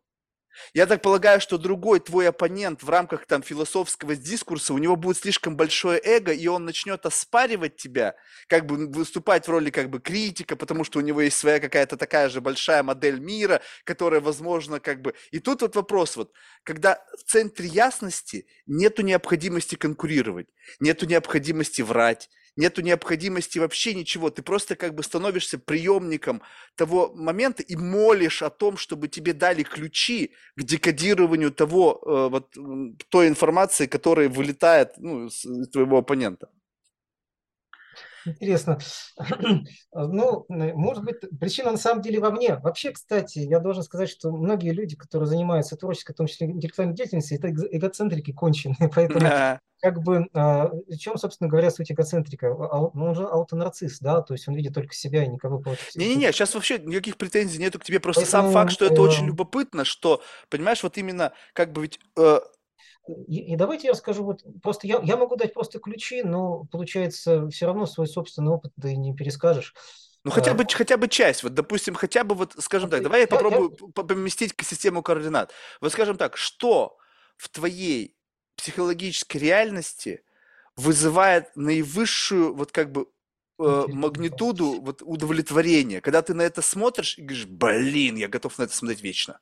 Я так полагаю, что другой твой оппонент в рамках там философского дискурса, у него будет слишком большое эго, и он начнет оспаривать тебя, как бы выступать в роли как бы критика, потому что у него есть своя какая-то такая же большая модель мира, которая, возможно, как бы... И тут вот вопрос вот, когда в центре ясности нету необходимости конкурировать, нету необходимости врать, нету необходимости вообще ничего. Ты просто как бы становишься приемником того момента и молишь о том, чтобы тебе дали ключи к декодированию того, э, вот, той информации, которая вылетает ну, из твоего оппонента. Интересно. Ну, может быть, причина на самом деле во мне. Вообще, кстати, я должен сказать, что многие люди, которые занимаются творческой, в том числе интеллектуальной деятельностью, это эгоцентрики конченые. Поэтому как бы, а, в чем, собственно говоря, суть эгоцентрика? Ну, он же аутонарцисс, да, то есть он видит только себя и никого против. Не-не-не, сейчас вообще никаких претензий нету к тебе, просто Поэтому, сам факт, что это э... очень любопытно, что, понимаешь, вот именно, как бы ведь... Э... И, и давайте я расскажу, вот просто я, я могу дать просто ключи, но получается все равно свой собственный опыт ты не перескажешь. Ну, хотя а, бы, хотя бы часть, вот, допустим, хотя бы, вот, скажем так, давай я, попробую поместить систему координат. Вот, скажем так, что в твоей психологической реальности вызывает наивысшую вот как бы э, магнитуду вот удовлетворения, когда ты на это смотришь и говоришь, блин, я готов на это смотреть вечно.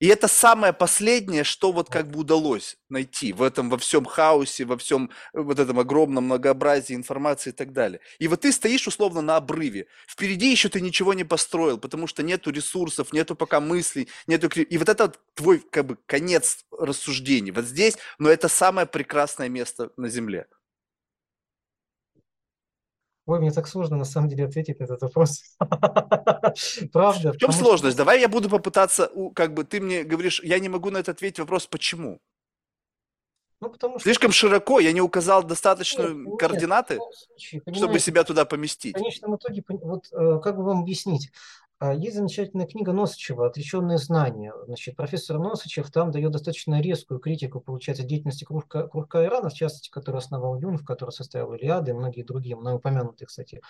И это самое последнее, что вот как бы удалось найти в этом во всем хаосе, во всем э, вот этом огромном многообразии информации и так далее. И вот ты стоишь условно на обрыве. Впереди еще ты ничего не построил, потому что нету ресурсов, нету пока мыслей, нету... И вот это твой как бы конец рассуждений. Вот здесь, но это самое прекрасное место на Земле. Ой, мне так сложно на самом деле ответить на этот вопрос. Правда. В чем сложность? Давай я буду попытаться, как бы ты мне говоришь, я не могу на это ответить вопрос, почему? Ну, потому что... Слишком широко, я не указал достаточную нет, координаты, нет, случае, чтобы себя туда поместить. В конечном итоге, вот э, как бы вам объяснить, есть замечательная книга Носычева «Отреченные знания». Значит, профессор Носычев там дает достаточно резкую критику, получается, деятельности кружка, кружка Ирана, в частности, который основал Юн, в который состоял Илиады и многие другие, мной упомянутые, кстати,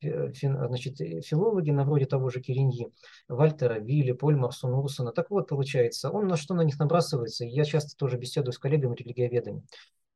фи, значит, филологи, на вроде того же Кириньи, Вальтера, Вилли, Поль Марсун. Так вот, получается, он на что на них набрасывается, я часто тоже беседую с коллегами религиоведами.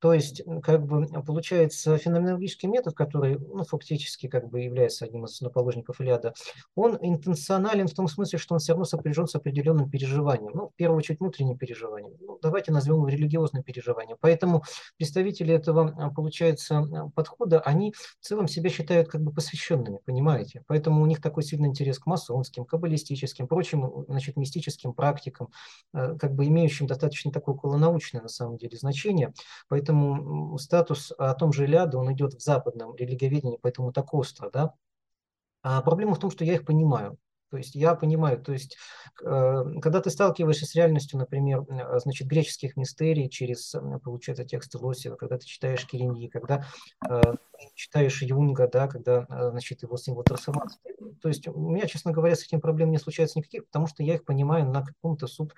То есть, как бы, получается, феноменологический метод, который, ну, фактически, как бы является одним из основоположников Илиада, он интенционален в том смысле, что он все равно сопряжен с определенным переживанием. Ну, в первую очередь, внутренним переживанием. Ну, давайте назовем его религиозным переживанием. Поэтому представители этого, а, получается, а, подхода, они в целом себя считают как бы посвященными, понимаете? Поэтому у них такой сильный интерес к масонским, каббалистическим, прочим, значит, мистическим практикам, а, как бы имеющим достаточно такое околонаучное, на самом деле, значение. Поэтому поэтому статус о том же Илиаде, он идет в западном религоведении, поэтому так остро, да. А проблема в том, что я их понимаю. То есть я понимаю, то есть э, когда ты сталкиваешься с реальностью, например, э, значит, греческих мистерий через, получается, тексты Лосева, когда ты читаешь Кириньи, когда э, читаешь Юнга, да, когда, значит, его с его трансформацией. То есть у меня, честно говоря, с этим проблем не случается никаких, потому что я их понимаю на каком-то суб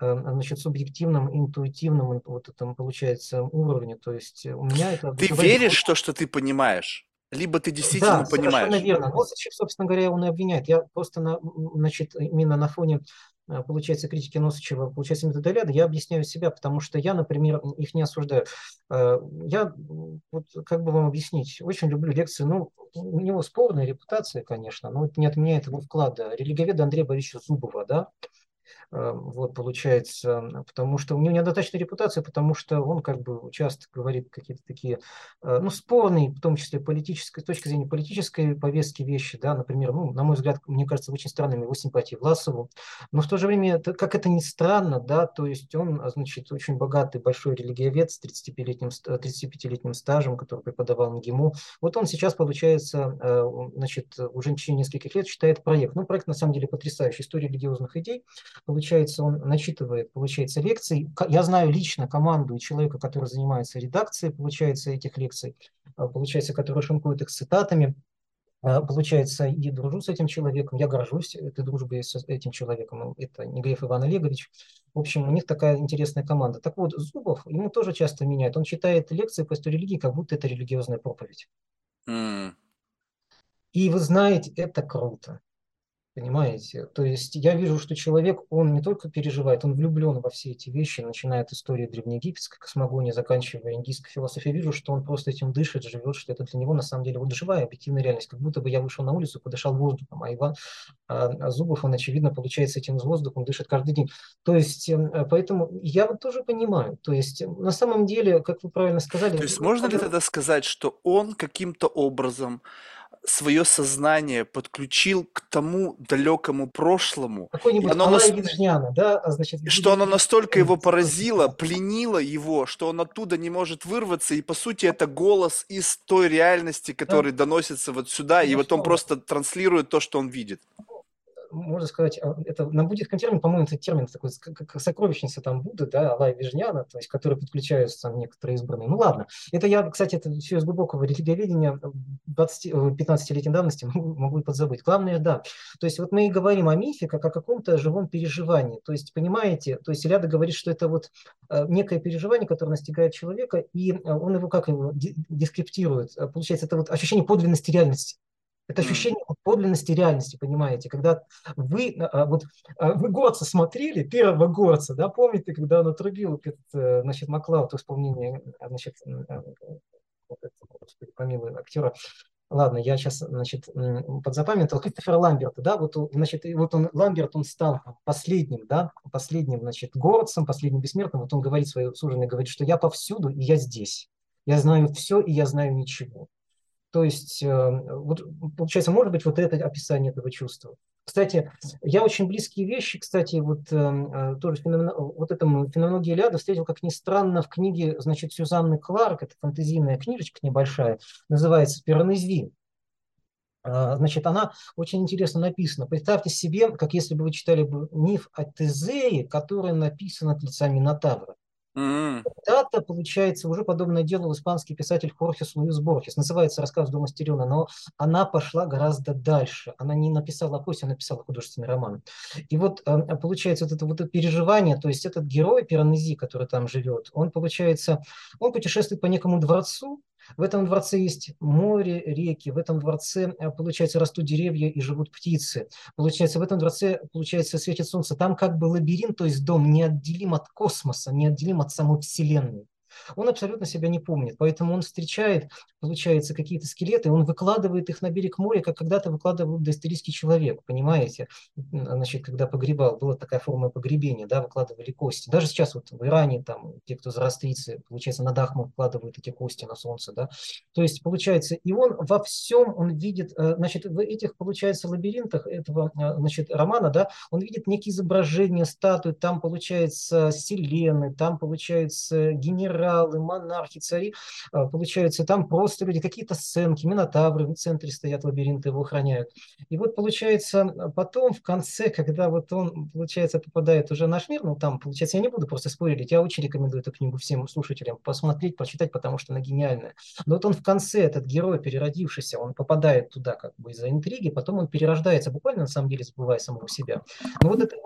значит, субъективном, интуитивном вот этом, получается, уровне. То есть у меня это... Ты веришь в то, что ты понимаешь? либо ты действительно Да, понимаешь. совершенно верно. Вот зачем, собственно говоря, он и обвиняет. Я просто, на, значит, именно на фоне Э, получается, критики Носычева, получается, методоляда, я объясняю себя, потому что я, например, их не осуждаю. Э, я, вот как бы вам объяснить, очень люблю лекции, ну, у него спорная репутация, конечно, но это не отменяет его вклада. Религоведа Андрея Борисовича Зубова, да, Э, вот, получается, потому что у него недостаточная репутация, потому что он как бы часто говорит какие-то такие, э, ну, спорные, в том числе политической, с точки зрения политической повестки вещи, да, например, ну, на мой взгляд, мне кажется, очень странными его симпатии Власову, но в то же время, как это ни странно, да, то есть он, значит, очень богатый, большой религиовед с 35-летним, 35-летним стажем, который преподавал на ГИМУ, вот он сейчас, получается, э, значит, уже в течение нескольких лет читает проект, ну, проект на самом деле потрясающий, история религиозных идей, получается, он начитывает, получается, лекции. Я знаю лично команду и человека, который занимается редакцией, получается, этих лекций, а, получается, который шинкует их цитатами. А, получается, и дружу с этим человеком, я горжусь этой дружбой с этим человеком, это Негреев Иван Олегович. В общем, у них такая интересная команда. Так вот, Зубов, ему тоже часто меняет. Он читает лекции по истории религии, как будто это религиозная проповедь. Mm. И вы знаете, это круто. Понимаете? То есть я вижу, что человек, он не только переживает, он влюблен во все эти вещи, начиная от истории древнеегипетской космогонии, заканчивая индийской философией. Вижу, что он просто этим дышит, живет, что это для него на самом деле вот живая объективная реальность. Как будто бы я вышел на улицу, подышал воздухом, а Иван а, а Зубов, он, очевидно, получается этим воздухом, дышит каждый день. То есть, эм, поэтому я вот тоже понимаю. То есть, на самом деле, как вы правильно сказали... То есть, можно ли тогда сказать, что он каким-то образом свое сознание подключил к тому далекому прошлому. Какой-нибудь оно нас... Вишняна, да? А, значит, что оно настолько его поразило, пленило его, что он оттуда не может вырваться, и по сути это голос из той реальности, который да. доносится вот сюда, ну, и вот он просто транслирует то, что он видит можно сказать, а, это на буддийском термине, по-моему, это термин такой, как сокровищница там Будды, да, Алай Вижняна, то есть, которые подключаются там некоторые избранные. Ну ладно, это я, кстати, это все из глубокого религиоведения 15-летней давности могу, и подзабыть. Главное, да, то есть вот мы и говорим о мифе как о каком-то живом переживании, то есть, понимаете, то есть Ляда говорит, что это вот э, некое переживание, которое настигает человека, и э, он его как его дескриптирует, получается, это вот ощущение подлинности реальности. Это ощущение подлинности реальности, понимаете, когда вы, а, вот, а, вы Горца смотрели, первого Горца, да, помните, когда он отрубил этот, э, значит, Маклауд в исполнении, а, значит, вот помилуй, актера, Ладно, я сейчас, значит, подзапамятовал Кристофера Ламберта, да, вот, значит, и вот он, Ламберт, он стал последним, да, последним, значит, горцем, последним бессмертным, вот он говорит своей суженой, говорит, что я повсюду, и я здесь, я знаю все, и я знаю ничего. То есть, э, вот, получается, может быть, вот это описание этого чувства. Кстати, я очень близкие вещи, кстати, вот э, э, тоже феномен, вот этому феноменологии Ляда встретил, как ни странно, в книге, значит, Сюзанны Кларк, это фантазийная книжечка небольшая, называется «Пиранезви». А, значит, она очень интересно написана. Представьте себе, как если бы вы читали бы миф о Тезее, который написан от лица Минотавра. Mm-hmm. Когда-то, получается, уже подобное делал испанский писатель Хорхес Луис Борхес. Называется «Рассказ дома Стерена», но она пошла гораздо дальше. Она не написала повесть, она написала художественный роман. И вот э, получается вот это, вот это переживание, то есть этот герой Пиранези, который там живет, он, получается, он путешествует по некому дворцу, в этом дворце есть море, реки, в этом дворце, э, получается, растут деревья и живут птицы. Получается, в этом дворце, получается, светит солнце. Там как бы лабиринт, то есть дом неотделим от космоса, неотделим от самой Вселенной он абсолютно себя не помнит. Поэтому он встречает, получается, какие-то скелеты, он выкладывает их на берег моря, как когда-то выкладывал доисторический человек, понимаете? Значит, когда погребал, была такая форма погребения, да, выкладывали кости. Даже сейчас вот в Иране, там, те, кто зороастрийцы, получается, на Дахму выкладывают эти кости на солнце, да. То есть, получается, и он во всем, он видит, э, значит, в этих, получается, лабиринтах этого, э, значит, романа, да, он видит некие изображения, статуи, там, получается, селены, там, получается, генерал, генералы, монархи, цари. А, получается, там просто люди, какие-то сценки, минотавры в центре стоят, лабиринты его охраняют. И вот получается, потом в конце, когда вот он, получается, попадает уже в наш мир, ну там, получается, я не буду просто спорить, я очень рекомендую эту книгу всем слушателям посмотреть, прочитать, потому что она гениальная. Но вот он в конце, этот герой, переродившийся, он попадает туда как бы из-за интриги, потом он перерождается, буквально на самом деле забывая самого себя. Но вот, это,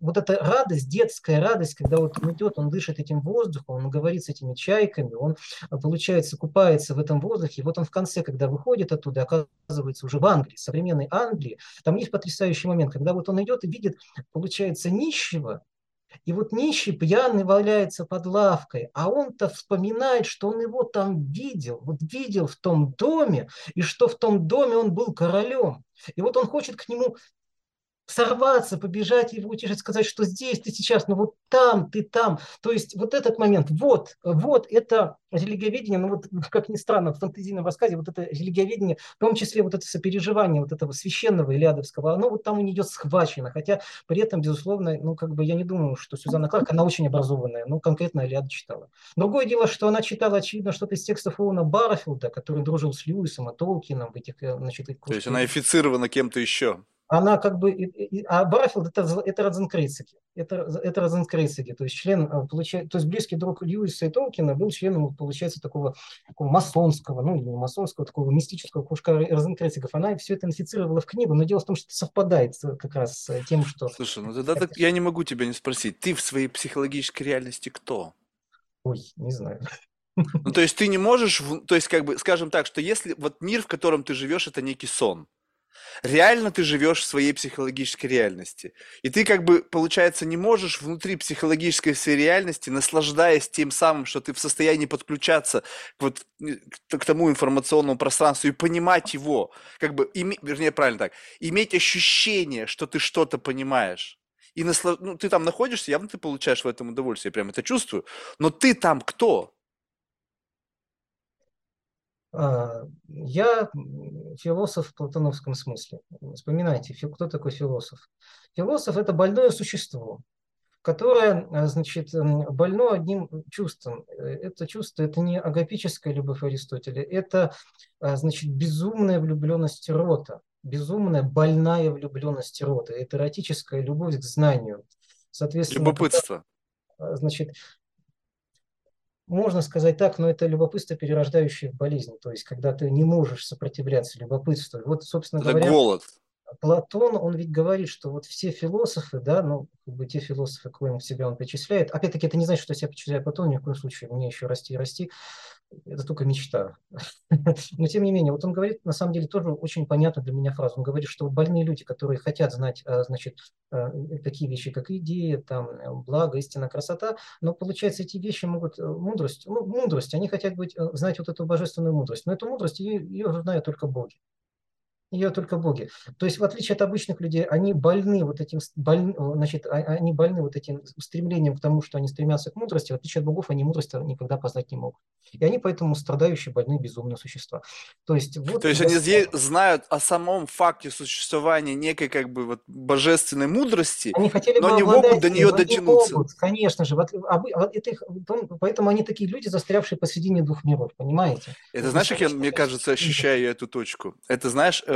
вот эта радость, детская радость, когда вот он идет, он дышит этим воздухом, он говорит с этими чайками, он, получается, купается в этом воздухе, и вот он в конце, когда выходит оттуда, оказывается уже в Англии, современной Англии, там есть потрясающий момент, когда вот он идет и видит, получается, нищего, и вот нищий пьяный валяется под лавкой, а он-то вспоминает, что он его там видел, вот видел в том доме, и что в том доме он был королем. И вот он хочет к нему сорваться, побежать его утешить, сказать, что здесь ты сейчас, но вот там ты там. То есть вот этот момент, вот, вот это религиоведение, ну вот как ни странно, в фантазийном рассказе вот это религиоведение, в том числе вот это сопереживание вот этого священного Илиадовского, оно вот там у нее схвачено, хотя при этом, безусловно, ну как бы я не думаю, что Сюзанна Кларк, она очень образованная, ну конкретно Илиада читала. Другое дело, что она читала, очевидно, что-то из текстов Оуэна Барфилда, который дружил с Льюисом и Толкином в этих, э, значит, То есть она официрована кем-то еще? Она как бы, а Барфилд это, это Розенкрейцеги, это, это Розенкрейцеги, то есть член, э, получает, то есть близкий друг Льюиса и Толкина был членом, получается, такого, такого масонского, ну, не масонского, такого мистического кружка Розенкрейцегов. Она все это инфицировала в книгу, но дело в том, что это совпадает как раз с тем, что... Слушай, ну тогда так, я не могу тебя не спросить, ты в своей психологической реальности кто? Ой, не знаю. Ну, то есть ты не можешь, то есть как бы, скажем так, что если вот мир, в котором ты живешь, это некий сон, реально ты живешь в своей психологической реальности. И ты как бы, получается, не можешь внутри психологической своей реальности, наслаждаясь тем самым, что ты в состоянии подключаться вот, к тому информационному пространству и понимать его, как бы, име, вернее, правильно так, иметь ощущение, что ты что-то понимаешь. И наслаж... ну, ты там находишься, явно ты получаешь в этом удовольствие, я прям это чувствую. Но ты там кто? А, я философ в платоновском смысле. Вспоминайте, кто такой философ? Философ – это больное существо, которое, а, значит, больно одним чувством. Это чувство – это не агапическая любовь Аристотеля, это, а, значит, безумная влюбленность рота, безумная больная влюбленность рота, это эротическая любовь к знанию. Соответственно, Любопытство. Значит, можно сказать так, но это любопытство, перерождающее в болезнь. То есть, когда ты не можешь сопротивляться любопытству. Вот, собственно это говоря... голод. Платон, он ведь говорит, что вот все философы, да, ну, как бы те философы, кого себя он причисляет, опять-таки это не значит, что я себя причисляю Платону, ни в коем случае, мне еще расти и расти, это только мечта. Но тем не менее, вот он говорит, на самом деле, тоже очень понятно для меня фразу. Он говорит, что больные люди, которые хотят знать, а, значит, а, такие вещи, как идея, там, благо, истина, красота, но, получается, эти вещи могут, э, мудрость, ну, мудрость, они хотят быть, э, знать вот эту божественную мудрость, но эту мудрость, ее, ее знают только боги ее только боги. То есть, в отличие от обычных людей, они больны вот этим, боль, значит, а, они больны вот этим стремлением к тому, что они стремятся к мудрости. В отличие от богов, они мудрость никогда познать не могут. И они поэтому страдающие, больные, безумные существа. То есть, вот То есть они здесь знают о самом факте существования некой как бы вот божественной мудрости, они хотели но не могут до нее дотянуться. Могут, конечно же. Это их, поэтому они такие люди, застрявшие посредине двух миров, понимаете? Это знаешь, как я, мне кажется, ощущаю эту точку? Это, знаешь, Э,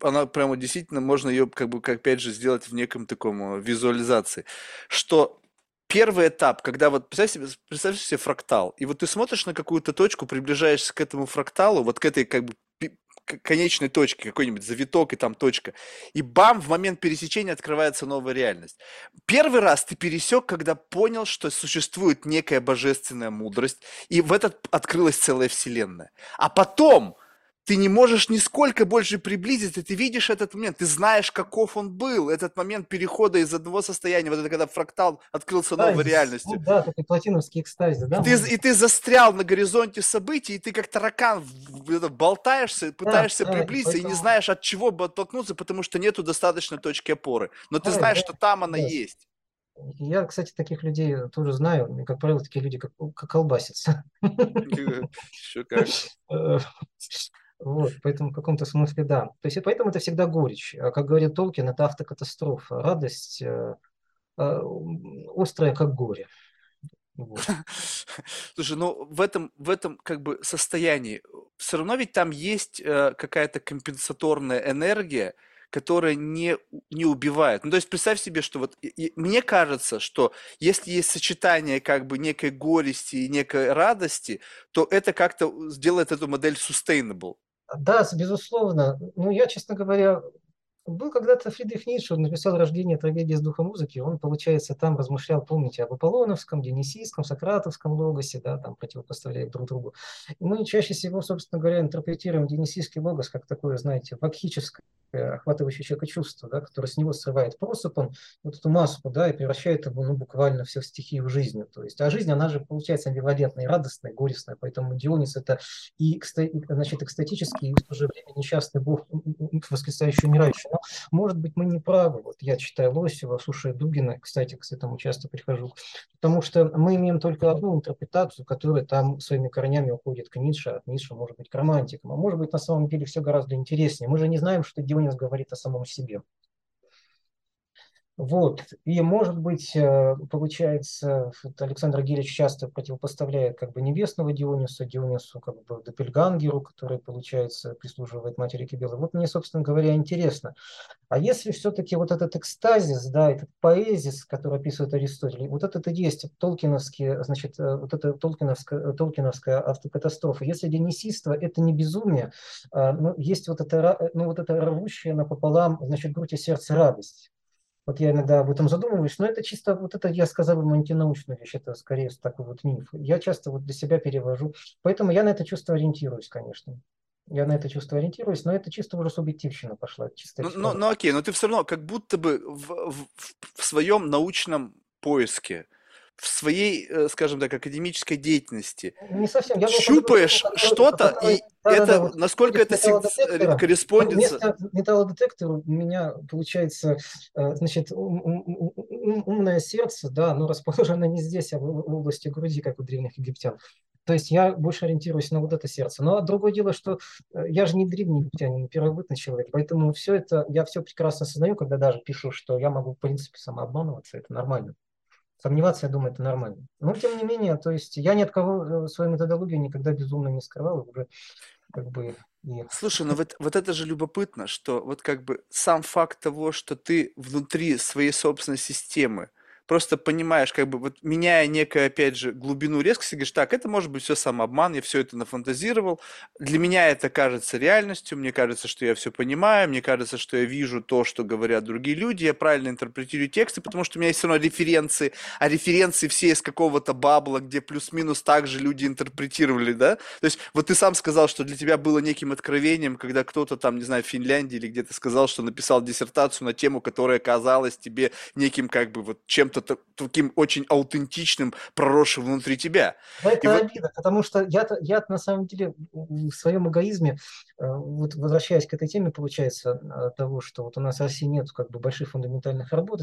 она прямо действительно, можно ее как бы, как опять же, сделать в неком таком э, визуализации, что первый этап, когда вот представь себе, представь себе фрактал, и вот ты смотришь на какую-то точку, приближаешься к этому фракталу, вот к этой как бы конечной точке, какой-нибудь завиток и там точка, и бам, в момент пересечения открывается новая реальность. Первый раз ты пересек, когда понял, что существует некая божественная мудрость, и в этот открылась целая вселенная. А потом ты не можешь нисколько больше приблизиться, ты видишь этот момент, ты знаешь, каков он был, этот момент перехода из одного состояния, вот это когда фрактал открылся экстазис. новой реальностью. Ну, да, такой платиновский экстазис, да? И ты, и ты застрял на горизонте событий, и ты как таракан болтаешься, пытаешься да, приблизиться, да, и, и не знаешь, от чего бы оттолкнуться, потому что нету достаточной точки опоры. Но ты да, знаешь, да, что там она да. есть. Я, кстати, таких людей тоже знаю. Как правило, такие люди как, как колбасятся. Еще как. Вот, поэтому в каком-то смысле да. То есть, и поэтому это всегда горечь. А как говорит Толкин, это автокатастрофа. Радость э, э, острая, как горе. Вот. Слушай, ну в этом, в этом как бы состоянии все равно ведь там есть э, какая-то компенсаторная энергия, которая не, не убивает. Ну, то есть представь себе, что вот и, и, мне кажется, что если есть сочетание как бы некой горести и некой радости, то это как-то сделает эту модель sustainable. Да, безусловно. Ну, я, честно говоря, Был когда-то Фридрих Ницше, он написал «Рождение трагедии с духом музыки», он, получается, там размышлял, помните, об Аполлоновском, Денисийском, Сократовском логосе, да, там противопоставляя друг другу. Мы чаще всего, собственно говоря, интерпретируем Денисийский логос как такое, знаете, вакхическое, охватывающее человека чувство, да, которое с него срывает просып, он вот эту маску, да, и превращает его, ну, буквально стихий в жизнь. То есть, а жизнь, она же получается амбивалентная, радостная, горестная, поэтому Дионис это и, значит, экстатический, и в то же время несчастный бог, воскресающий умирающий может быть, мы не правы. Вот я читаю Лосева, слушаю Дугина, кстати, к этому часто прихожу, потому что мы имеем только одну интерпретацию, которая там своими корнями уходит к Ницше, от Ницше может быть к романтикам, а может быть на самом деле все гораздо интереснее. Мы же не знаем, что Дионис говорит о самом себе. Вот. И, может быть, э, получается, Александр Гирич часто противопоставляет как бы небесного Диониса, Дионису как бы Допельгангеру, который, получается, прислуживает матери Кибелы. Вот мне, собственно говоря, интересно, а если все-таки вот этот экстазис, да, этот поэзис, который описывает Аристотель, вот этот и есть толкиновский, значит, э, вот это толкиновская, толкиновская автокатастрофа, если денисиство – это не безумие, а, но есть вот это, ну, вот это рвущее напополам, значит, грудь и сердце радость, вот я иногда об этом задумываюсь, но это чисто, вот это я сказал бы антинаучная вещь, это скорее такой вот миф. Я часто вот для себя перевожу, поэтому я на это чувство ориентируюсь, конечно. Я на это чувство ориентируюсь, но это чисто уже субъективщина пошла. Чисто ну, ну, ну окей, но ты все равно как будто бы в, в, в своем научном поиске в своей, э, скажем так, академической деятельности не совсем. Я щупаешь что-то, и да, это, да, да, насколько это корреспондится? Металлодетектор у меня, получается, э, значит, умное сердце, да, оно расположено не здесь, а в области груди, как у древних египтян. То есть я больше ориентируюсь на вот это сердце. Но другое дело, что э, я же не древний египтянин, первобытный человек, поэтому все это, я все прекрасно осознаю, когда даже пишу, что я могу, в принципе, самообманываться, это нормально. Сомневаться, я думаю, это нормально. Но, тем не менее, то есть я ни от кого э, свою методологию никогда безумно не скрывал, уже как бы и... Слушай, ну вот, вот это же любопытно, что вот как бы сам факт того, что ты внутри своей собственной системы просто понимаешь, как бы вот меняя некое, опять же, глубину резкости, говоришь, так, это может быть все самообман, я все это нафантазировал, для меня это кажется реальностью, мне кажется, что я все понимаю, мне кажется, что я вижу то, что говорят другие люди, я правильно интерпретирую тексты, потому что у меня есть все равно референции, а референции все из какого-то бабла, где плюс-минус так же люди интерпретировали, да? То есть вот ты сам сказал, что для тебя было неким откровением, когда кто-то там, не знаю, в Финляндии или где-то сказал, что написал диссертацию на тему, которая казалась тебе неким как бы вот чем-то чем-то таким очень аутентичным, проросшим внутри тебя. Это и обида, вот... потому что я, я на самом деле в своем эгоизме, э, вот возвращаясь к этой теме, получается, э, того, что вот у нас в России нет как бы больших фундаментальных работ,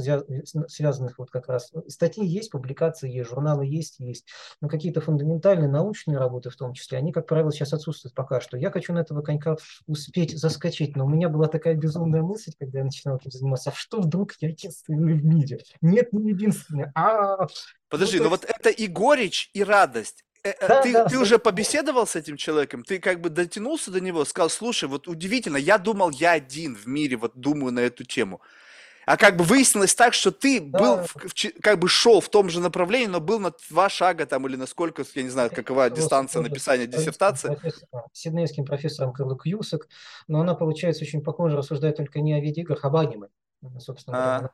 связанных вот как раз, статьи есть, публикации есть, журналы есть, есть, но какие-то фундаментальные научные работы в том числе, они, как правило, сейчас отсутствуют пока что. Я хочу на этого конька успеть заскочить, но у меня была такая безумная мысль, когда я начинал этим заниматься, а что вдруг я единственный в мире? Нет ни единственное. А, Подожди, ну, но вот это и горечь, и радость. Э, э, да, ты, да, ты уже побеседовал с этим человеком? Ты как бы дотянулся до него, сказал, слушай, вот удивительно, я думал, я один в мире, вот думаю на эту тему. А как бы выяснилось так, что ты да. был, в, как бы шел в том же направлении, но был на два шага там или на сколько, я не знаю, какова дистанция написания диссертации. Профессором, сиднейским профессором Карло Кьюсак, но она, получается, очень похоже рассуждает только не о видеоиграх, а об аниме. Собственно а,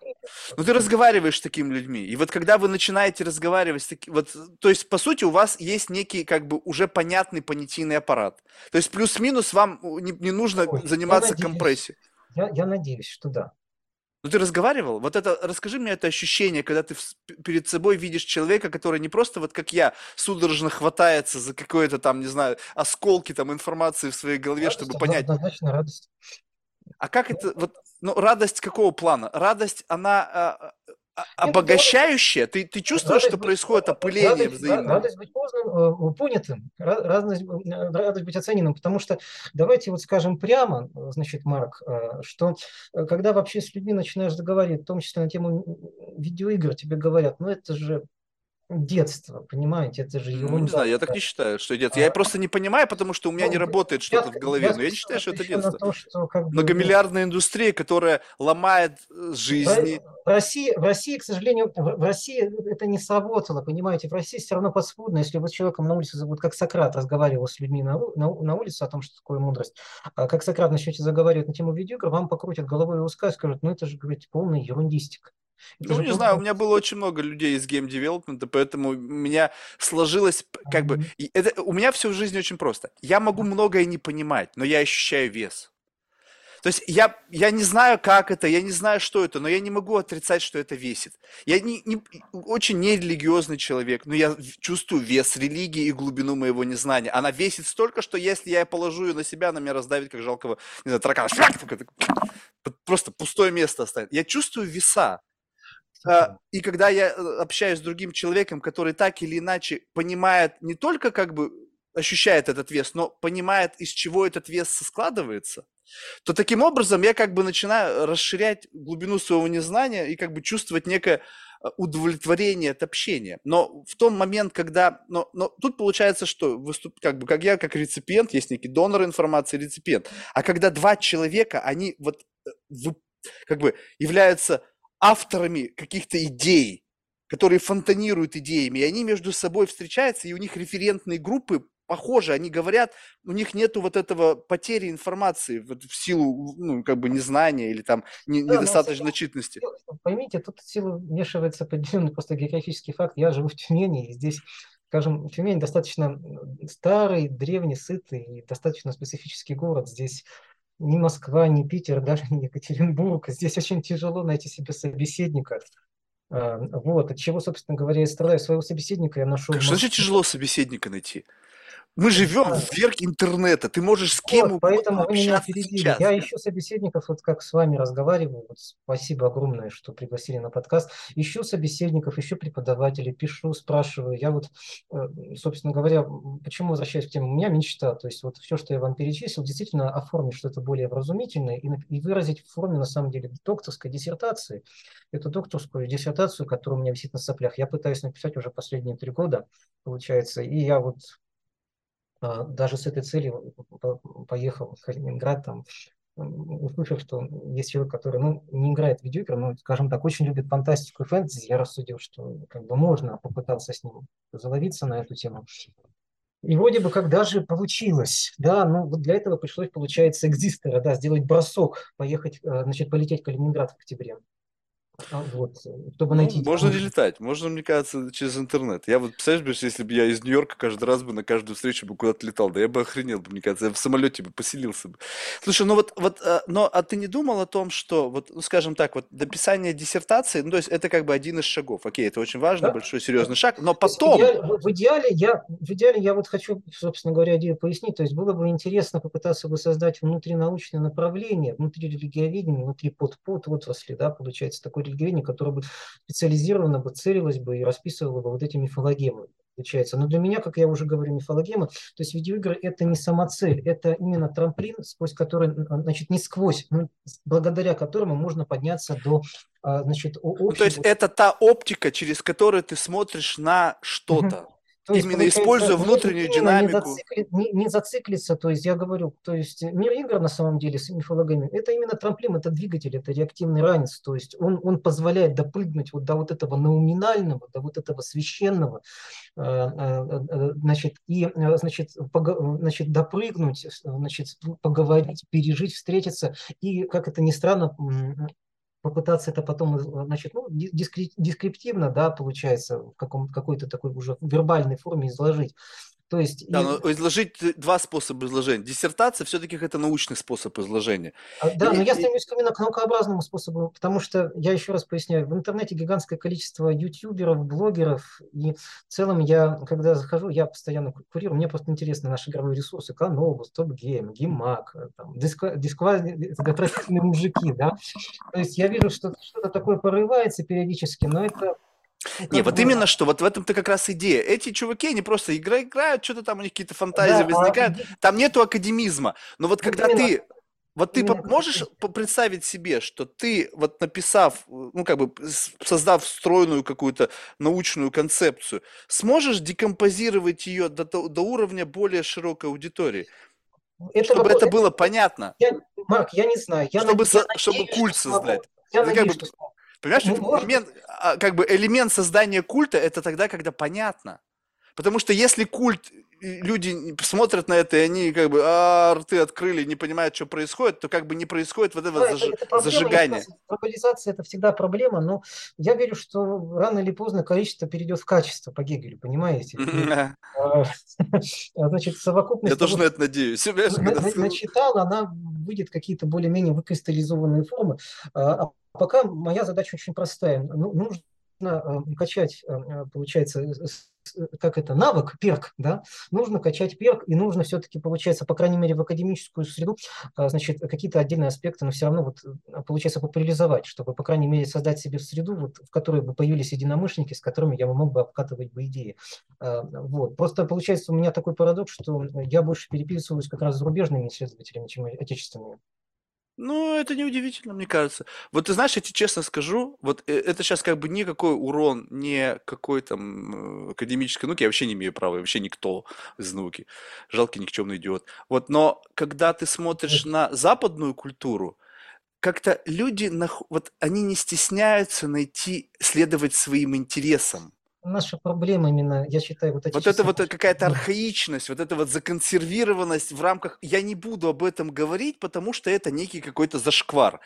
Ну, ты разговариваешь с такими людьми. И вот когда вы начинаете разговаривать с такими... Вот, то есть, по сути, у вас есть некий, как бы, уже понятный понятийный аппарат. То есть, плюс-минус вам не, не нужно Ой, заниматься я компрессией. Я, я надеюсь, что да. Ну, ты разговаривал? Вот это, расскажи мне это ощущение, когда ты перед собой видишь человека, который не просто вот как я судорожно хватается за какое-то там, не знаю, осколки там информации в своей голове, радость, чтобы понять. Однозначно радость. А как это, вот, ну, радость какого плана? Радость, она а, а, обогащающая? Ты, ты чувствуешь, радость что происходит опыление радость, взаимное? Радость быть познанным, э, понятым, радость, э, радость быть оцененным, потому что давайте вот скажем прямо, значит, Марк, э, что когда вообще с людьми начинаешь заговаривать, в том числе на тему видеоигр, тебе говорят, ну это же детство, понимаете, это же Ну, не знаю, я ерунда. так не считаю, что детство. Я А, просто не понимаю, потому что у меня не ну, работает я, что-то в я голове, но я не считаю, что это детство. то, что как бы, ну, Многомиллиардная индустрия, которая ломает э, В жизни. в России, в России, к сожалению, в России это не сработало, понимаете, в России все равно подспудно, если вы с человеком на улице, вот как Сократ разговаривал с людьми на, на, на улице о том, что такое мудрость, а как Сократ начнете заговаривать на тему видеоигр, вам покрутят головой и узка и скажут, ну это же, говорите, полная ерундистика. Ну, не знаю, у меня было очень много людей из game development а, поэтому у меня сложилось как бы... Это, у меня все в жизни очень просто. Я могу многое не понимать, но я ощущаю вес. То есть я, я не знаю, как это, я не знаю, что это, но я не могу отрицать, что это весит. Я не, не- очень нерелигиозный человек, но я чувствую вес религии и глубину моего незнания. Она весит столько, что если я положу ее на себя, она меня раздавит, как жалкого, не знаю, таракана. Просто пустое место оставит. Я чувствую веса. А, И когда я э, общаюсь с другим человеком, который так или иначе понимает, не только как бы ощущает этот вес, но понимает, из чего этот вес складывается, то таким образом я как бы начинаю расширять глубину своего незнания и как бы чувствовать некое э, удовлетворение от общения. Но в том момент, когда... Но, но тут получается, что выступ, как бы как я, как реципиент, есть некий донор информации, реципиент. А когда два человека, они вот э, как бы являются авторами каких-то идей, которые фонтанируют идеями, и они между собой встречаются, и у них референтные группы похожи, они говорят, у них нету вот этого потери информации вот в силу, ну, как бы незнания или там не- Да, но недостаточной начитанности. поймите, тут в силу вмешивается определенный просто географический факт. Я живу в Тюмени, и здесь, скажем, Тюмень достаточно старый, древний, сытый и достаточно специфический город. Здесь ни Москва, ни Питер, даже не Екатеринбург. Здесь очень тяжело найти себе собеседника. А, Вот, от чего, собственно говоря, я страдаю. Своего собеседника я нашел Что значит тяжело собеседника найти? Мы живем в век интернета, ты можешь с кем Вот, угодно поэтому вы меня опередили. Я ищу собеседников, вот как с вами разговариваю. Вот спасибо огромное, что пригласили на подкаст. Ищу собеседников, ищу преподавателей, пишу, спрашиваю. Я вот, э, собственно говоря, почему возвращаюсь к теме? У меня мечта, то есть вот все, что я вам перечислил, действительно оформить что-то более вразумительное и, и выразить в форме, на самом деле, докторской диссертации. Эту докторскую диссертацию, которая у меня висит на соплях, я пытаюсь написать уже последние три года, получается. И я вот даже с этой целью по- поехал в Калининград, там, услышав, что есть человек, который, ну, не играет в видеоигры, но, скажем так, очень любит фантастику и фэнтези, я рассудил, что как бы можно попытаться с ним заловиться на эту тему. И вроде бы как даже получилось, да, но вот для этого пришлось, получается, экзистера, да, сделать бросок, поехать, э, значит, полететь в Калининград в октябре, А, вот, чтобы Ну, найти можно не летать, можно, мне кажется, через интернет. Я вот, представляешь, если бы я из Нью-Йорка каждый раз бы на каждую встречу бы куда-то летал, да я бы охренел, бы, мне кажется, я в самолете бы поселился бы. Слушай, ну вот, вот, а, но, а ты не думал о том, что, вот, ну, скажем так, вот, написание диссертации, ну, то есть это как бы один из шагов, окей, это очень важный, Да? большой, серьезный шаг, но То есть в потом, идеале, в идеале я, в идеале я вот хочу, собственно говоря, идею пояснить. То есть было бы интересно попытаться бы создать внутринаучное направление, внутри религиоведения, внутри под-под отрасли, да, получается, такое религиоведение, которое бы специализированно бы целилось бы и расписывало бы вот эти мифологемы. Получается. Но для меня, как я уже говорю, мифологемы, то есть видеоигры это не самоцель, это именно трамплин, сквозь который, значит, не сквозь, но благодаря которому можно подняться до, а, значит, о- ну, то есть общего это та оптика, через которую ты смотришь на что-то, То есть, именно используя внутреннюю именно не, динамику. зацикли- не- не зациклиться, то есть я говорю, то есть мир игр на самом деле с мифологами, это именно трамплин, это двигатель, это реактивный ранец, то есть он, он позволяет допрыгнуть вот до вот этого науминального, до вот этого священного, э, э, э, значит, и, значит, пого- значит, допрыгнуть, значит, поговорить, пережить, встретиться, и, как это ни странно, попытаться это потом, э, значит, ну, ди- дискри- дескриптивно, да, получается, в каком, какой-то такой уже вербальной форме изложить. То есть, Да, и, но изложить два способа изложения. Диссертация все-таки это научный способ изложения. а, да, но И- я и- стремлюсь именно к наукообразному способу, потому что, я еще раз поясняю, в интернете гигантское количество ютуберов, блогеров, и в целом я, когда захожу, я постоянно ку- курирую, мне просто интересны наши игровые ресурсы, Канобу, StopGame, GameMAG, э, там, Disgu-, Disgu- это отвратительные мужики, да, то есть я вижу, что что-то такое порывается периодически, но это ну, Не, как вот именно что, вот в этом-то как раз идея. Эти чуваки, они просто игра играют, что-то там у них какие-то фантазии Да, а возникают. иде- Там нету академизма. Но вот Вот когда именно. ты Вот ты можешь представить себе, что ты, вот написав, ну, как бы, создав стройную какую-то научную концепцию, сможешь декомпозировать ее до, до уровня более широкой аудитории? Это чтобы вопрос, это было понятно. Я, Марк, я не знаю. Я чтобы, я надеюсь, чтобы культ создать. Я ну, надеюсь, как бы, что... Понимаешь, ну, элемент, а, как бы элемент создания культа это тогда, когда понятно. Потому что если культ люди смотрят на это, и они как бы а, рты открыли, не понимают, что происходит, то как бы не происходит вот этого да, заж... это, это зажигания. Глобализация – это всегда проблема, но я верю, что рано или поздно количество перейдет в качество по Гегелю, понимаете? А, значит, совокупность... Я тоже на это надеюсь. Начитал, она выйдет какие-то более-менее выкристаллизованные формы. Пока моя задача очень простая. Ну, нужно э, качать, э, получается, как это, навык, перк, да, нужно качать перк, и нужно все-таки, получается, по крайней мере, в академическую среду, значит, какие-то отдельные аспекты, но все равно, вот, получается, популяризовать, чтобы, по крайней мере, создать себе среду, вот, в которой бы появились единомышленники, с которыми я мог бы обкатывать бы идеи. Вот. Просто, получается, у меня такой парадокс, что я больше переписываюсь как раз с зарубежными исследователями, чем отечественными. Ну, это неудивительно, мне кажется. Вот ты знаешь, я тебе честно скажу, вот э, это сейчас как бы никакой урон, не какой там э, академической науки, я вообще не имею права, я вообще никто из науки. Жалкий никчемный идиот. Вот, но когда ты смотришь на западную культуру, как-то люди, вот они не стесняются найти, следовать своим интересам наша проблема именно, я считаю, вот эти... Вот это вот какая-то архаичность, вот эта вот законсервированность в рамках... Я не буду об этом говорить, потому что это некий какой-то зашквар.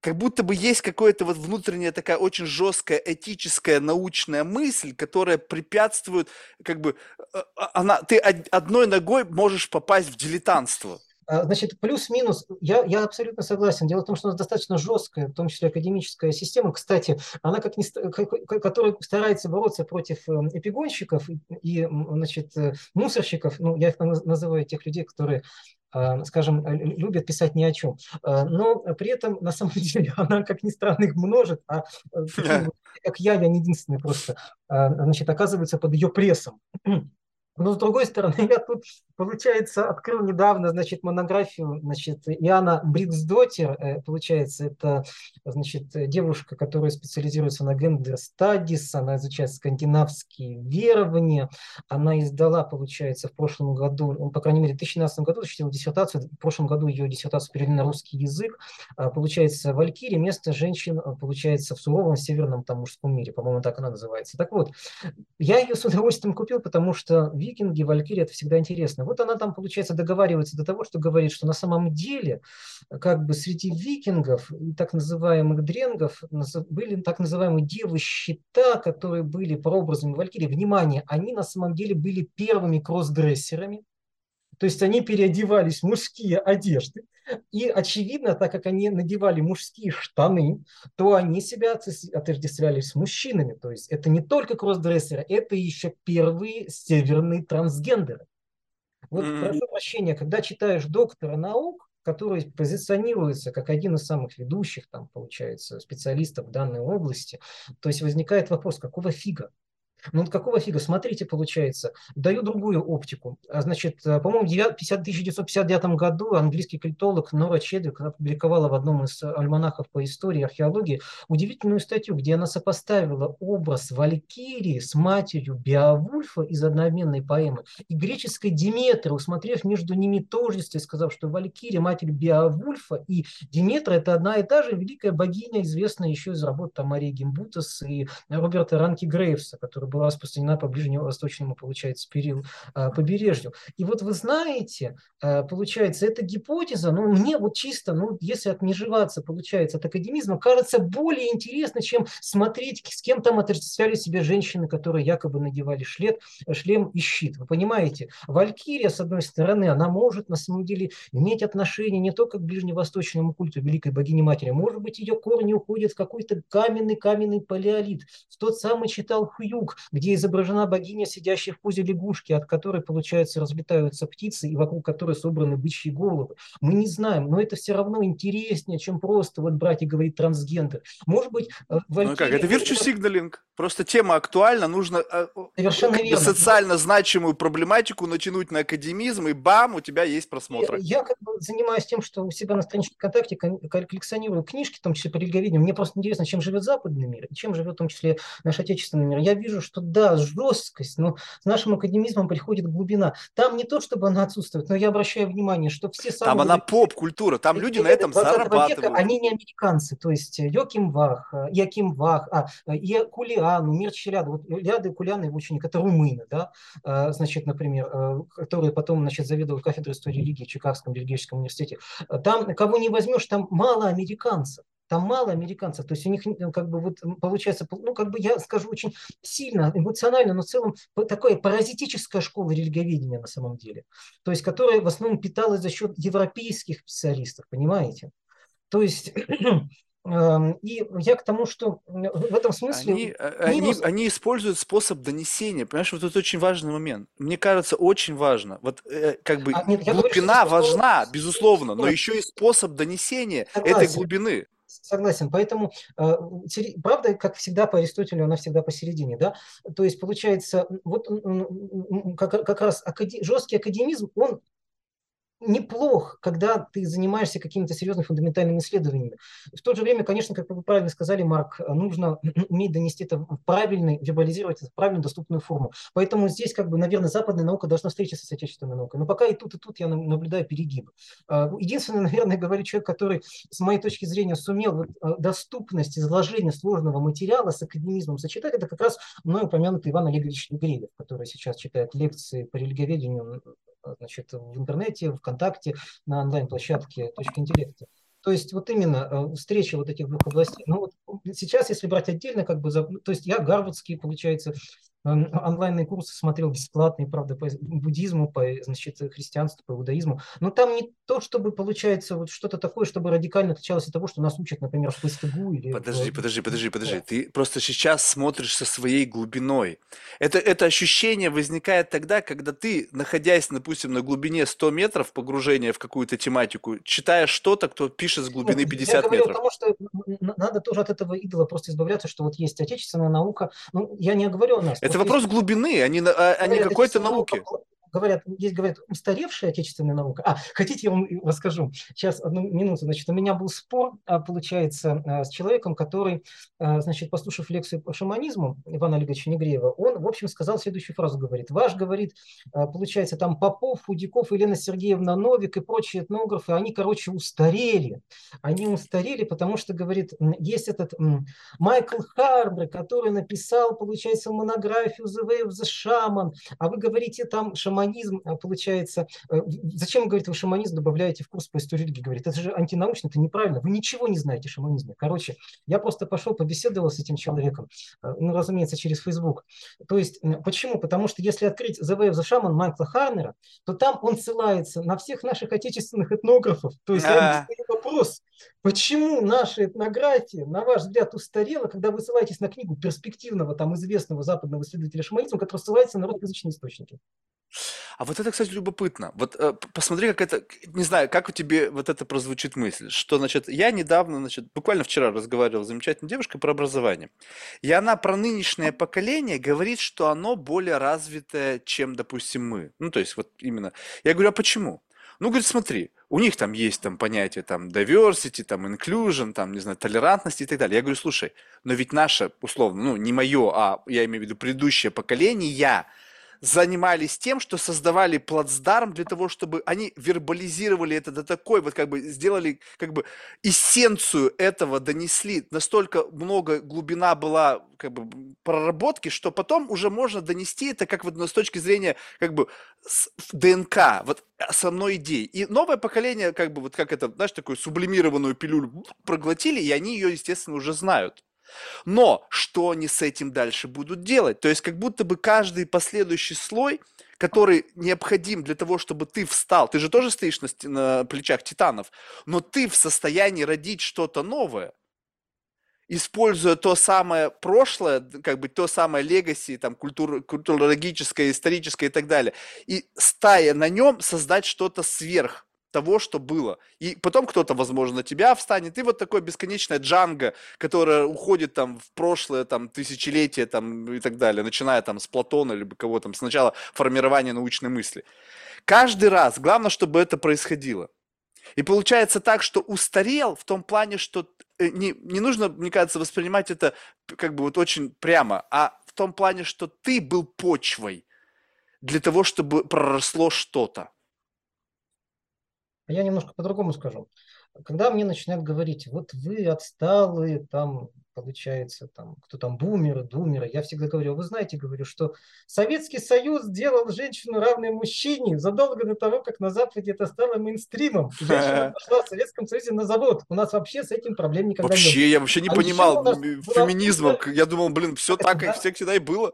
Как будто бы есть какая-то вот внутренняя такая очень жесткая этическая научная мысль, которая препятствует, как бы, а, а, она, ты одной ногой можешь попасть в дилетантство. А, значит, плюс-минус, я, я абсолютно согласен. Дело в том, что у нас достаточно жесткая, в том числе академическая система. Кстати, она как не, которая старается бороться против эм, эпигонщиков и, значит, э, мусорщиков, ну, я их называю тех людей, которые а, скажем, любят писать ни о чем. А, но при этом, на самом деле, она, как ни странно, их множит, а э, как я, я не единственный просто, значит, оказывается под ее прессом. Но с другой стороны, я тут, получается, открыл недавно, значит, монографию, значит, Иоанна Бриксдотер, э, получается, это, значит, девушка, которая специализируется на гендер стадис, она изучает скандинавские верования, она издала, получается, в прошлом году, ну, по крайней мере, в 2017 году защитила диссертацию, в прошлом году ее диссертацию перевели на русский язык, а, получается, Валькирия, место женщин, а, получается, в суровом северном там мужском мире, по-моему, так она называется. Так вот, я ее с удовольствием купил, потому что викинги, валькирии, это всегда интересно. Вот она там, получается, договаривается до того, что говорит, что на самом деле, как бы среди викингов и так называемых дренгов были так называемые девы-щита, которые были прообразами валькирии. Внимание, они на самом деле были первыми кроссдрессерами, то есть они переодевались в мужские одежды. И очевидно, так как они надевали мужские штаны, то они себя отождествляли с мужчинами. То есть это не только кроссдрессеры, это еще первые северные трансгендеры. Вот mm-hmm. прошу прощения, когда читаешь доктора наук, который позиционируется как один из самых ведущих, там, получается, специалистов в данной области, то есть возникает вопрос, какого фига? Ну какого фига? Смотрите, получается, даю другую оптику. А, значит, э, по-моему, в 1959 году английский криптолог Нора Чедвик опубликовала в одном из альманахов по истории и археологии удивительную статью, где она сопоставила образ Валькирии с матерью Беовульфа из одноименной поэмы и греческой Диметры, усмотрев между ними тождество и сказав, что Валькирия, матерь Беовульфа и Диметра – это одна и та же великая богиня, известная еще из работ Марии Гимбутас и Роберта Ранки Грейвса, который была распространена по ближневосточному, получается, периоду, а, побережью. И вот вы знаете, а, получается, эта гипотеза, ну, мне вот чисто, ну, если отмежеваться, получается, от академизма, кажется более интересно, чем смотреть, с кем там отождествляли себе женщины, которые якобы надевали шлем, шлем и щит. Вы понимаете, Валькирия, с одной стороны, она может на самом деле иметь отношение не только к ближневосточному культу великой богини-матери, может быть, ее корни уходят в какой-то каменный-каменный палеолит, в тот самый читал Хьюг, где изображена богиня, сидящая в позе лягушки, от которой, получается, разлетаются птицы и вокруг которой собраны бычьи головы. Мы не знаем, но это все равно интереснее, чем просто вот брать и говорить трансгендер. Может быть, Валькирия... Ну как, это virtue signaling. Просто тема актуальна, нужно Совершенно верно. социально значимую проблематику натянуть на академизм, и бам, у тебя есть просмотры. Я, я как бы занимаюсь тем, что у себя на страничке ВКонтакте коллекционирую книжки, в том числе по религоведению. Мне просто интересно, чем живет западный мир, и чем живет в том числе наш отечественный мир. Я вижу, что да, жесткость, но с нашим академизмом приходит глубина. Там не то, чтобы она отсутствует, но я обращаю внимание, что все самые... Там она поп-культура, там люди на этом зарабатывают. Века, они не американцы, то есть Йоким Вах, Яким Вах, а, и Кулиану, Мир Челяда. Вот Ляда и Кулиан, его ученик, это румыны, да, значит, например, которые потом, значит, заведовал кафедрой истории религии в Чикагском Бельгийском университете. Там, кого не возьмешь, там мало американцев. Там мало американцев, то есть у них ну, как бы вот получается, ну как бы я скажу очень сильно, эмоционально, но в целом такая паразитическая школа религоведения на самом деле, то есть которая в основном питалась за счет европейских специалистов, понимаете? То есть Эм, и я к тому, что в этом смысле... Они, э, минус... они, они используют способ донесения. Понимаешь, вот это очень важный момент. Мне кажется, очень важно. Вот э, как бы а, нет, глубина говорю, важна, что... безусловно, но еще и способ донесения Согласен. этой глубины. Согласен. Поэтому, э, правда, как всегда по Аристотелю, она всегда посередине. Да? То есть, получается, вот как, как раз жесткий академизм, он неплох, когда ты занимаешься какими-то серьезными фундаментальными исследованиями. В то же время, конечно, как вы правильно сказали, Марк, нужно уметь донести это в правильный, вербализировать это в правильно доступную форму. Поэтому здесь, как бы, наверное, западная наука должна встретиться с отечественной наукой. Но пока и тут, и тут я наблюдаю перегиб. А, единственное, наверное, говорит человек, который, с моей точки зрения, сумел а, доступность изложения сложного материала с академизмом сочетать, это как раз мной упомянутый Иван Олегович Гревев, который сейчас читает лекции по религоведению значит, в интернете, ВКонтакте, на онлайн-площадке «Точка интеллекта». То есть вот именно э, встреча вот этих двух областей. Ну вот сейчас, если брать отдельно, как бы, то есть я гарвардский, получается, онлайнные курсы смотрел бесплатные, правда, по буддизму, по значит, христианству, по иудаизму. Но там не то, чтобы получается вот что-то такое, чтобы радикально отличалось от того, что нас учат, например, в ПСТГУ или... Подожди, в... подожди, подожди, подожди. Да. Ты просто сейчас смотришь со своей глубиной. Это, это ощущение возникает тогда, когда ты, находясь, допустим, на глубине 100 метров погружения в какую-то тематику, читаешь что-то, кто пишет с глубины 50 я говорю метров. потому что надо тоже от этого идола просто избавляться, что вот есть отечественная наука. Ну, я не говорю о нас. Это вопрос глубины, а не, а, а не какой-то науки говорят, есть, говорят, устаревшая отечественная наука. А, хотите, я вам расскажу. Сейчас, одну минуту. Значит, у меня был спор, а, получается, а, с человеком, который, а, значит, послушав лекцию по шаманизму Ивана Олеговича Негреева, он, в общем, сказал следующую фразу, говорит, ваш, говорит, получается, там Попов, Фудяков, Елена Сергеевна Новик и прочие этнографы, они, короче, устарели. Они устарели, потому что, говорит, есть этот Майкл Харбер, который написал, получается, монографию The Way of the Shaman, а вы говорите, там шаман шаманизм, а, получается, э, зачем, говорит, вы шаманизм добавляете в курс по истории религии? Говорит, это же антинаучно, это неправильно, вы ничего не знаете о шаманизме. Короче, я просто пошел, побеседовал с этим человеком, э, ну, разумеется, через Facebook. То есть, почему? Потому что если открыть The Way of the Shaman Майкла Харнера, то там он ссылается на всех наших отечественных этнографов. То есть, я задаю вопрос, почему наша этнография, на ваш взгляд, устарела, когда вы ссылаетесь на книгу перспективного, там, известного западного исследователя шаманизма, который ссылается на русскоязычные источники? А вот это, кстати, любопытно. Вот э, посмотри, как это, не знаю, как у тебя вот это прозвучит мысль, что, значит, я недавно, значит, буквально вчера разговаривал с замечательной девушкой про образование, и она про нынешнее поколение говорит, что оно более развитое, чем, допустим, мы. Ну, то есть вот именно. Я говорю, а почему? Ну, говорит, смотри, у них там есть там понятие там diversity, там inclusion, там, не знаю, толерантности и так далее. Я говорю, слушай, но ведь наше, условно, ну, не мое, а я имею в виду предыдущее поколение, я занимались тем, что создавали плацдарм для того, чтобы они вербализировали это до такой, вот как бы сделали, как бы эссенцию этого донесли, настолько много глубина была как бы проработки, что потом уже можно донести это как вот с точки зрения как бы ДНК, вот основной идеи. И новое поколение как бы вот как это, знаешь, такую сублимированную пилюлю проглотили, и они ее, естественно, уже знают. Но что они с этим дальше будут делать? То есть как будто бы каждый последующий слой, который необходим для того, чтобы ты встал, ты же тоже стоишь на, на плечах титанов, но ты в состоянии родить что-то новое. используя то самое прошлое, как бы то самое легаси, там, культур, культурологическое, историческое и так далее, и стая на нем создать что-то сверх того, что было. И потом кто-то, возможно, тебя встанет, и вот такое бесконечное джанго, которое уходит там в прошлое, там, тысячелетие, там, и так далее, начиная там с Платона, либо кого там, сначала формирования научной мысли. Каждый раз, главное, чтобы это происходило. И получается так, что устарел в том плане, что э, не, не нужно, мне кажется, воспринимать это как бы вот очень прямо, а в том плане, что ты был почвой для того, чтобы проросло что-то. Я немножко по-другому скажу. Когда мне начинают говорить, вот вы отсталые, там, получается, там, кто там, бумеры, думеры, я всегда говорю, вы знаете, говорю, что Советский Союз сделал женщину равной мужчине задолго до того, как на Западе это стало мейнстримом. Женщина пошла в Советском Союзе на завод. У нас вообще с этим проблем никогда вообще, не было. Вообще, я вообще не а понимал феминизма. Я думал, блин, все это так, да. как всегда и было.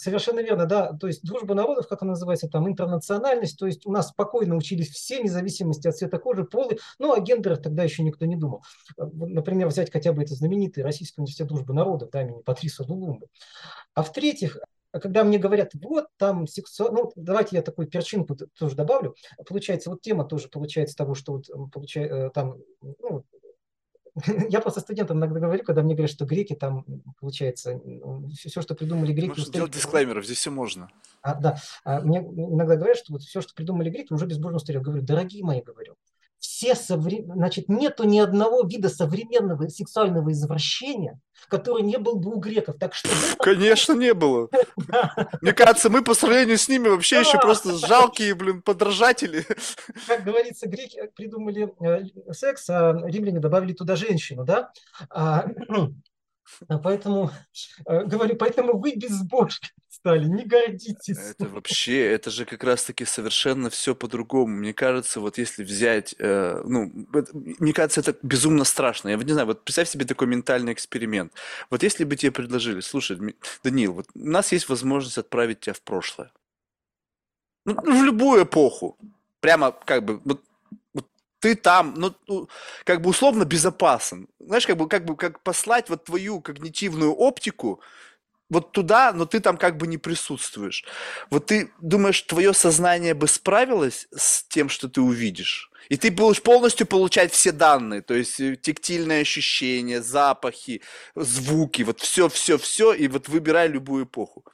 Совершенно верно, да. То есть дружба народов, как она называется, там интернациональность, то есть у нас спокойно учились все, независимости от цвета кожи, полы, ну, о гендерах тогда еще никто не думал. Э, например, взять хотя бы это знаменитый Российский университет дружбы народов, да, имени Патриса Дулумбы. А в-третьих, когда мне говорят, вот там сексуал... Ну, давайте я такую перчинку тоже добавлю. Получается, вот тема тоже получается того, что вот получается, э, там, ну, я просто студентам иногда говорю, когда мне говорят, что греки там, получается, все, что придумали греки... Можно делать дисклеймеров, здесь все можно. А, да, а, мне иногда говорят, что вот все, что придумали греки, уже безбожно устарело. Говорю, дорогие мои, говорю, все совре... значит, нету ни одного вида современного сексуального извращения, который не был бы у греков. Так что... Конечно, не было. Мне кажется, мы по сравнению с ними вообще еще просто жалкие, блин, подражатели. Как говорится, греки придумали э, секс, а римляне добавили туда женщину, да? А, поэтому, э, говорю, поэтому вы безбожны стали, не гордитесь. Это вообще, это же как раз-таки совершенно все по-другому. Мне кажется, вот если взять, э, ну, мне кажется, это безумно страшно. Я не знаю, вот представь себе такой ментальный эксперимент. Вот если бы тебе предложили, слушай, Даниил, вот у нас есть возможность отправить тебя в прошлое. Ну, в любую эпоху. Прямо как бы, вот ты там, ну, ну, как бы условно безопасен. Знаешь, как бы, как бы, как послать вот твою когнитивную оптику вот туда, но ты там как бы не присутствуешь. Вот ты думаешь, твое сознание бы справилось с тем, что ты увидишь? И ты будешь полностью получать все данные, то есть э, тактильные ощущения, запахи, звуки, вот все, все, все, и вот выбирай любую эпоху.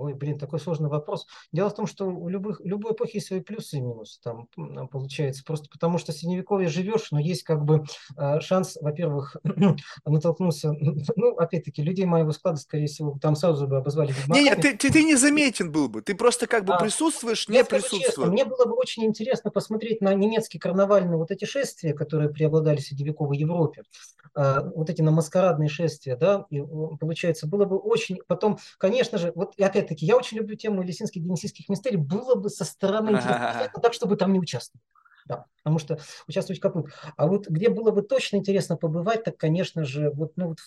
Ой, блин, такой сложный вопрос. Дело в том, что у любых, любой эпохи есть свои плюсы и минусы, там, получается, просто потому что в Средневековье живешь, но есть как бы э, шанс, во-первых, натолкнуться, ну, опять-таки, людей моего склада, скорее всего, там сразу бы обозвали Не, нет, ты, ты, ты не заметен был бы, ты просто как бы а, присутствуешь, не присутствуешь. Честно, мне было бы очень интересно посмотреть на немецкие карнавальные вот эти шествия, которые преобладали в Средневековой Европе, э, вот эти на маскарадные шествия, да, и получается, было бы очень, потом, конечно же, вот опять опять-таки, я очень люблю тему лесинских денисийских мистерий. Было бы со стороны интересно, так, чтобы там не участвовать. Да, потому что участвовать капут. А вот где было бы точно интересно побывать, так, конечно же, вот, ну, вот, э,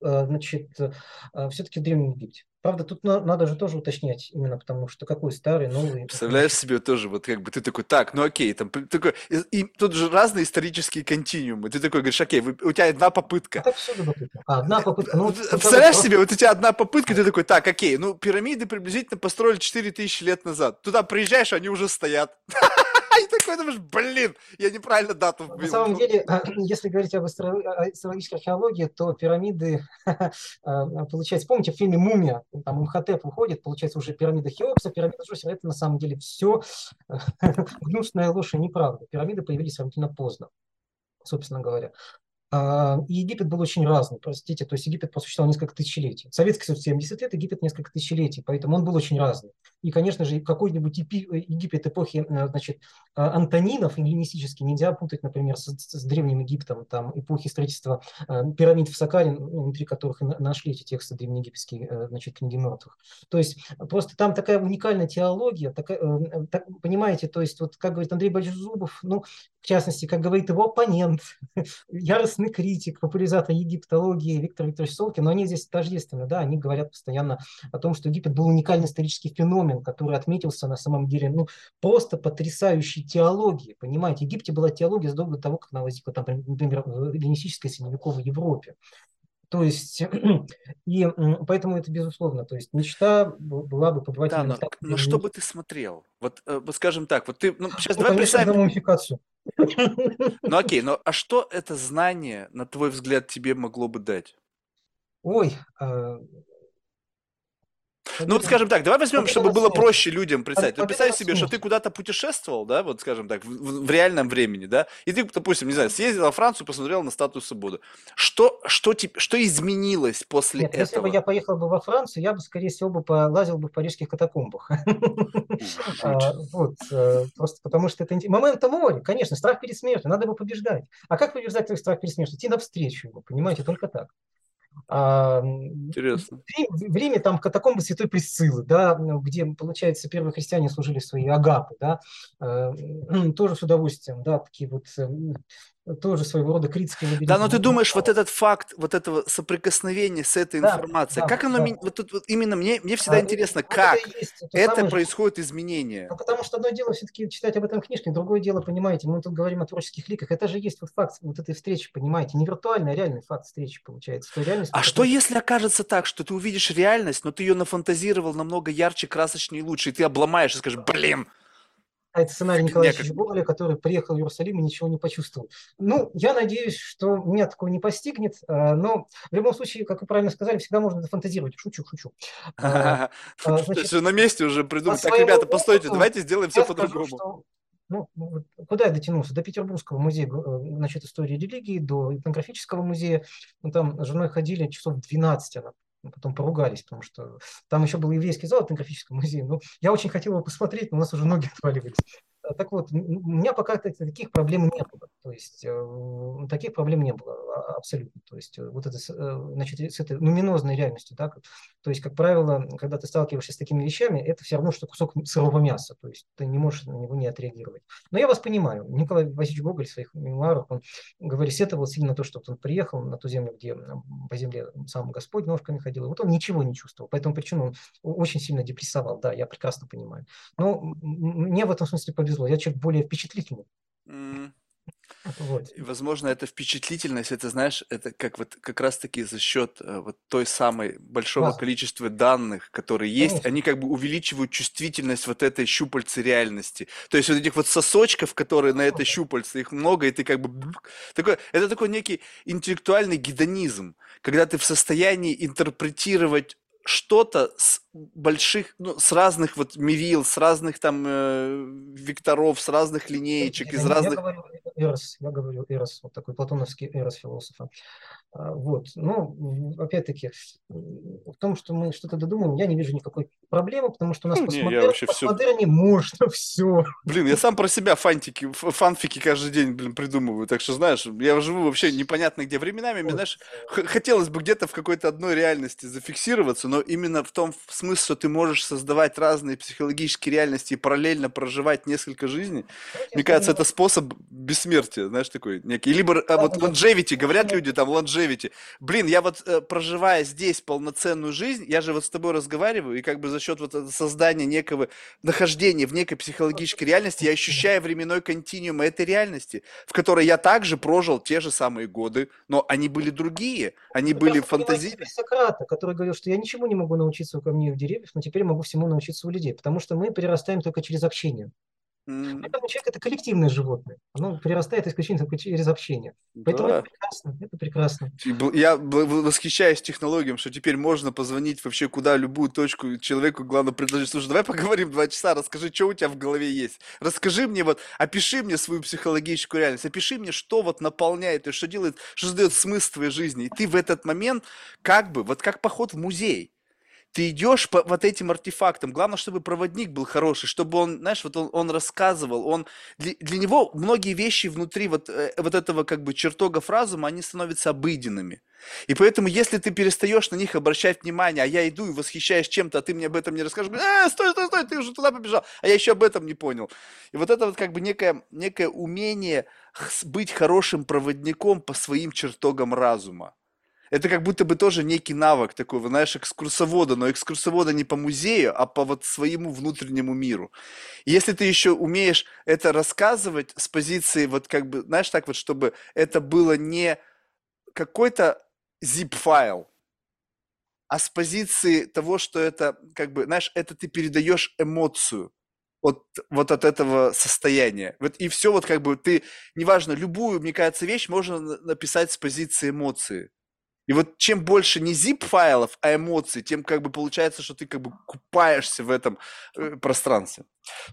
значит, э, все-таки в Древнем Египте. Правда, тут надо же тоже уточнять, именно потому что какой старый, новый. Представляешь себе тоже, вот как бы ты такой, так, ну окей, там такой, и, и тут же разные исторические континуумы. Ты такой говоришь, окей, вы, у тебя одна попытка. А всюду попытка. А, одна попытка. Ну, Представляешь просто... себе, вот у тебя одна попытка, ты такой, так, окей, ну пирамиды приблизительно построили 4000 лет назад. Туда приезжаешь, они уже стоят. И такой думаешь, блин, я неправильно дату вбил. На самом деле, если говорить об астрологической археологии, то пирамиды, а, получается, помните, в фильме «Мумия», там Имхотеп уходит, получается, уже пирамида Хеопса, пирамида Джосера, это на самом деле все гнусная ложь и неправда. Пирамиды появились сравнительно поздно, собственно говоря. А, и Египет был очень разный, простите, то есть Египет просуществовал несколько тысячелетий. Советский Союз 70 лет, Египет несколько тысячелетий, поэтому он был очень разный. И, конечно же, какой-нибудь Египет эпохи э, значит, а, антонинов, эллинистический, нельзя путать, например, с, с Древним Египтом, там, эпохи строительства э, пирамид в Сакаре, ну, внутри которых нашли эти тексты древнеегипетские, э, значит, книги мертвых. То есть просто там такая уникальная теология, такая, так, понимаете, то есть вот, как говорит Андрей Борисович Зубов, ну, в частности, как говорит его оппонент, яростный критик, популяризатор египтологии Виктор Викторович Солкин, но они здесь тождественны, да, они говорят постоянно о том, что Египет был уникальный исторический феномен, который отметился на самом деле, ну, просто потрясающей теологией, понимаете, в Египте была теология задолго до того, как она возникла, там, например, в эллинистической средневековой Европе. То есть, и поэтому это безусловно, то есть мечта была бы побывать Да, но, там, к- где но что бы ты смотрел? Вот, э, вот скажем так, вот ты, ну, сейчас ну, давай конечно, представим, мумификацию. ну окей, но а что это знание, на твой взгляд, тебе могло бы дать? Ой, а, Ну вот скажем так, давай возьмем, чтобы было проще людям представить. Вот Победа представь себе, что ты куда-то путешествовал, да, вот скажем так, в, в- реальном времени, да, и ты, допустим, не знаю, съездил во Францию, посмотрел на статую свободы. Что, что, теп- что изменилось после Нет, если бы этого? я поехал бы во Францию, я бы, скорее всего, бы полазил бы в парижских катакомбах. А, Вот, э, просто потому что это... Момента море, конечно, страх перед смертью, надо его побеждать. А как побеждать страх перед смертью? Идти навстречу его, понимаете, только так. А, Интересно. Риме там катакомбы Святой Пресциллы, да, ну, где, получается, первые христиане служили свои агапы, да, э, тоже с удовольствием, да, такие вот э, тоже своего рода критские лабиринты. Да, но ты Ну, думаешь, вот этот факт, вот этого соприкосновения с этой Да, информацией, да, как оно, да. вот тут вот именно мне, мне всегда А, интересно, вот это как и есть то это самое, происходит изменение. Ну, потому что одно дело все-таки читать об этом книжке, другое дело, понимаете, мы тут говорим о творческих ликах, это же есть вот факт вот этой встречи, понимаете, не виртуальный, а реальный факт встречи получается. Той реальности, А что если окажется так, что ты увидишь реальность, но ты ее нафантазировал намного ярче, красочнее и лучше, и ты обломаешь и скажешь, блин, А это сценарий Николая некогда. Ильича Гоголя, который приехал в Иерусалим и ничего не почувствовал. Ну, я надеюсь, что меня такого не постигнет, а, но в любом случае, как вы правильно сказали, всегда можно дофантазировать. Шучу, шучу. То значит, есть на месте уже придумать. Так, ребята, постойте, давайте сделаем все по-другому. ну, вот куда я дотянулся? До Петербургского музея э, значит, истории религии, до этнографического музея. Мы там с женой ходили часов 12, она потом поругались, потому что там еще был еврейский зал этнографического музея. Ну, я очень хотел его посмотреть, но у нас уже ноги отваливались. А, Так вот, у меня пока так- таких проблем не было. То есть э, таких проблем не было а- абсолютно. То есть э, вот это, э, значит, с этой нуминозной реальностью, да, то есть, как правило, когда ты сталкиваешься с такими вещами, это все равно, что кусок сырого мяса. То есть ты не можешь на него не отреагировать. Но я вас понимаю. Николай Васильевич Гоголь в своих мемуарах, он говорит, сетовал сильно то, что вот он приехал на ту землю, где по земле сам Господь ножками ходил. И вот он ничего не чувствовал. По этому причину он очень сильно депрессовал. Да, я прекрасно понимаю. Но мне в этом смысле повезло. Я человек более впечатлительный. М, Вот. и, Возможно, эта впечатлительность, это, знаешь, это как вот как раз-таки за счет э, вот той самой большого База. количества данных, которые есть, Конечно. они как бы увеличивают чувствительность вот этой щупальцы реальности. То есть вот этих вот сосочков, которые на этой щупальце, их много, и ты как бы... Такой, это такой некий интеллектуальный гедонизм, когда ты в состоянии интерпретировать что-то с больших, ну, с разных вот мерил, с разных там э, векторов, с разных линеечек, из Я, я разных... говорю Эрос, я говорю Эрос, вот такой платоновский Эрос философа. А, Вот. Но, м, опять-таки, в том, что мы что-то додумаем, я не вижу никакой проблемы, потому что у нас Ну, не, я постмодерн, вообще в всё- постмодерне можно все. Блин, я сам про себя фантики, фанфики каждый день, блин, придумываю. Так что, знаешь, я живу вообще непонятно где. Временами, мне, знаешь, хотелось бы где-то в какой-то одной реальности зафиксироваться, но именно в том в смысле, что ты можешь создавать разные психологические реальности и параллельно проживать несколько жизней. Мне кажется, это способ бессмертия, знаешь, такой некий. Либо а, вот longevity, говорят люди там longevity. Блин, я вот э, проживая здесь полноценную жизнь, я же вот с тобой разговариваю, и как бы за счет вот этого создания некого нахождения в некой психологической реальности, я ощущаю временной континуум этой реальности, в которой я также прожил те же самые годы, но они были другие, они Вы были теперь Сократа, который говорил, что я ничего не могу научиться у камней у деревьев, но теперь могу всему научиться у людей, потому что мы перерастаем только через общение. М, Поэтому человек – это коллективное животное. Оно перерастает исключительно только через общение. Поэтому да. это прекрасно, это прекрасно. Я восхищаюсь технологиям, что теперь можно позвонить вообще куда, любую точку человеку, главное предложить, слушай, давай поговорим два часа, расскажи, что у тебя в голове есть. Расскажи мне вот, опиши мне свою психологическую реальность, опиши мне, что вот наполняет, и что делает, что задает смысл твоей жизни. И ты в этот момент как бы, вот как поход в музей. Ты идешь по вот этим артефактам. Главное, чтобы проводник был хороший, чтобы он, знаешь, вот он, он рассказывал, он для, для него многие вещи внутри вот, э, вот этого как бы чертогов разума, они становятся обыденными. И поэтому, если ты перестаешь на них обращать внимание, а я иду и восхищаюсь чем-то, а ты мне об этом не расскажешь, а, стой, стой, стой, ты уже туда побежал, а я еще об этом не понял. И вот это вот как бы некое, некое умение быть хорошим проводником по своим чертогам разума. Это как будто бы тоже некий навык такой, вы знаешь, экскурсовода, но экскурсовода не по музею, а по вот своему внутреннему миру. И если ты еще умеешь это рассказывать с позиции вот как бы, знаешь, так вот, чтобы это было не какой-то zip-файл, а с позиции того, что это, как бы, знаешь, это ты передаешь эмоцию от, вот от этого состояния. Вот, и все вот как бы ты, неважно, любую, мне кажется, вещь можно написать с позиции эмоции. И вот чем больше не zip-файлов, а эмоций, тем как бы получается, что ты как бы купаешься в этом э, пространстве.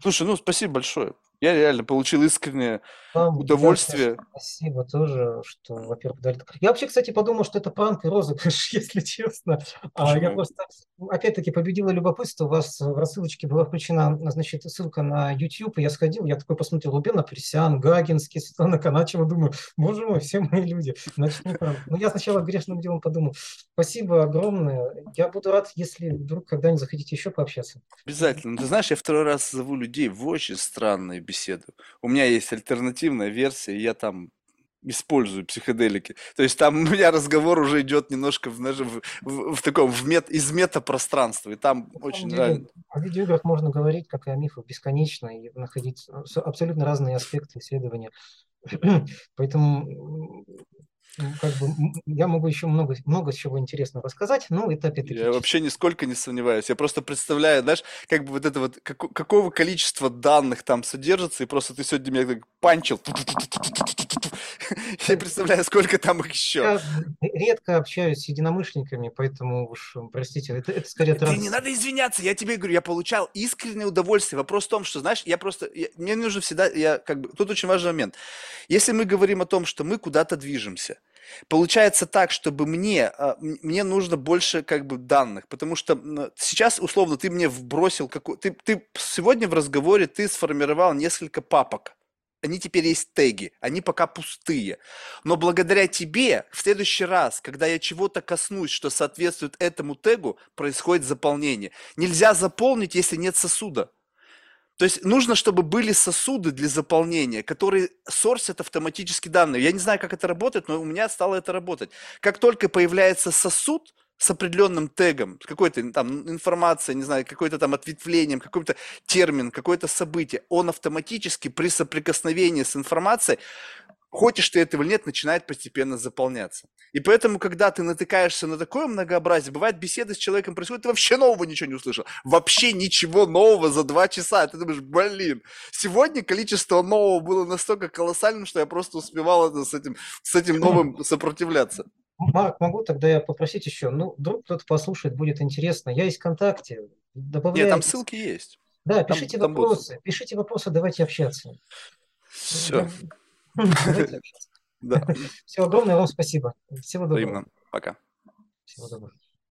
Слушай, ну спасибо большое. Я реально получил искреннее Вам, удовольствие. Да, спасибо тоже, что, во-первых, дали. Я вообще, кстати, подумал, что это пранк и розыгрыш, если честно. А я просто, опять-таки, победила любопытство. У вас в рассылочке была включена, значит, ссылка на YouTube, и я сходил, я такой посмотрел, Лубен Апресян, Гагинский, Светлана Каначева, думаю, боже мой, все мои люди. Значит, не пранк. Но я сначала грешным делом подумал, спасибо огромное. Я буду рад, если вдруг когда-нибудь захотите еще пообщаться. Обязательно. Ты знаешь, я второй раз зову людей в очень странные беседу. У меня есть альтернативная версия, я там использую психоделики. То есть там у меня разговор уже идет немножко в, в, в, в таком в мет, из метапространства, и там На очень деле, нравится. О видеоиграх можно говорить, как и о мифах, бесконечно, и находить абсолютно разные аспекты исследования. Поэтому как бы я могу еще много, много чего интересного рассказать, но это опять-таки... Я вообще нисколько не сомневаюсь. Я просто представляю, знаешь, как бы вот это вот, как, какого количества данных там содержится, и просто ты сегодня меня так панчил. Я представляю, сколько там их еще. Я редко общаюсь с единомышленниками, поэтому уж, простите, это, это скорее... Ты не надо извиняться, я тебе говорю, я получал искреннее удовольствие. Вопрос в том, что, знаешь, я просто, я, мне нужно всегда, я как бы, тут очень важный момент. Если мы говорим о том, что мы куда-то движемся, Получается так, чтобы мне, а, мне нужно больше как бы данных, потому что сейчас, условно, ты мне вбросил, какой, ты, ты сегодня в разговоре ты сформировал несколько папок, они теперь есть теги, они пока пустые. Но благодаря тебе в следующий раз, когда я чего-то коснусь, что соответствует этому тегу, происходит заполнение. Нельзя заполнить, если нет сосуда. То есть нужно, чтобы были сосуды для заполнения, которые сорсят автоматически данные. Я не знаю, как это работает, но у меня стало это работать. Как только появляется сосуд с определенным тегом, какой-то там информация, не знаю, какой-то там ответвлением, какой-то термин, какое-то событие, он автоматически при соприкосновении с информацией хочешь ты этого или нет, начинает постепенно заполняться. И поэтому, когда ты натыкаешься на такое многообразие, бывает беседа с человеком происходит, ты вообще нового ничего не услышал. Вообще ничего нового за два часа. Ты думаешь, блин, сегодня количество нового было настолько колоссальным, что я просто успевал это с этим, с этим новым сопротивляться. Марк, могу тогда я попросить еще? Ну, вдруг кто-то послушает, будет интересно. Я есть ВКонтакте. Добавляйте. Нет, там ссылки есть. Да, пишите там, вопросы. Там пишите вопросы, давайте общаться. Все. Да. Всего огромное вам спасибо. Всего доброго. Пока. Всего доброго.